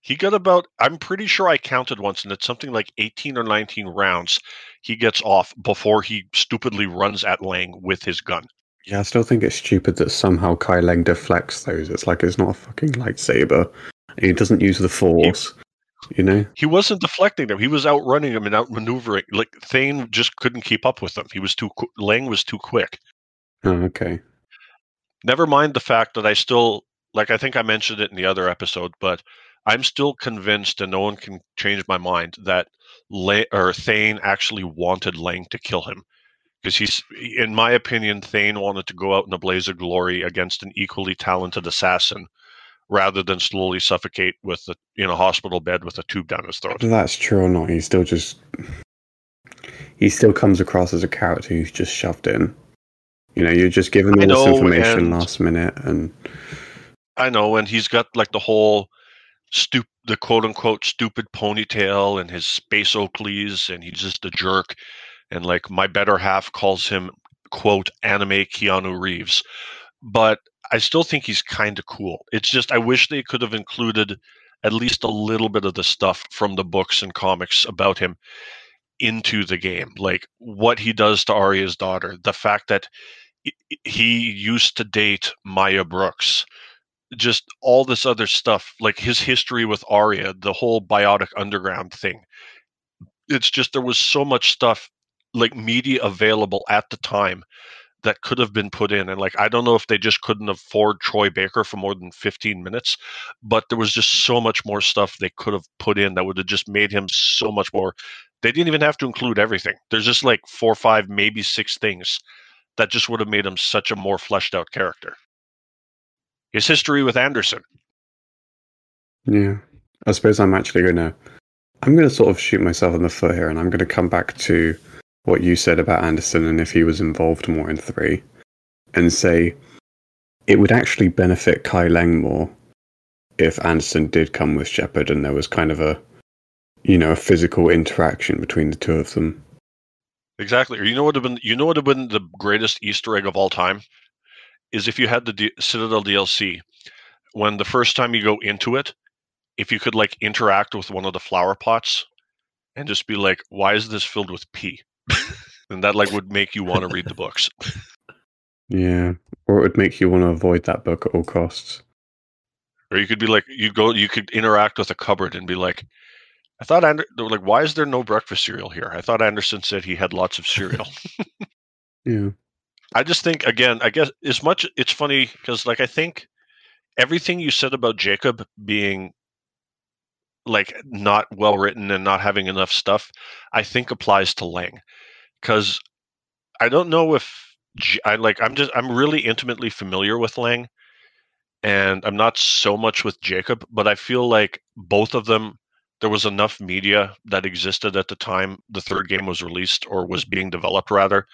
He got about i'm pretty sure i counted once and it's something like 18 or 19 rounds he gets off before he stupidly runs at lang with his gun yeah, I still think it's stupid that somehow Kai Leng deflects those. It's like it's not a fucking lightsaber. He doesn't use the force. He, you know? He wasn't deflecting them. He was outrunning them and outmaneuvering. Like Thane just couldn't keep up with them. He was too Lang was too quick. Oh, okay. Never mind the fact that I still like I think I mentioned it in the other episode, but I'm still convinced and no one can change my mind that Le- or Thane actually wanted Lang to kill him because he's, in my opinion, Thane wanted to go out in a blaze of glory against an equally talented assassin, rather than slowly suffocate with a, in a hospital bed with a tube down his throat. Whether that's true or not, he still just he still comes across as a character who's just shoved in. You know, you're just given all this information last minute, and I know, and he's got like the whole stup the quote unquote stupid ponytail and his space Oakleys, and he's just a jerk. And like my better half calls him quote anime Keanu Reeves, but I still think he's kind of cool. It's just I wish they could have included at least a little bit of the stuff from the books and comics about him into the game, like what he does to Aria's daughter, the fact that he used to date Maya Brooks just all this other stuff, like his history with Aria, the whole biotic underground thing. It's just there was so much stuff like media available at the time that could have been put in. And like I don't know if they just couldn't afford Troy Baker for more than 15 minutes, but there was just so much more stuff they could have put in that would have just made him so much more. They didn't even have to include everything. There's just like four, five, maybe six things that just would have made him such a more fleshed out character. His history with Anderson. yeah, I suppose I'm actually gonna I'm gonna sort of shoot myself in the foot here, and I'm gonna come back to what you said about Anderson and if he was involved more in three, and say it would actually benefit Kai Lang more if Anderson did come with Shepard and there was kind of a you know a physical interaction between the two of them. Exactly. Or you know what would have been you know what would have been the greatest Easter egg of all time is if you had the D- Citadel DLC when the first time you go into it, if you could like interact with one of the flower pots and just be like, "Why is this filled with pee?" [LAUGHS] and that like would make you want to read the books. [LAUGHS] Yeah, or it would make you want to avoid that book at all costs. Or you could be like, you go, you could interact with a cupboard and be like, "I thought Ander- like, why is there no breakfast cereal here? I thought Anderson said he had lots of cereal." [LAUGHS] Yeah. I just think again, I guess as much it's funny because like I think everything you said about Jacob being like not well written and not having enough stuff, I think applies to Lang because I don't know if I like I'm just I'm really intimately familiar with Lang and I'm not so much with Jacob, but I feel like both of them there was enough media that existed at the time the third game was released or was being developed rather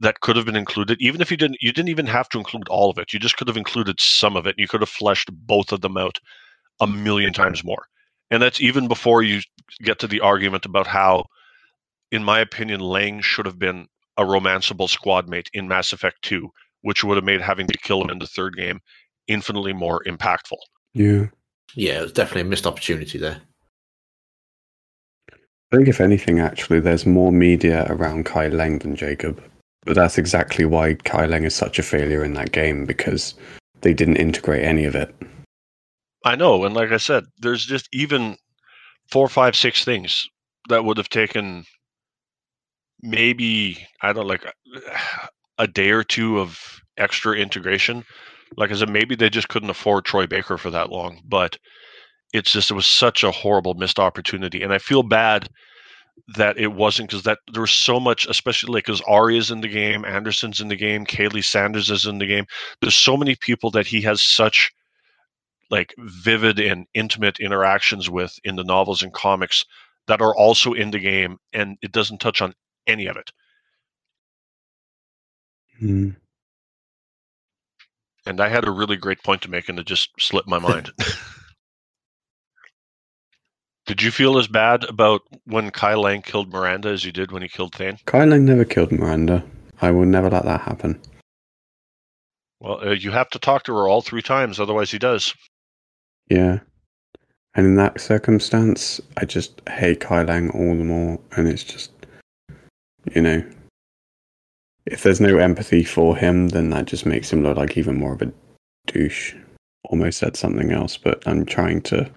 that could have been included even if you didn't you didn't even have to include all of it you just could have included some of it you could have fleshed both of them out a million times more and that's even before you get to the argument about how in my opinion lang should have been a romanceable squad mate in mass effect 2 which would have made having to kill him in the third game infinitely more impactful Yeah. Yeah, it was definitely a missed opportunity there. I think if anything, actually, there's more media around Kai Lang than Jacob. But that's exactly why Kai Lang is such a failure in that game because they didn't integrate any of it. I know, and like I said, there's just even four, five, six things that would have taken maybe I don't like a day or two of extra integration. Like I said, maybe they just couldn't afford Troy Baker for that long, but it's just it was such a horrible missed opportunity, and I feel bad that it wasn't because that there was so much, especially like because Aria's in the game, Anderson's in the game, Kahlee Sanders is in the game. There's so many people that he has such like vivid and intimate interactions with in the novels and comics that are also in the game and it doesn't touch on any of it Hmm. and i had a really great point to make and it just slipped my mind [LAUGHS] did you feel as bad about when kai lang killed miranda as you did when he killed thane Kai Lang never killed Miranda. I will never let that happen. well uh, you have to talk to her all three times otherwise he does Yeah. And in that circumstance, I just hate Kai Lang all the more. And it's just, you know, if there's no empathy for him, then that just makes him look like even more of a douche. Almost said something else, but I'm trying to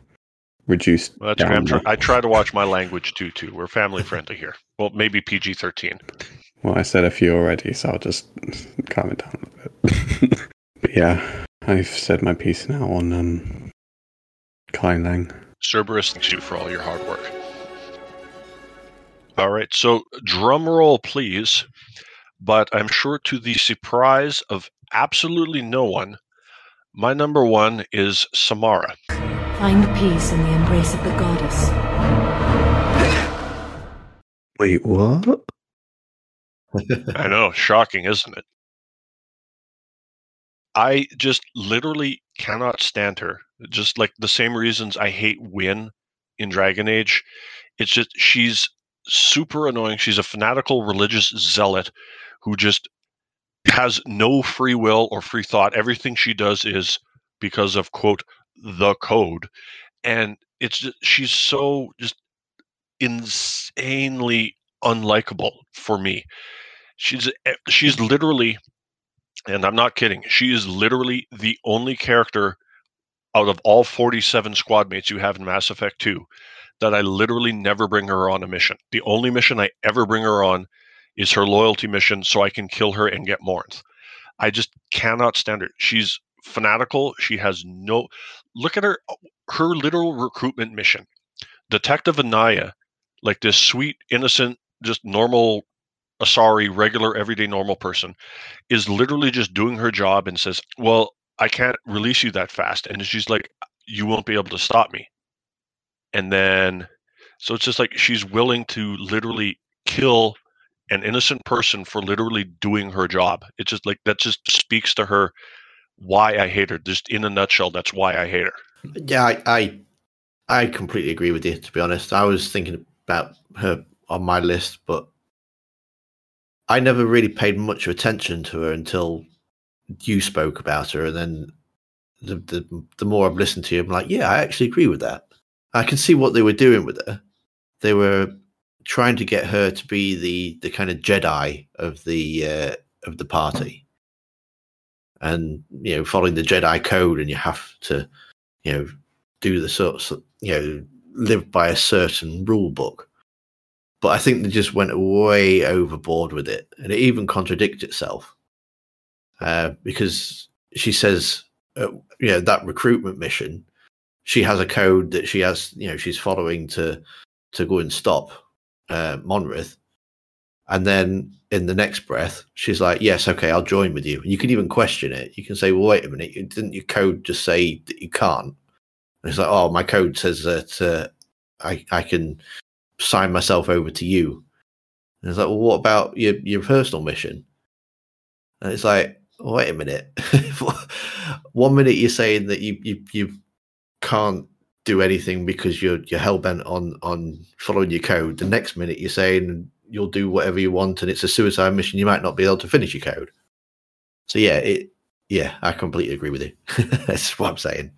reduce. well, that's okay. I'm try- i try to watch my language too too we're family friendly here well maybe pg-13 Well, I said a few already, so I'll just [LAUGHS] calm it down a bit. [LAUGHS] but yeah, I've said my piece now on um, Kai Lang. Cerberus thanks you for all your hard work. All right, so drum roll, please. But I'm sure to the surprise of absolutely no one, My number one is Samara. Find peace in the embrace of the goddess. Wait, what? [LAUGHS] I know, shocking, isn't it? I just literally cannot stand her. Just like the same reasons I hate Wynne in Dragon Age. It's just she's super annoying. She's a fanatical religious zealot who just has no free will or free thought. Everything she does is because of quote the code, and it's just, she's so just insanely unlikable for me. She's eh, she's literally, and I'm not kidding. She is literally the only character out of all 47 squad mates you have in Mass Effect 2 that I literally never bring her on a mission. The only mission I ever bring her on is her loyalty mission so I can kill her and get Morinth. I just cannot stand her. She's fanatical. She has no look at her her literal recruitment mission. Detective Anaya, like this sweet, innocent, just normal Asari, regular, everyday, normal person, is literally just doing her job and says, Well, I can't release you that fast. And she's like, You won't be able to stop me. And then, so it's just like she's willing to literally kill an innocent person for literally doing her job. It's just like that just speaks to her why I hate her. Just in a nutshell, that's why I hate her. Yeah, I, I, I completely agree with you. To be honest, I was thinking about her on my list, but I never really paid much attention to her until you spoke about her, and then the the, the more I've listened to you, I'm like, yeah, I actually agree with that. I can see what they were doing with her. They were trying to get her to be the the kind of Jedi of the uh, of the party, and you know, following the Jedi code, and you have to, you know, do the sorts, of, you know, live by a certain rule book. But I think they just went way overboard with it, and it even contradicts itself uh, because she says, uh, you know, that recruitment mission, she has a code that she has, you know, she's following to to go and stop uh, Morinth. And then in the next breath, she's like, "Yes, okay, I'll join with you." And you can even question it. You can say, "Well, wait a minute, didn't your code just say that you can't?" And it's like, "Oh, my code says that uh, I I can sign myself over to you." And it's like, "Well, what about your your personal mission?" And it's like, "Wait a minute. [LAUGHS] One minute you're saying that you you you can't do anything because you're you're hell bent on on following your code. The next minute you're saying you'll do whatever you want and it's a suicide mission. You might not be able to finish your code. So yeah, it yeah, I completely agree with you. [LAUGHS] That's what I'm saying.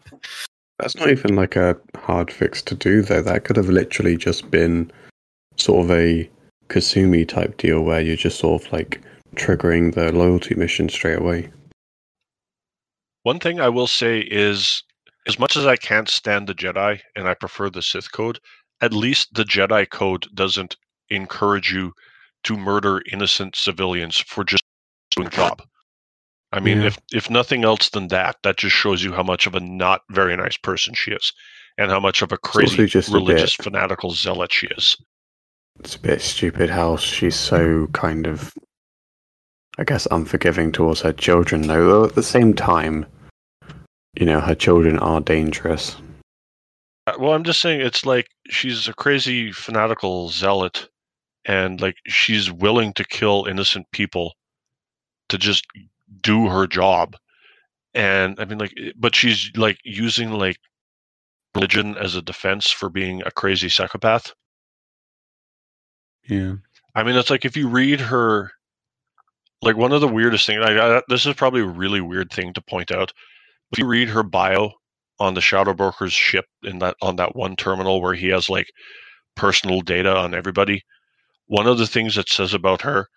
That's not even like a hard fix to do though. That could have literally just been sort of a Kasumi type deal where you're just sort of like triggering the loyalty mission straight away. One thing I will say is as much as I can't stand the Jedi and I prefer the Sith code, at least the Jedi code doesn't encourage you to murder innocent civilians for just doing a job. I mean, Yeah. if if nothing else than that, that just shows you how much of a not very nice person she is, and how much of a crazy a religious bit- fanatical zealot she is. It's a bit stupid how she's so kind of, I guess, unforgiving towards her children, though. Though At the same time, you know, her children are dangerous. Uh, Well, I'm just saying it's like she's a crazy fanatical zealot, and like she's willing to kill innocent people to just do her job. And I mean, like, eh, but she's like using like religion as a defense for being a crazy psychopath. Yeah. I mean, it's like if you read her, like one of the weirdest things. I, I, this is probably a really weird thing to point out. If you read her bio on the Shadow Broker's ship in that on that one terminal where he has like personal data on everybody, one of the things that says about her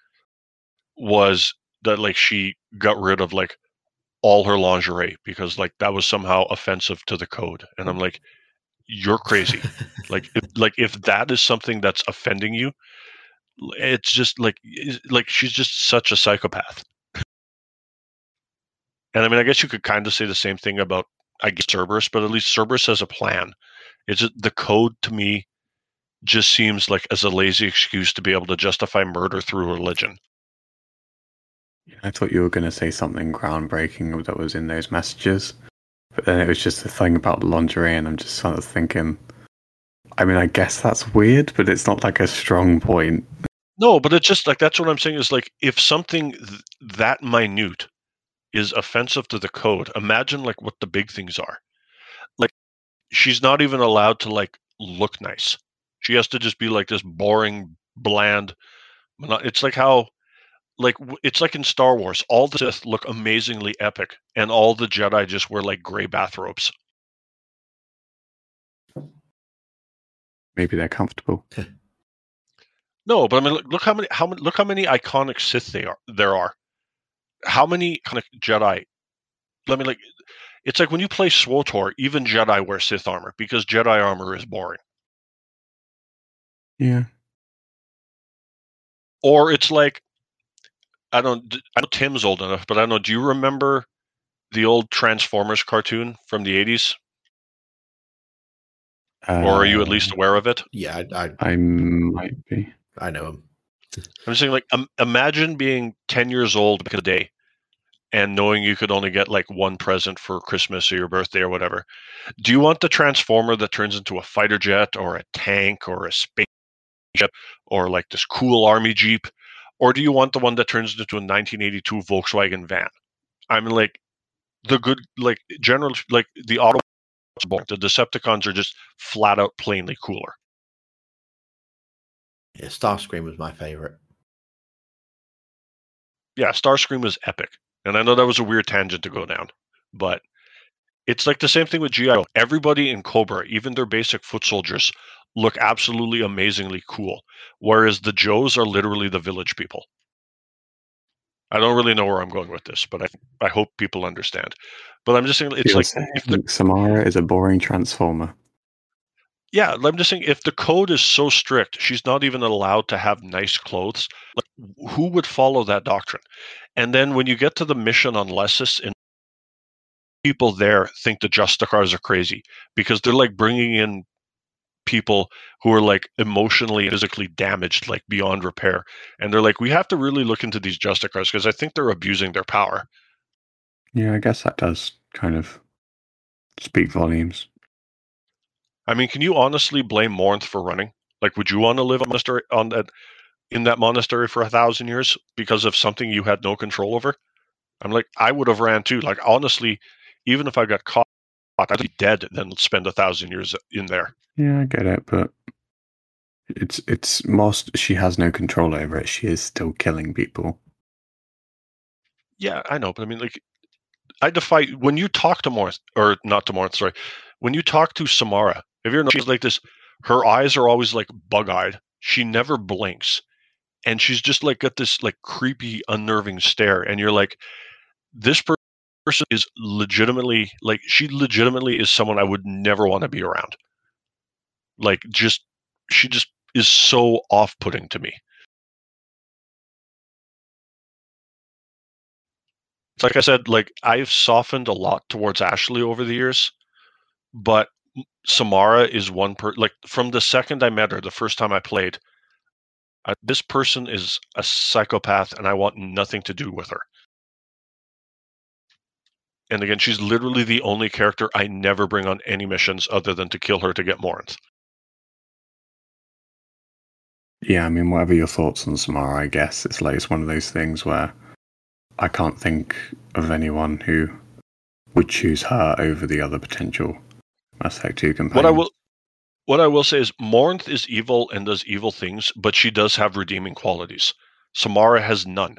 was that like she got rid of like all her lingerie because like that was somehow offensive to the code, and I'm like, you're crazy. like if, [LAUGHS] like if that is something that's offending you it's just like like she's just such a psychopath. And i mean i guess you could kind of say the same thing about i guess cerberus but at least cerberus has a plan. It's just the code to me just seems like as a lazy excuse to be able to justify murder through religion I thought you were going to say something groundbreaking that was in those messages. But then it was just the thing about lingerie, and I'm just sort of thinking. I mean, I guess that's weird, but it's not like a strong point. No, but it's just like that's what I'm saying is like if something th- that minute is offensive to the code, imagine like what the big things are. Like she's not even allowed to like look nice. She has to just be like this boring, bland. It's like how, like it's like in Star Wars, all the Sith look amazingly epic, and all the Jedi just wear like gray bathrobes. Maybe they're comfortable. No, but I mean, look, look how many how many look how many iconic Sith they are there are. How many kind of Jedi? Let me like. It's like when you play SWTOR, even Jedi wear Sith armor because Jedi armor is boring. Yeah. Or it's like, I don't. I know Tim's old enough, but I don't know. Do you remember the old Transformers cartoon from the eighties, or are you at least aware of it? Yeah, I, I, I might be. I know him. I'm just saying, like, um, imagine being 10 years old back in the day and knowing you could only get like one present for Christmas or your birthday or whatever. Do you want the Transformer that turns into a fighter jet or a tank or a spaceship or like this cool army Jeep? Or do you want the one that turns into a 1982 Volkswagen van? I mean, like, the good, like, general, like, the auto, the Decepticons are just flat out plainly cooler. Yeah, Starscream was my favorite. yeah, Starscream was epic. And I know that was a weird tangent to go down, but it's like the same thing with G.I. Joe. Everybody in Cobra, even their basic foot soldiers, look absolutely amazingly cool. Whereas the Joes are literally the village people. I don't really know where I'm going with this, but I I hope people understand. But I'm just saying it's You're like saying if the Samara is a boring transformer. yeah, I'm just saying if the code is so strict, she's not even allowed to have nice clothes. Like, who would follow that doctrine? And then when you get to the mission on Lesuss, and people there think the Justicars are crazy because they're like bringing in people who are like emotionally, physically damaged, like beyond repair, and they're like, we have to really look into these Justicars because I think they're abusing their power. Yeah, I guess that does kind of speak volumes. I mean, can you honestly blame Morinth for running? Like, would you want to live on monastery on that in that monastery for a thousand years because of something you had no control over? I'm like, I would have ran too. Like, honestly, even if I got caught, I'd be dead than spend a thousand years in there. Yeah, I get it, but it's it's most she has no control over it. She is still killing people. Yeah, I know, but I mean, like, I defy when you talk to Morinth, or not to Morinth, sorry, when you talk to Samara. Have you ever noticed she's like this? Her eyes are always like bug-eyed. She never blinks, and she's just like got this like creepy, unnerving stare. And you're like, this per- person is legitimately like she legitimately is someone I would never want to be around. Like, just she just is so off-putting to me. Like I said, like I've softened a lot towards Ashley over the years, but Samara is one per like from the second I met her, the first time I played, this person is a psychopath, and I want nothing to do with her. And again, she's literally the only character I never bring on any missions other than to kill her to get Morinth. Yeah, I mean, whatever your thoughts on Samara, I guess it's like it's one of those things where I can't think of anyone who would choose her over the other potential Mass Effect 2 companions. What I will what I will say is Morinth is evil and does evil things, but she does have redeeming qualities. Samara has none.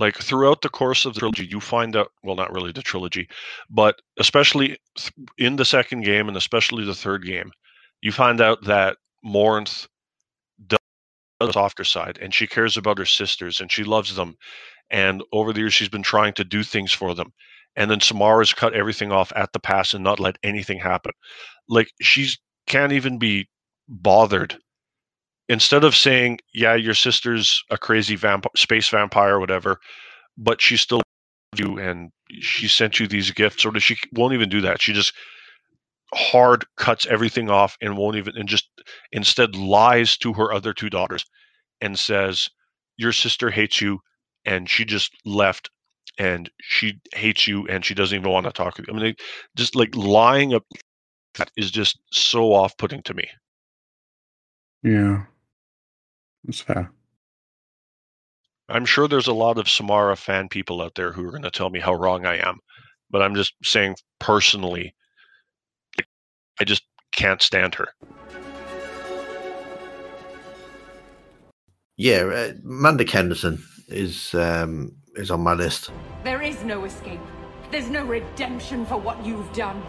Like throughout the course of the trilogy, you find out well, not really the trilogy, but especially in the second game and especially the third game, you find out that Morinth does the softer side and she cares about her sisters and she loves them. And over the years, she's been trying to do things for them. And then Samara's cut everything off at the pass and not let anything happen. Like she's can't even be bothered. Instead of saying, "Yeah, your sister's a crazy vamp- space vampire or whatever," but she still you and she sent you these gifts, or she won't even do that. She just hard cuts everything off and won't even and just instead lies to her other two daughters and says, "Your sister hates you," and she just left and she hates you and she doesn't even want to talk with you. I mean, just like lying up that is just so off-putting to me. Yeah. That's fair. I'm sure there's a lot of Samara fan people out there who are going to tell me how wrong I am, but I'm just saying personally, I just can't stand her. Yeah, uh, Amanda Kenson is um, is on my list There is no escape. There's no redemption for what you've done.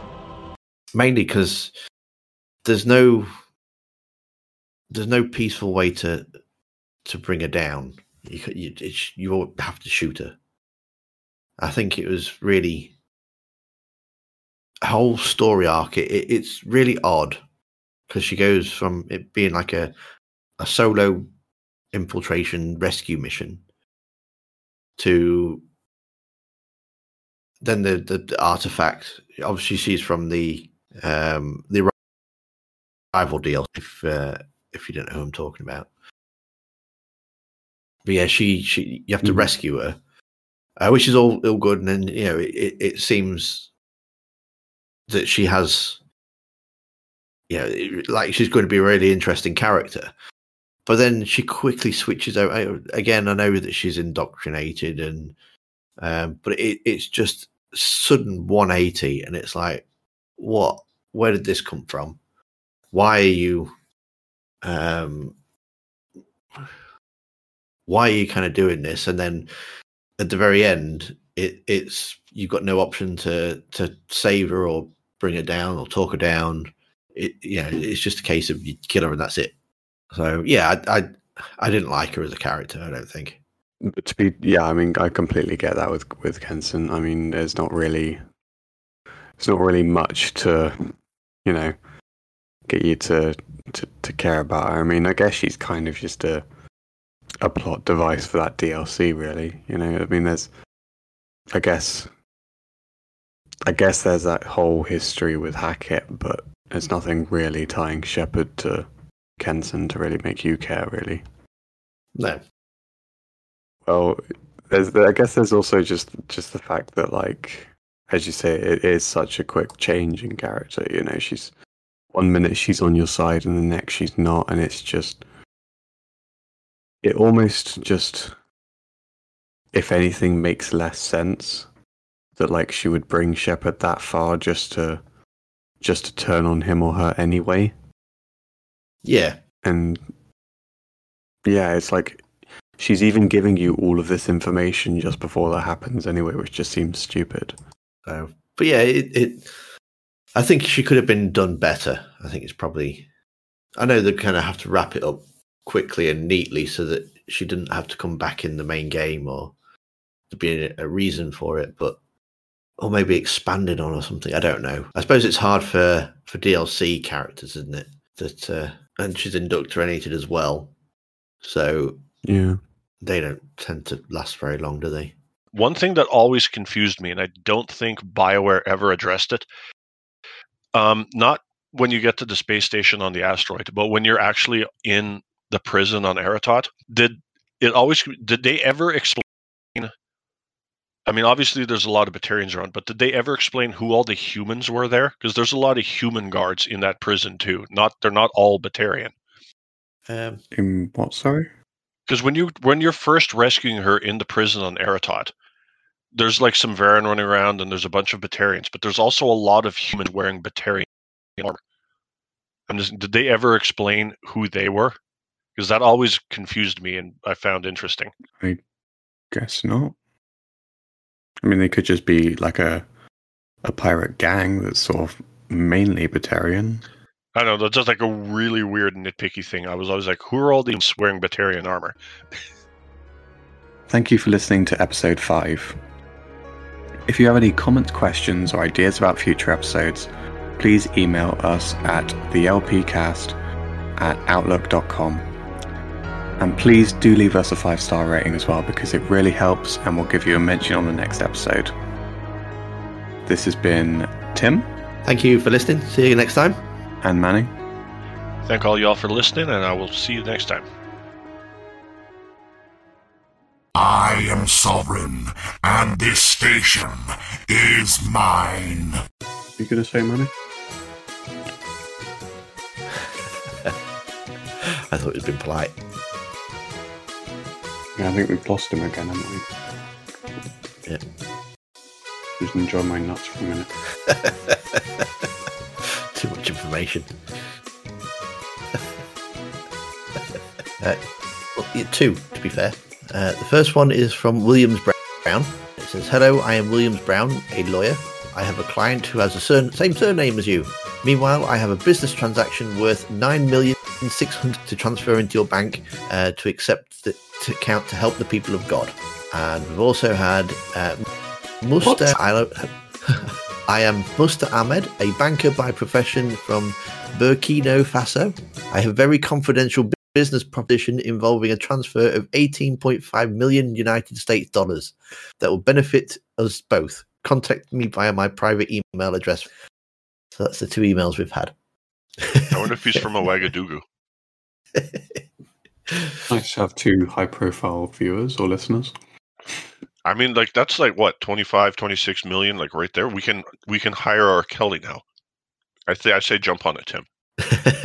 mainly because there's no there's no peaceful way to to bring her down. You you, you have to shoot her. I think it was really a whole story arc. It, it, it's really odd because she goes from it being like a a solo infiltration rescue mission to then the, the the artifact. Obviously, she's from the um the Arrival deal. If uh, if you don't know who I'm talking about, but yeah, she she you have to rescue her, uh, which is all all good. And then you know it, it, it seems that she has, you know, it- like she's going to be a really interesting character. But then she quickly switches out. I- Again, I know that she's indoctrinated, and um, but it, it's just sudden 180, and it's like, what? Where did this come from? Why are you? Um, why are you kind of doing this? And then at the very end, it, it's you've got no option to to save her or bring her down or talk her down. It, you know, it's just a case of you kill her and that's it. So yeah, I I, I didn't like her as a character. I don't think. But to be, yeah, I mean, I completely get that with with Kenson. I mean, there's not really, there's not really much to, you know, get you to to to care about her. I mean, I guess she's kind of just a a plot device for that DLC, really. You know, I mean, there's, I guess, I guess there's that whole history with Hackett, but there's nothing really tying Shepard to Kenson to really make you care, really. No. Well, there's I guess there's also just just the fact that like as you say, it is such a quick change in character. You know, she's one minute she's on your side and the next she's not, and it's just it almost just if anything makes less sense that like she would bring Shepard that far just to just to turn on him or her anyway. Yeah. And yeah, it's like she's even giving you all of this information just before that happens anyway, which just seems stupid. So, but yeah, it, it. I think she could have been done better. I think it's probably. I know they kind of have to wrap it up quickly and neatly so that she didn't have to come back in the main game or to be a, a reason for it, but or maybe expanded on or something. I don't know. I suppose it's hard for for DLC characters, isn't it? That uh, and she's indoctrinated as well, so Yeah. they don't tend to last very long, do they? One thing that always confused me, and I don't think BioWare ever addressed it, um, not when you get to the space station on the asteroid, but when you're actually in the prison on Aratoht, did it always did they ever explain I mean, obviously there's a lot of Batarians around, but did they ever explain who all the humans were there? Because there's a lot of human guards in that prison too. Not they're not all Batarian. Um, In what? Sorry. Because when you when you're first rescuing her in the prison on Aratoht, there's like some varren running around and there's a bunch of Batarians, but there's also a lot of humans wearing Batarian armor. I'm just did they ever explain who they were? Because that always confused me and I found interesting. I guess not. I mean, they could just be like a a pirate gang that's sort of mainly Batarian. I don't know, that's just like a really weird nitpicky thing. I was always like, who are all these wearing Batarian armor? Thank you for listening to episode 5. If you have any comments, questions, or ideas about future episodes, please email us at thelpcast at outlook.com. And please do leave us a five star rating as well because it really helps and we'll give you a mention on the next episode. This has been Tim Thank you for listening. See you next time. and Manning. Thank all y'all for listening, and I will see you next time. I am sovereign, and this station is mine. You gonna say money? [LAUGHS] I thought it was been polite. Yeah, I think we've lost him again, haven't we? Yeah. Just enjoy my nuts for a minute. [LAUGHS] Too much information. [LAUGHS] uh, well, yeah, two, to be fair. Uh, the first one is from Williams Brown. It says, Hello, I am Williams Brown, a lawyer. I have a client who has the sur- same surname as you. Meanwhile, I have a business transaction worth nine million six hundred to transfer into your bank uh, to accept the to account to help the people of God. And we've also had uh, Musta. I, [LAUGHS] I am Musta Ahmed, a banker by profession from Burkina Faso. I have very confidential business proposition involving a transfer of 18.5 million United States dollars that will benefit us both. Contact me via my private email address. So that's the two emails we've had. I wonder if he's from a Ouagadougou. [LAUGHS] Nice to have two high profile viewers or listeners. I mean, like that's like what 25, 26 million, like right there. We can we can hire our Kelly now. I say I say jump on it, Tim. [LAUGHS]